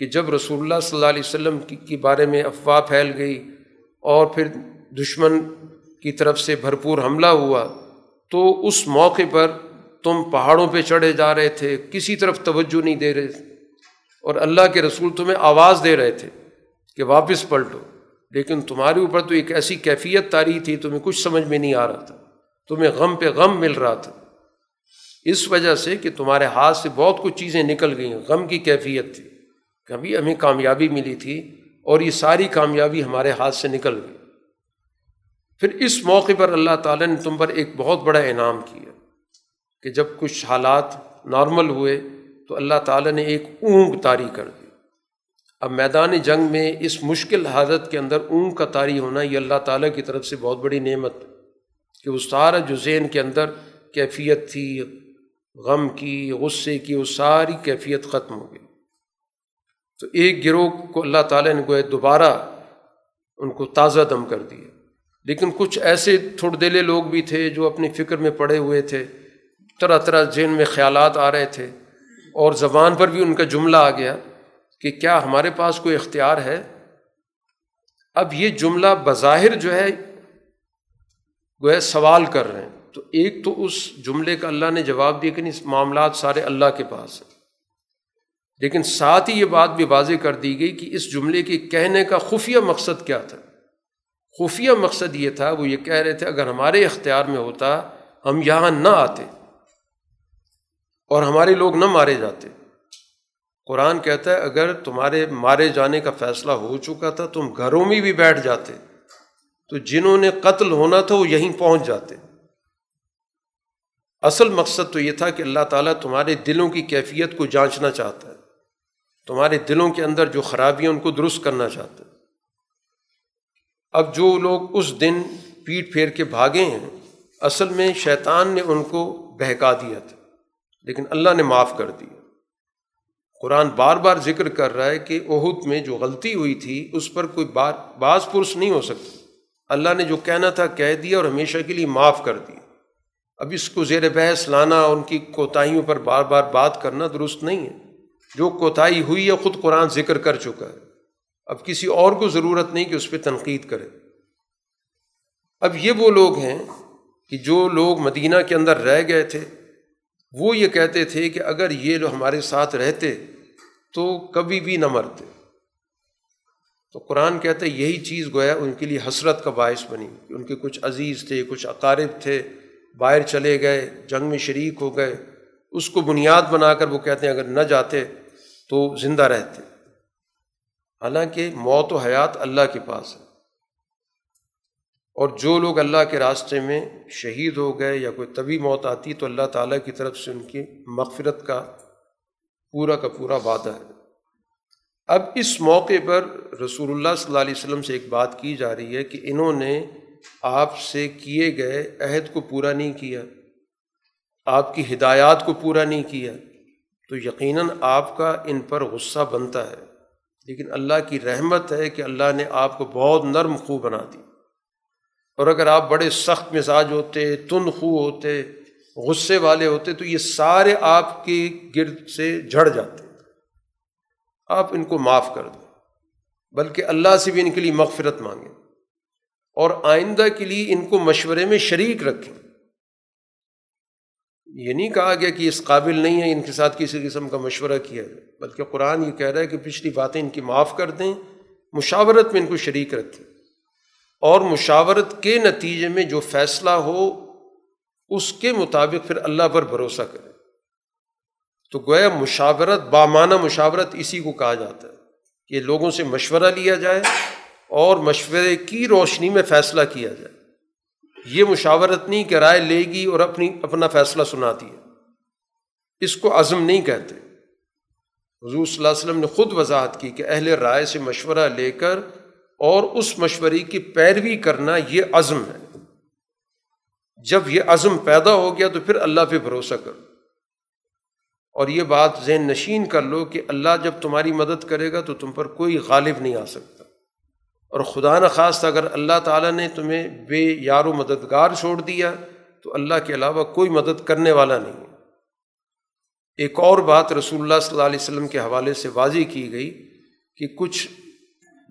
کہ جب رسول اللہ صلی اللہ علیہ وسلم کی بارے میں افواہ پھیل گئی اور پھر دشمن کی طرف سے بھرپور حملہ ہوا، تو اس موقع پر تم پہاڑوں پہ چڑھے جا رہے تھے، کسی طرف توجہ نہیں دے رہے۔ تھے اور اللہ کے رسول تمہیں آواز دے رہے تھے کہ واپس پلٹو۔ لیکن تمہارے اوپر تو ایک ایسی کیفیت تاری تھی، تمہیں کچھ سمجھ میں نہیں آ رہا تھا۔ تمہیں غم پہ غم مل رہا تھا۔ اس وجہ سے کہ تمہارے ہاتھ سے بہت کچھ چیزیں نکل گئیں، غم کی کیفیت تھی۔ کبھی ہمیں کامیابی ملی تھی اور یہ ساری کامیابی ہمارے ہاتھ سے نکل گئی۔ پھر اس موقع پر اللہ تعالیٰ نے تم پر ایک بہت بڑا انعام کیا کہ جب کچھ حالات نارمل ہوئے تو اللہ تعالیٰ نے ایک اونگ طاری کر دی۔ اب میدان جنگ میں اس مشکل حالت کے اندر اونگ کا طاری ہونا یہ اللہ تعالیٰ کی طرف سے بہت بڑی نعمت کہ وہ سارا جو ذہن کے اندر کیفیت تھی، غم کی، غصے کی، وہ ساری کیفیت ختم ہو گئی۔ تو ایک گروہ کو اللہ تعالیٰ نے گوئے دوبارہ ان کو تازہ دم کر دیا۔ لیکن کچھ ایسے تھوڑ دلے لوگ بھی تھے جو اپنی فکر میں پڑے ہوئے تھے، طرح طرح ذہن میں خیالات آ رہے تھے۔ اور زبان پر بھی ان کا جملہ آ گیا کہ کیا ہمارے پاس کوئی اختیار ہے؟ اب یہ جملہ بظاہر جو ہے، گویا سوال کر رہے ہیں۔ تو ایک تو اس جملے کا اللہ نے جواب دیا کہ نہیں، معاملات سارے اللہ کے پاس ہیں۔ لیکن ساتھ ہی یہ بات بھی واضح کر دی گئی کہ اس جملے کے کہنے کا خفیہ مقصد کیا تھا۔ خفیہ مقصد یہ تھا، وہ یہ کہہ رہے تھے، اگر ہمارے اختیار میں ہوتا، ہم یہاں نہ آتے اور ہمارے لوگ نہ مارے جاتے۔ قرآن کہتا ہے، اگر تمہارے مارے جانے کا فیصلہ ہو چکا تھا، تم گھروں میں بھی بیٹھ جاتے، تو جنہوں نے قتل ہونا تھا، وہ یہیں پہنچ جاتے۔ اصل مقصد تو یہ تھا کہ اللہ تعالیٰ تمہارے دلوں کی کیفیت کو جانچنا چاہتا ہے۔ تمہارے دلوں کے اندر جو خرابیاں ان کو درست کرنا چاہتا ہے اب جو لوگ اس دن پیٹ پھیر کے بھاگے ہیں، اصل میں شیطان نے ان کو بہکا دیا تھا، لیکن اللہ نے معاف کر دیا۔ قرآن بار بار ذکر کر رہا ہے کہ عہد میں جو غلطی ہوئی تھی، اس پر کوئی بار، بعض پرس نہیں ہو سکتی اللہ نے جو کہنا تھا، کہہ دیا اور ہمیشہ کے لیے معاف کر دیا۔ اب اس کو زیر بحث لانا ان کی کوتاہیوں پر بار بار بات کرنا درست نہیں ہے۔ جو کوتاہی ہوئی ہے، خود قرآن ذکر کر چکا ہے۔ اب کسی اور کو ضرورت نہیں کہ اس پہ تنقید کرے۔ اب یہ وہ لوگ ہیں کہ جو لوگ مدینہ کے اندر رہ گئے تھے، وہ یہ کہتے تھے کہ اگر یہ لوگ ہمارے ساتھ رہتے تو کبھی بھی نہ مرتے۔ تو قرآن کہتا ہے یہی چیز گویا ان کے لیے حسرت کا باعث بنی۔ کہ ان کے کچھ عزیز تھے، کچھ اقارب تھے، باہر چلے گئے، جنگ میں شریک ہو گئے۔ اس کو بنیاد بنا کر وہ کہتے ہیں، اگر نہ جاتے تو زندہ رہتے۔ حالانکہ موت و حیات اللہ کے پاس ہے۔ اور جو لوگ اللہ کے راستے میں شہید ہو گئے یا کوئی طبی موت آتی تو اللہ تعالیٰ کی طرف سے ان کی مغفرت کا پورا کا پورا وعدہ ہے۔ اب اس موقع پر رسول اللہ صلی اللہ علیہ وسلم سے ایک بات کی جا رہی ہے کہ انہوں نے آپ سے کیے گئے عہد کو پورا نہیں کیا، آپ کی ہدایات کو پورا نہیں کیا۔ تو یقیناً آپ کا ان پر غصہ بنتا ہے۔ لیکن اللہ کی رحمت ہے کہ اللہ نے آپ کو بہت نرم خو بنا دی۔ اور اگر آپ بڑے سخت مزاج ہوتے تن خو ہوتے، غصے والے ہوتے، تو یہ سارے آپ کے گرد سے جھڑ جاتے۔ آپ ان کو معاف کر دیں۔ بلکہ اللہ سے بھی ان کے لیے مغفرت مانگیں۔ اور آئندہ کے لیے ان کو مشورے میں شریک رکھیں۔ یہ نہیں کہا گیا کہ اس قابل نہیں ہے، ان کے ساتھ کسی قسم کا مشورہ کیا جائے بلکہ قرآن یہ کہہ رہا ہے کہ پچھلی باتیں ان کی معاف کر دیں، مشاورت میں ان کو شریک رکھیں۔ اور مشاورت کے نتیجے میں جو فیصلہ ہو، اس کے مطابق پھر اللہ پر بھروسہ کرے تو گویا مشاورت، بامانہ مشاورت اسی کو کہا جاتا ہے کہ لوگوں سے مشورہ لیا جائے اور مشورے کی روشنی میں فیصلہ کیا جائے۔ یہ مشاورت نہیں کہ رائے لے گی اور اپنی اپنا فیصلہ سناتی ہے۔ اس کو عزم نہیں کہتے۔ حضور صلی اللہ علیہ وسلم نے خود وضاحت کی کہ اہل رائے سے مشورہ لے کر اور اس مشورے کی پیروی کرنا یہ عزم ہے۔ جب یہ عزم پیدا ہو گیا تو پھر اللہ پہ بھروسہ کرو۔ اور یہ بات ذہن نشین کر لو کہ اللہ جب تمہاری مدد کرے گا تو تم پر کوئی غالب نہیں آ سکتا۔ اور خدا نخواست اگر اللہ تعالیٰ نے تمہیں بے یار و مددگار چھوڑ دیا، تو اللہ کے علاوہ کوئی مدد کرنے والا نہیں ایک اور بات رسول اللہ صلی اللہ علیہ وسلم کے حوالے سے واضح کی گئی کہ کچھ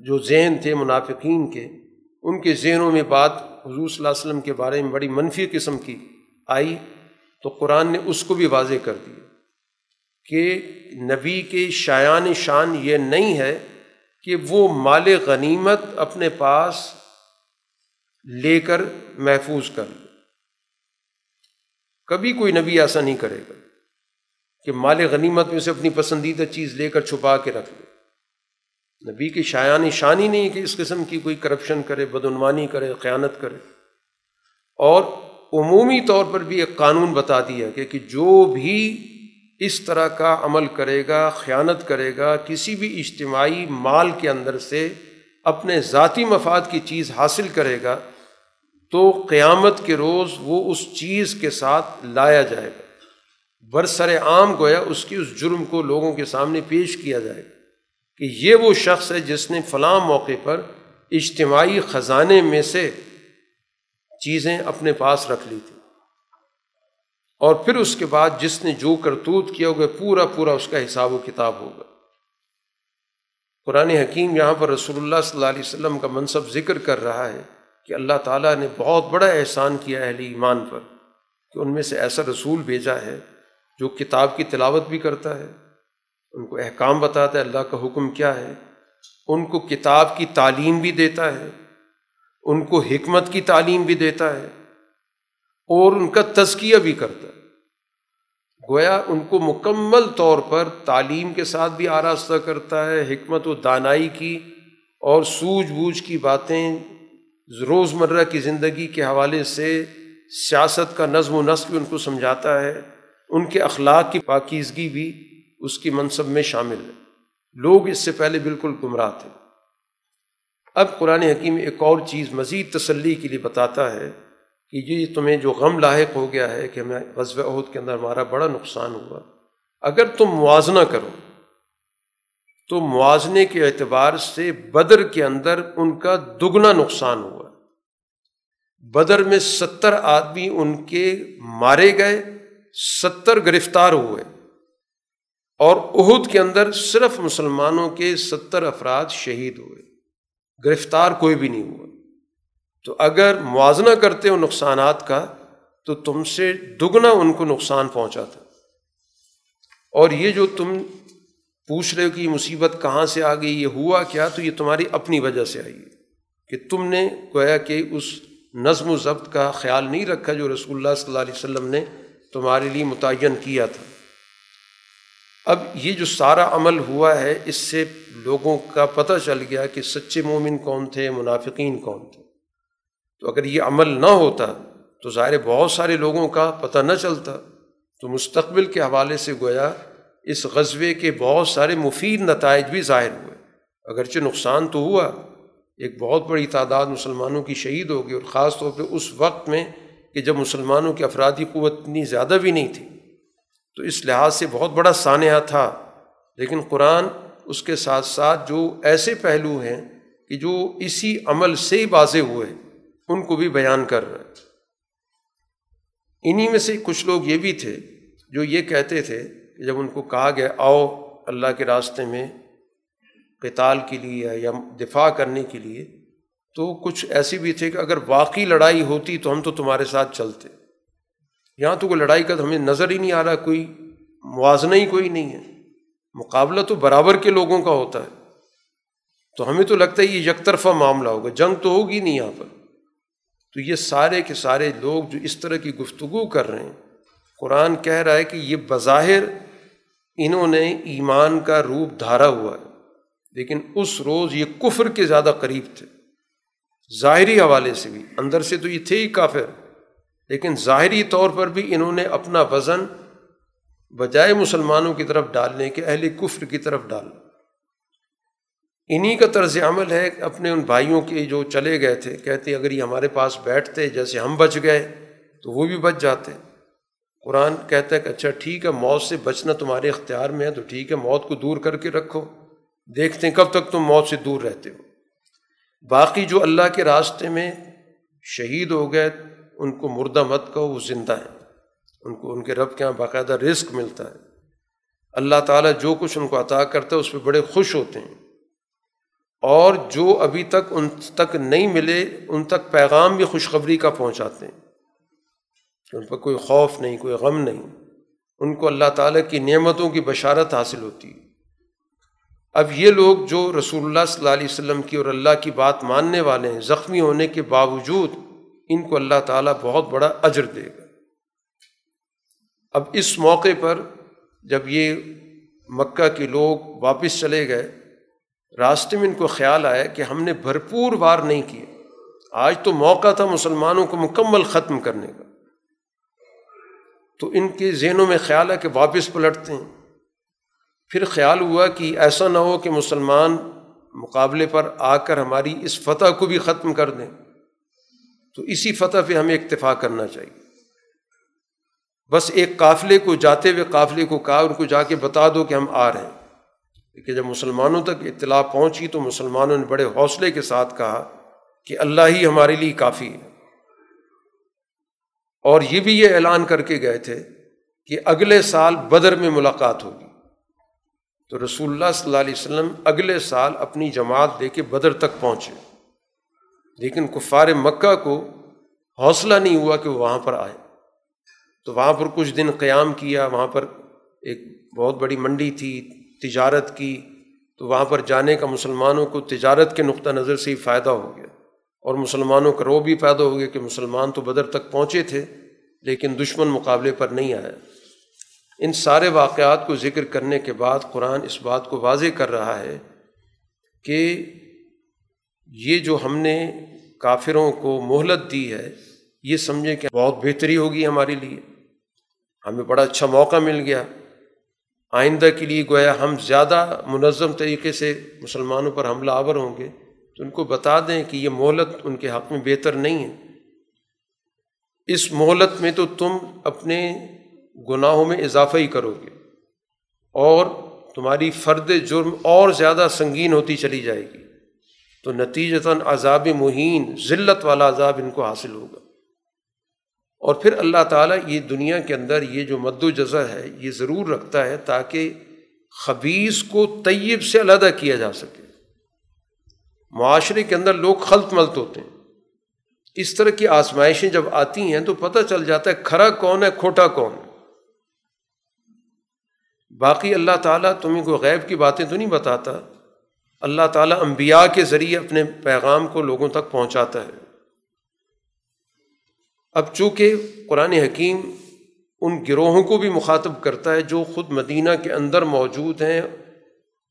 جو ذہن تھے منافقین کے، ان کے ذہنوں میں بات حضور صلی اللہ علیہ وسلم کے بارے میں بڑی منفی قسم کی آئی، تو قرآن نے اس کو بھی واضح کر دیا کہ نبی کے شایان شان یہ نہیں ہے کہ وہ مال غنیمت اپنے پاس لے کر محفوظ کر لے۔ کبھی کوئی نبی ایسا نہیں کرے گا کہ مال غنیمت میں سے اپنی پسندیدہ چیز لے کر چھپا کے رکھ لے۔ نبی کی شایانی شانی نہیں کہ اس قسم کی کوئی کرپشن کرے، بدعنوانی کرے قیانت کرے۔ اور عمومی طور پر بھی ایک قانون بتا دیا کہ جو بھی اس طرح کا عمل کرے گا، خیانت کرے گا، کسی بھی اجتماعی مال کے اندر سے اپنے ذاتی مفاد کی چیز حاصل کرے گا تو قیامت کے روز وہ اس چیز کے ساتھ لایا جائے گا۔ برسر عام گویا اس کی اس جرم کو لوگوں کے سامنے پیش کیا جائے گا کہ یہ وہ شخص ہے جس نے فلاں موقع پر اجتماعی خزانے میں سے چیزیں اپنے پاس رکھ لی تھیں۔ اور پھر اس کے بعد جس نے جو کرتوت کیا ہوگا، پورا پورا اس کا حساب و کتاب ہوگا۔ قرآن حکیم یہاں پر رسول اللہ صلی اللہ علیہ وسلم کا منصب ذکر کر رہا ہے کہ اللہ تعالیٰ نے بہت بڑا احسان کیا اہل ایمان پر کہ ان میں سے ایسا رسول بھیجا ہے جو کتاب کی تلاوت بھی کرتا ہے، ان کو احکام بتاتا ہے اللہ کا حکم کیا ہے، ان کو کتاب کی تعلیم بھی دیتا ہے، ان کو حکمت کی تعلیم بھی دیتا ہے۔ اور ان کا تزکیہ بھی کرتا ہے۔ گویا ان کو مکمل طور پر تعلیم کے ساتھ بھی آراستہ کرتا ہے، حکمت و دانائی کی اور سوجھ بوجھ کی باتیں روز مرہ کی زندگی کے حوالے سے سیاست کا نظم و نسق بھی ان کو سمجھاتا ہے۔ ان کے اخلاق کی پاکیزگی بھی اس کی منصب میں شامل ہے۔ لوگ اس سے پہلے بالکل گمراہ تھے۔ اب قرآن حکیم ایک اور چیز مزید تسلی کے لیے بتاتا ہے۔ کہ یہ تمہیں جو غم لاحق ہو گیا ہے کہ ہمیں غزب عہد کے اندر ہمارا بڑا نقصان ہوا، اگر تم موازنہ کرو، تو موازنے کے اعتبار سے بدر کے اندر ان کا دگنا نقصان ہوا۔ بدر میں ستر آدمی ان کے مارے گئے، ستر گرفتار ہوئے۔ اور عہد کے اندر صرف مسلمانوں کے ستر افراد شہید ہوئے۔ گرفتار کوئی بھی نہیں ہوا۔ تو اگر موازنہ کرتے ہو نقصانات کا، تو تم سے دگنا ان کو نقصان پہنچا تھا اور یہ جو تم پوچھ رہے ہو کہ یہ مصیبت کہاں سے آ گئی، یہ ہوا کیا، تو یہ تمہاری اپنی وجہ سے آئی۔ ہے کہ تم نے گویا کہ اس نظم و ضبط کا خیال نہیں رکھا جو رسول اللہ صلی اللہ علیہ وسلم نے تمہارے لیے متعین کیا تھا۔ اب یہ جو سارا عمل ہوا ہے، اس سے لوگوں کا پتہ چل گیا کہ سچے مومن کون تھے، منافقین کون تھے۔ تو اگر یہ عمل نہ ہوتا تو ظاہر بہت سارے لوگوں کا پتہ نہ چلتا۔ تو مستقبل کے حوالے سے گویا اس غزبے کے بہت سارے مفید نتائج بھی ظاہر ہوئے۔ اگرچہ نقصان تو ہوا، ایک بہت بڑی تعداد مسلمانوں کی شہید ہوگی اور خاص طور پہ اس وقت میں کہ جب مسلمانوں کی افرادی قوت اتنی زیادہ بھی نہیں تھی۔ تو اس لحاظ سے بہت بڑا سانحہ تھا۔ لیکن قرآن اس کے ساتھ ساتھ جو ایسے پہلو ہیں کہ جو اسی عمل سے ہی واضح ہوئے۔ ان کو بھی بیان کر رہا ہے انہی میں سے کچھ لوگ یہ بھی تھے جو یہ کہتے تھے کہ جب ان کو کہا گیا، آؤ اللہ کے راستے میں قتال کے لیے یا دفاع کرنے کے لیے، تو کچھ ایسی بھی تھے کہ اگر واقعی لڑائی ہوتی تو ہم تو تمہارے ساتھ چلتے۔ یہاں تو کوئی لڑائی کا تو ہمیں نظر ہی نہیں آ رہا، کوئی موازنہ ہی کوئی نہیں ہے۔ مقابلہ تو برابر کے لوگوں کا ہوتا ہے۔ تو ہمیں تو لگتا ہے یہ یک طرفہ معاملہ ہوگا، جنگ تو ہوگی نہیں یہاں پر۔ تو یہ سارے کے سارے لوگ جو اس طرح کی گفتگو کر رہے ہیں، قرآن کہہ رہا ہے کہ یہ بظاہر انہوں نے ایمان کا روپ دھارا ہوا ہے، لیکن اس روز یہ کفر کے زیادہ قریب تھے۔ ظاہری حوالے سے بھی، اندر سے تو یہ تھے ہی کافر، لیکن ظاہری طور پر بھی انہوں نے اپنا وزن بجائے مسلمانوں کی طرف ڈالنے کے اہل کفر کی طرف ڈال انہیں کا طرز عمل ہے اپنے ان بھائیوں کے جو چلے گئے تھے، کہتے اگر یہ ہمارے پاس بیٹھتے جیسے ہم بچ گئے تو وہ بھی بچ جاتے۔ قرآن کہتا ہے کہ اچھا ٹھیک ہے، موت سے بچنا تمہارے اختیار میں ہے تو ٹھیک ہے، موت کو دور کر کے رکھو۔ دیکھتے ہیں کب تک تم موت سے دور رہتے ہو۔ باقی جو اللہ کے راستے میں شہید ہو گئے، ان کو مردہ مت کہو، وہ زندہ ہیں۔ ان کو، ان کے رب کے یہاں باقاعدہ رزق ملتا ہے۔ اللہ تعالیٰ جو کچھ ان کو عطا کرتا ہے، اس پہ بڑے خوش ہوتے ہیں۔ اور جو ابھی تک ان تک نہیں ملے، ان تک پیغام بھی خوشخبری کا پہنچاتے ہیں۔ ان پر کوئی خوف نہیں، کوئی غم نہیں۔ ان کو اللہ تعالیٰ کی نعمتوں کی بشارت حاصل ہوتی۔ ہے اب یہ لوگ جو رسول اللہ صلی اللہ علیہ وسلم کی اور اللہ کی بات ماننے والے ہیں، زخمی ہونے کے باوجود ان کو اللہ تعالیٰ بہت بڑا اجر دے گا۔ اب اس موقع پر جب یہ مکہ کے لوگ واپس چلے گئے راستے میں ان کو خیال آیا کہ ہم نے بھرپور وار نہیں کیے آج تو موقع تھا مسلمانوں کو مکمل ختم کرنے کا۔ تو ان کے ذہنوں میں خیال ہے کہ واپس پلٹتے ہیں۔ پھر خیال ہوا کہ ایسا نہ ہو کہ مسلمان مقابلے پر آ کر ہماری اس فتح کو بھی ختم کر دیں۔ تو اسی فتح پہ ہمیں اکتفا کرنا چاہیے۔ بس ایک قافلے کو جاتے ہوئے قافلے کو کہا ان کو جا کے بتا دو کہ ہم آ رہے ہیں۔ کہ جب مسلمانوں تک اطلاع پہنچی تو مسلمانوں نے بڑے حوصلے کے ساتھ کہا کہ اللہ ہی ہمارے لیے کافی ہے۔ اور یہ بھی یہ اعلان کر کے گئے تھے کہ اگلے سال بدر میں ملاقات ہوگی۔ تو رسول اللہ صلی اللہ علیہ وسلم اگلے سال اپنی جماعت لے کے بدر تک پہنچے۔ لیکن کفار مکہ کو حوصلہ نہیں ہوا کہ وہ وہاں پر آئے۔ تو وہاں پر کچھ دن قیام کیا، وہاں پر ایک بہت بڑی منڈی تھی تجارت کی، تو وہاں پر جانے کا مسلمانوں کو تجارت کے نقطہ نظر سے ہی فائدہ ہو گیا۔ اور مسلمانوں کا رو بھی پیدا ہو گیا کہ مسلمان تو بدر تک پہنچے تھے، لیکن دشمن مقابلے پر نہیں آیا۔ ان سارے واقعات کو ذکر کرنے کے بعد قرآن اس بات کو واضح کر رہا ہے کہ یہ جو ہم نے کافروں کو مہلت دی ہے، یہ سمجھیں کہ بہت بہتری ہوگی ہمارے لیے۔ ہمیں بڑا اچھا موقع مل گیا۔ آئندہ کے لیے گویا ہم زیادہ منظم طریقے سے مسلمانوں پر حملہ آور ہوں گے تو ان کو بتا دیں کہ یہ مہلت ان کے حق میں بہتر نہیں ہے۔ اس مہلت میں تو تم اپنے گناہوں میں اضافہ ہی کرو گے اور تمہاری فرد جرم اور زیادہ سنگین ہوتی چلی جائے گی۔ تو نتیجتاً عذاب مہین، ذلت والا عذاب ان کو حاصل ہوگا۔ اور پھر اللہ تعالیٰ یہ دنیا کے اندر یہ جو مد و جزا ہے یہ ضرور رکھتا ہے تاکہ خبیص کو طیب سے علیحدہ کیا جا سکے۔ معاشرے کے اندر لوگ خلط ملت ہوتے ہیں۔ اس طرح کی آزمائشیں جب آتی ہیں تو پتہ چل جاتا ہے کھرا کون ہے، کھوٹا کون ہے۔ باقی اللہ تعالیٰ تمہیں کوئی غیب کی باتیں تو نہیں بتاتا۔ اللہ تعالیٰ انبیاء کے ذریعے اپنے پیغام کو لوگوں تک پہنچاتا ہے۔ اب چونکہ قرآن حکیم ان گروہوں کو بھی مخاطب کرتا ہے جو خود مدینہ کے اندر موجود ہیں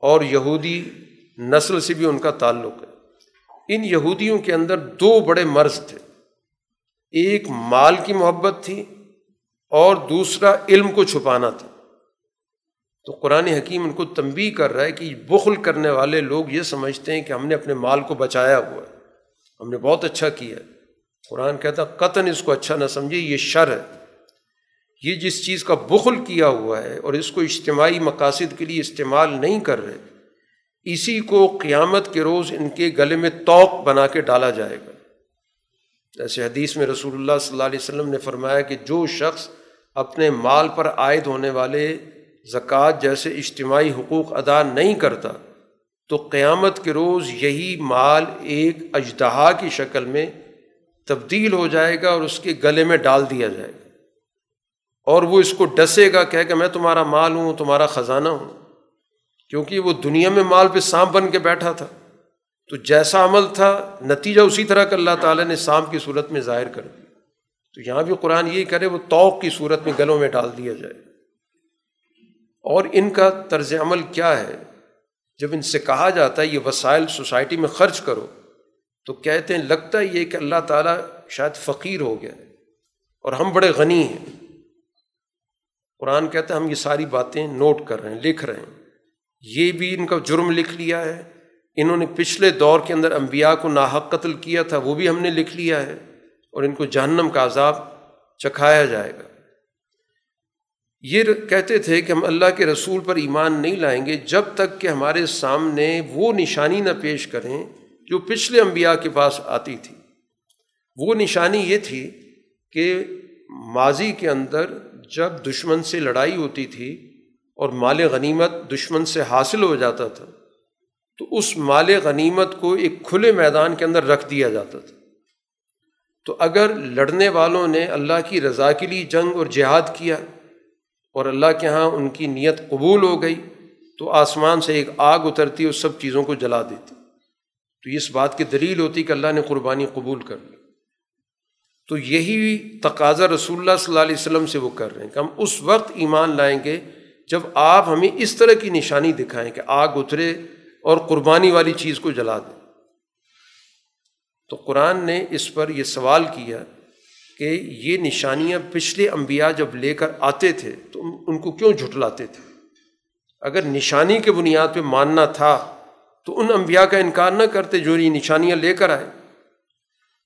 اور یہودی نسل سے بھی ان کا تعلق ہے۔ ان یہودیوں کے اندر دو بڑے مرض تھے۔ ایک مال کی محبت تھی اور دوسرا علم کو چھپانا تھا۔ تو قرآن حکیم ان کو تنبی کر رہا ہے کہ بخل کرنے والے لوگ یہ سمجھتے ہیں کہ ہم نے اپنے مال کو بچایا ہوا ہے۔ ہم نے بہت اچھا کیا ہے۔ قرآن کہتا قطن اس کو اچھا نہ سمجھے، یہ شر ہے۔ یہ جس چیز کا بخل کیا ہوا ہے اور اس کو اجتماعی مقاصد کے لیے استعمال نہیں کر رہے، اسی کو قیامت کے روز ان کے گلے میں توق بنا کے ڈالا جائے گا۔ جیسے حدیث میں رسول اللہ صلی اللہ علیہ وسلم نے فرمایا کہ جو شخص اپنے مال پر عائد ہونے والے زکوٰۃ جیسے اجتماعی حقوق ادا نہیں کرتا، تو قیامت کے روز یہی مال ایک اجدہا کی شکل میں تبدیل ہو جائے گا اور اس کے گلے میں ڈال دیا جائے گا۔ اور وہ اس کو ڈسے گا کہہ کہ میں تمہارا مال ہوں، تمہارا خزانہ ہوں۔ کیونکہ وہ دنیا میں مال پہ سانپ بن کے بیٹھا تھا۔ تو جیسا عمل تھا، نتیجہ اسی طرح کا اللہ تعالیٰ نے سانپ کی صورت میں ظاہر کر دیا۔ تو یہاں بھی قرآن یہی کرے وہ توق کی صورت میں گلوں میں ڈال دیا جائے۔ اور ان کا طرز عمل کیا ہے؟ جب ان سے کہا جاتا ہے، یہ وسائل سوسائٹی میں خرچ کرو۔ تو کہتے ہیں، لگتا یہ کہ اللہ تعالیٰ شاید فقیر ہو گیا اور ہم بڑے غنی ہیں۔ قرآن کہتا ہے، ہم یہ ساری باتیں نوٹ کر رہے ہیں، لکھ رہے ہیں۔ یہ بھی ان کا جرم لکھ لیا ہے۔ انہوں نے پچھلے دور کے اندر انبیاء کو ناحق قتل کیا تھا، وہ بھی ہم نے لکھ لیا ہے۔ اور ان کو جہنم کا عذاب چکھایا جائے گا۔ یہ کہتے تھے کہ ہم اللہ کے رسول پر ایمان نہیں لائیں گے جب تک کہ ہمارے سامنے وہ نشانی نہ پیش کریں جو پچھلے انبیاء کے پاس آتی تھی۔ وہ نشانی یہ تھی کہ ماضی کے اندر جب دشمن سے لڑائی ہوتی تھی اور مال غنیمت دشمن سے حاصل ہو جاتا تھا، تو اس مال غنیمت کو ایک کھلے میدان کے اندر رکھ دیا جاتا تھا۔ تو اگر لڑنے والوں نے اللہ کی رضا کے لیے جنگ اور جہاد کیا اور اللہ کے یہاں ان کی نیت قبول ہو گئی، تو آسمان سے ایک آگ اترتی اور سب چیزوں کو جلا دیتی۔ تو اس بات کی دلیل ہوتی کہ اللہ نے قربانی قبول کر لی۔ تو یہی تقاضا رسول اللہ صلی اللہ علیہ وسلم سے وہ کر رہے ہیں کہ ہم اس وقت ایمان لائیں گے جب آپ ہمیں اس طرح کی نشانی دکھائیں کہ آگ اترے اور قربانی والی چیز کو جلا دیں۔ تو قرآن نے اس پر یہ سوال کیا کہ یہ نشانیاں پچھلے انبیاء جب لے کر آتے تھے تو ان کو کیوں جھٹلاتے تھے؟ اگر نشانی کے بنیاد پہ ماننا تھا تو ان انبیاء کا انکار نہ کرتے جو یہ نشانیاں لے کر آئے۔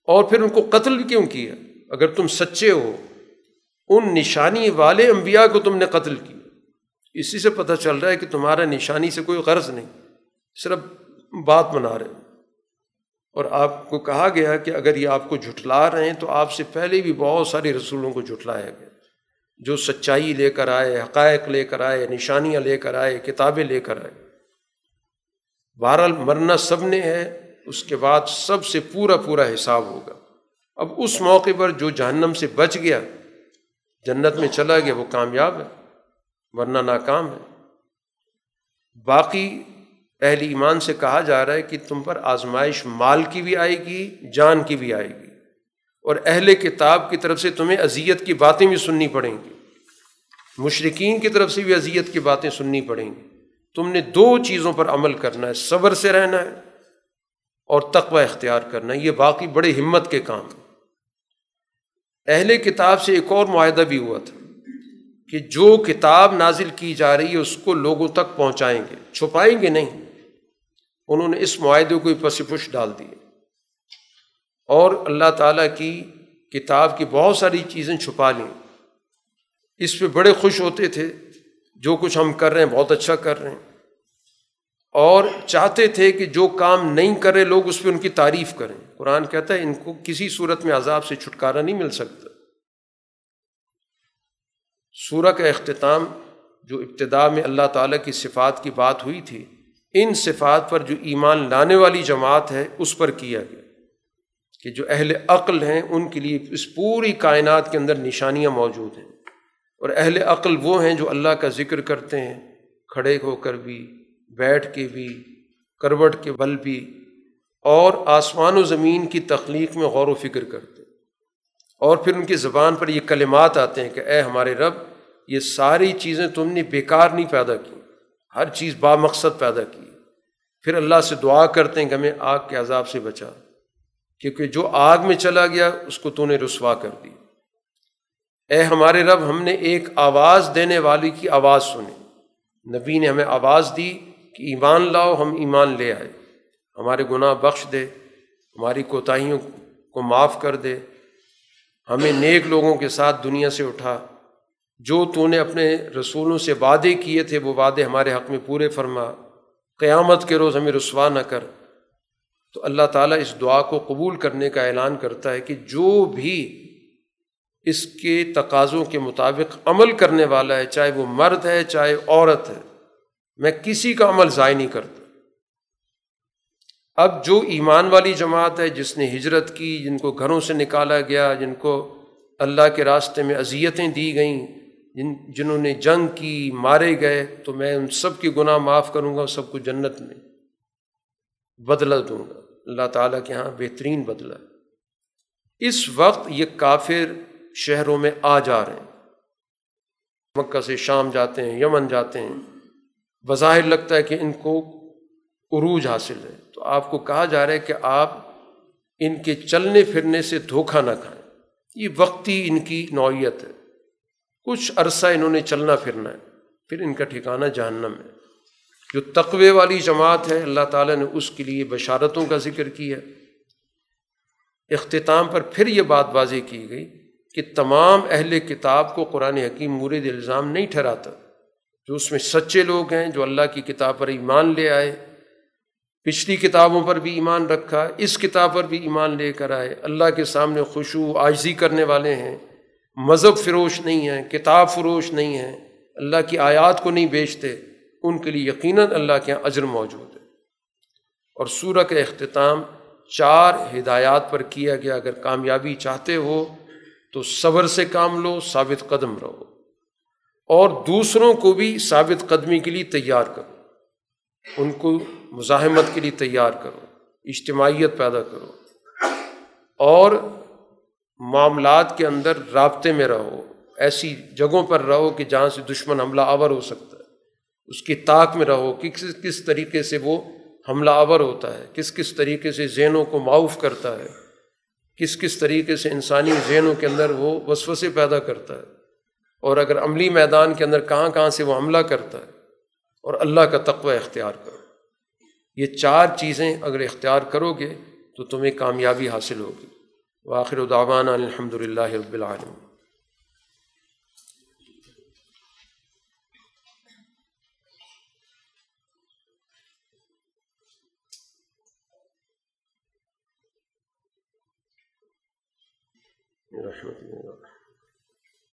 اور پھر ان کو قتل کیوں کیا؟ اگر تم سچے ہو، ان نشانی والے انبیاء کو تم نے قتل کیا۔ اسی سے پتہ چل رہا ہے کہ تمہارا نشانی سے کوئی غرض نہیں، صرف بات بنا رہے اور آپ کو کہا گیا کہ اگر یہ آپ کو جھٹلا رہے ہیں تو آپ سے پہلے بھی بہت سارے رسولوں کو جھٹلایا گیا۔ جو سچائی لے کر آئے، حقائق لے کر آئے، نشانیاں لے کر آئے، کتابیں لے کر آئے۔ بہرحال مرنا سب نے ہے، اس کے بعد سب سے پورا پورا حساب ہوگا۔ اب اس موقع پر جو جہنم سے بچ گیا، جنت میں چلا گیا، وہ کامیاب ہے، ورنہ ناکام ہے۔ باقی اہل ایمان سے کہا جا رہا ہے کہ تم پر آزمائش مال کی بھی آئے گی، جان کی بھی آئے گی۔ اور اہل کتاب کی طرف سے تمہیں اذیت کی باتیں بھی سننی پڑیں گی۔ مشرقین کی طرف سے بھی اذیت کی باتیں سننی پڑیں گی۔ تم نے دو چیزوں پر عمل کرنا ہے، صبر سے رہنا ہے اور تقوی اختیار کرنا ہے۔ یہ باقی بڑے ہمت کے کام اہل کتاب سے ایک اور معاہدہ بھی ہوا تھا کہ جو کتاب نازل کی جا رہی ہے، اس کو لوگوں تک پہنچائیں گے۔ چھپائیں گے نہیں۔ انہوں نے اس معاہدے کو پس پش ڈال دیے اور اللہ تعالیٰ کی کتاب کی بہت ساری چیزیں چھپا لیں۔ اس پہ بڑے خوش ہوتے تھے۔ جو کچھ ہم کر رہے ہیں، بہت اچھا کر رہے ہیں۔ اور چاہتے تھے کہ جو کام نہیں کر رہے لوگ اس پہ ان کی تعریف کریں۔ قرآن کہتا ہے، ان کو کسی صورت میں عذاب سے چھٹکارا نہیں مل سکتا۔ سورہ کا اختتام، جو ابتدا میں اللہ تعالیٰ کی صفات کی بات ہوئی تھی، ان صفات پر جو ایمان لانے والی جماعت ہے، اس پر کیا گیا۔ کہ جو اہل عقل ہیں، ان کے لیے اس پوری کائنات کے اندر نشانیاں موجود ہیں۔ اور اہل عقل وہ ہیں جو اللہ کا ذکر کرتے ہیں، کھڑے ہو کر بھی، بیٹھ کے بھی، کروٹ کے بل بھی، اور آسمان و زمین کی تخلیق میں غور و فکر کرتے ہیں۔ اور پھر ان کی زبان پر یہ کلمات آتے ہیں کہ اے ہمارے رب، یہ ساری چیزیں تم نے بیکار نہیں پیدا کی، ہر چیز با مقصد پیدا کی۔ پھر اللہ سے دعا کرتے ہیں کہ ہمیں آگ کے عذاب سے بچا، کیونکہ جو آگ میں چلا گیا، اس کو تو نے رسوا کر دی اے ہمارے رب، ہم نے ایک آواز دینے والی کی آواز سنی۔ نبی نے ہمیں آواز دی کہ ایمان لاؤ، ہم ایمان لے آئے۔ ہمارے گناہ بخش دے، ہماری کوتاہیوں کو معاف کر دے۔ ہمیں نیک لوگوں کے ساتھ دنیا سے اٹھا۔ جو تو نے اپنے رسولوں سے وعدے کیے تھے، وہ وعدے ہمارے حق میں پورے فرما۔ قیامت کے روز ہمیں رسوا نہ کر۔ تو اللہ تعالیٰ اس دعا کو قبول کرنے کا اعلان کرتا ہے کہ جو بھی اس کے تقاضوں کے مطابق عمل کرنے والا ہے، چاہے وہ مرد ہے، چاہے عورت ہے۔ میں کسی کا عمل ضائع نہیں کرتا۔ اب جو ایمان والی جماعت ہے، جس نے ہجرت کی، جن کو گھروں سے نکالا گیا، جن کو اللہ کے راستے میں اذیتیں دی گئیں، جن، جنہوں نے جنگ کی، مارے گئے، تو میں ان سب کی گناہ معاف کروں گا، سب کو جنت میں بدلا دوں گا۔ اللہ تعالیٰ کے یہاں بہترین بدلا اس وقت یہ کافر شہروں میں آ جا رہے ہیں۔ مکہ سے شام جاتے ہیں، یمن جاتے ہیں۔ بظاہر لگتا ہے کہ ان کو عروج حاصل ہے۔ تو آپ کو کہا جا رہا ہے کہ آپ ان کے چلنے پھرنے سے دھوکہ نہ کھائیں۔ یہ وقتی ان کی نوعیت ہے۔ کچھ عرصہ انہوں نے چلنا پھرنا ہے، پھر ان کا ٹھکانہ جہنم ہے۔ جو تقوے والی جماعت ہے، اللہ تعالیٰ نے اس کے لیے بشارتوں کا ذکر کیا۔ اختتام پر پھر یہ بات واضح کی گئی۔ کہ تمام اہل کتاب کو قرآن حکیم مورد الزام نہیں ٹھہراتا، جو اس میں سچے لوگ ہیں، جو اللہ کی کتاب پر ایمان لے آئے، پچھلی کتابوں پر بھی ایمان رکھا، اس کتاب پر بھی ایمان لے کر آئے، اللہ کے سامنے خوشو عاجزی کرنے والے ہیں، مذہب فروش نہیں ہیں کتاب فروش نہیں ہیں اللہ کی آیات کو نہیں بیچتے، ان کے لیے یقیناً اللہ کے یہاں اجر موجود ہے۔ اور سورہ کا اختتام چار ہدایات پر کیا گیا، اگر کامیابی چاہتے ہو تو صبر سے کام لو، ثابت قدم رہو۔ اور دوسروں کو بھی ثابت قدمی کے لیے تیار کرو۔ ان کو مزاحمت کے لیے تیار کرو۔ اجتماعیت پیدا کرو۔ اور معاملات کے اندر رابطے میں رہو۔ ایسی جگہوں پر رہو کہ جہاں سے دشمن حملہ آور ہو سکتا ہے۔ اس کی طاق میں رہو۔ کہ کس کس طریقے سے وہ حملہ آور ہوتا ہے؟ کس کس طریقے سے ذہنوں کو معاف کرتا ہے؟ کس کس طریقے سے انسانی ذہنوں کے اندر وہ وسوسے پیدا کرتا ہے اور اگر عملی میدان کے اندر کہاں کہاں سے وہ حملہ کرتا ہے اور اللہ کا تقوی اختیار کرو۔ یہ چار چیزیں اگر اختیار کرو گے تو تمہیں کامیابی حاصل ہوگی۔ واخر دعوانا الحمد للہ رب العالمین۔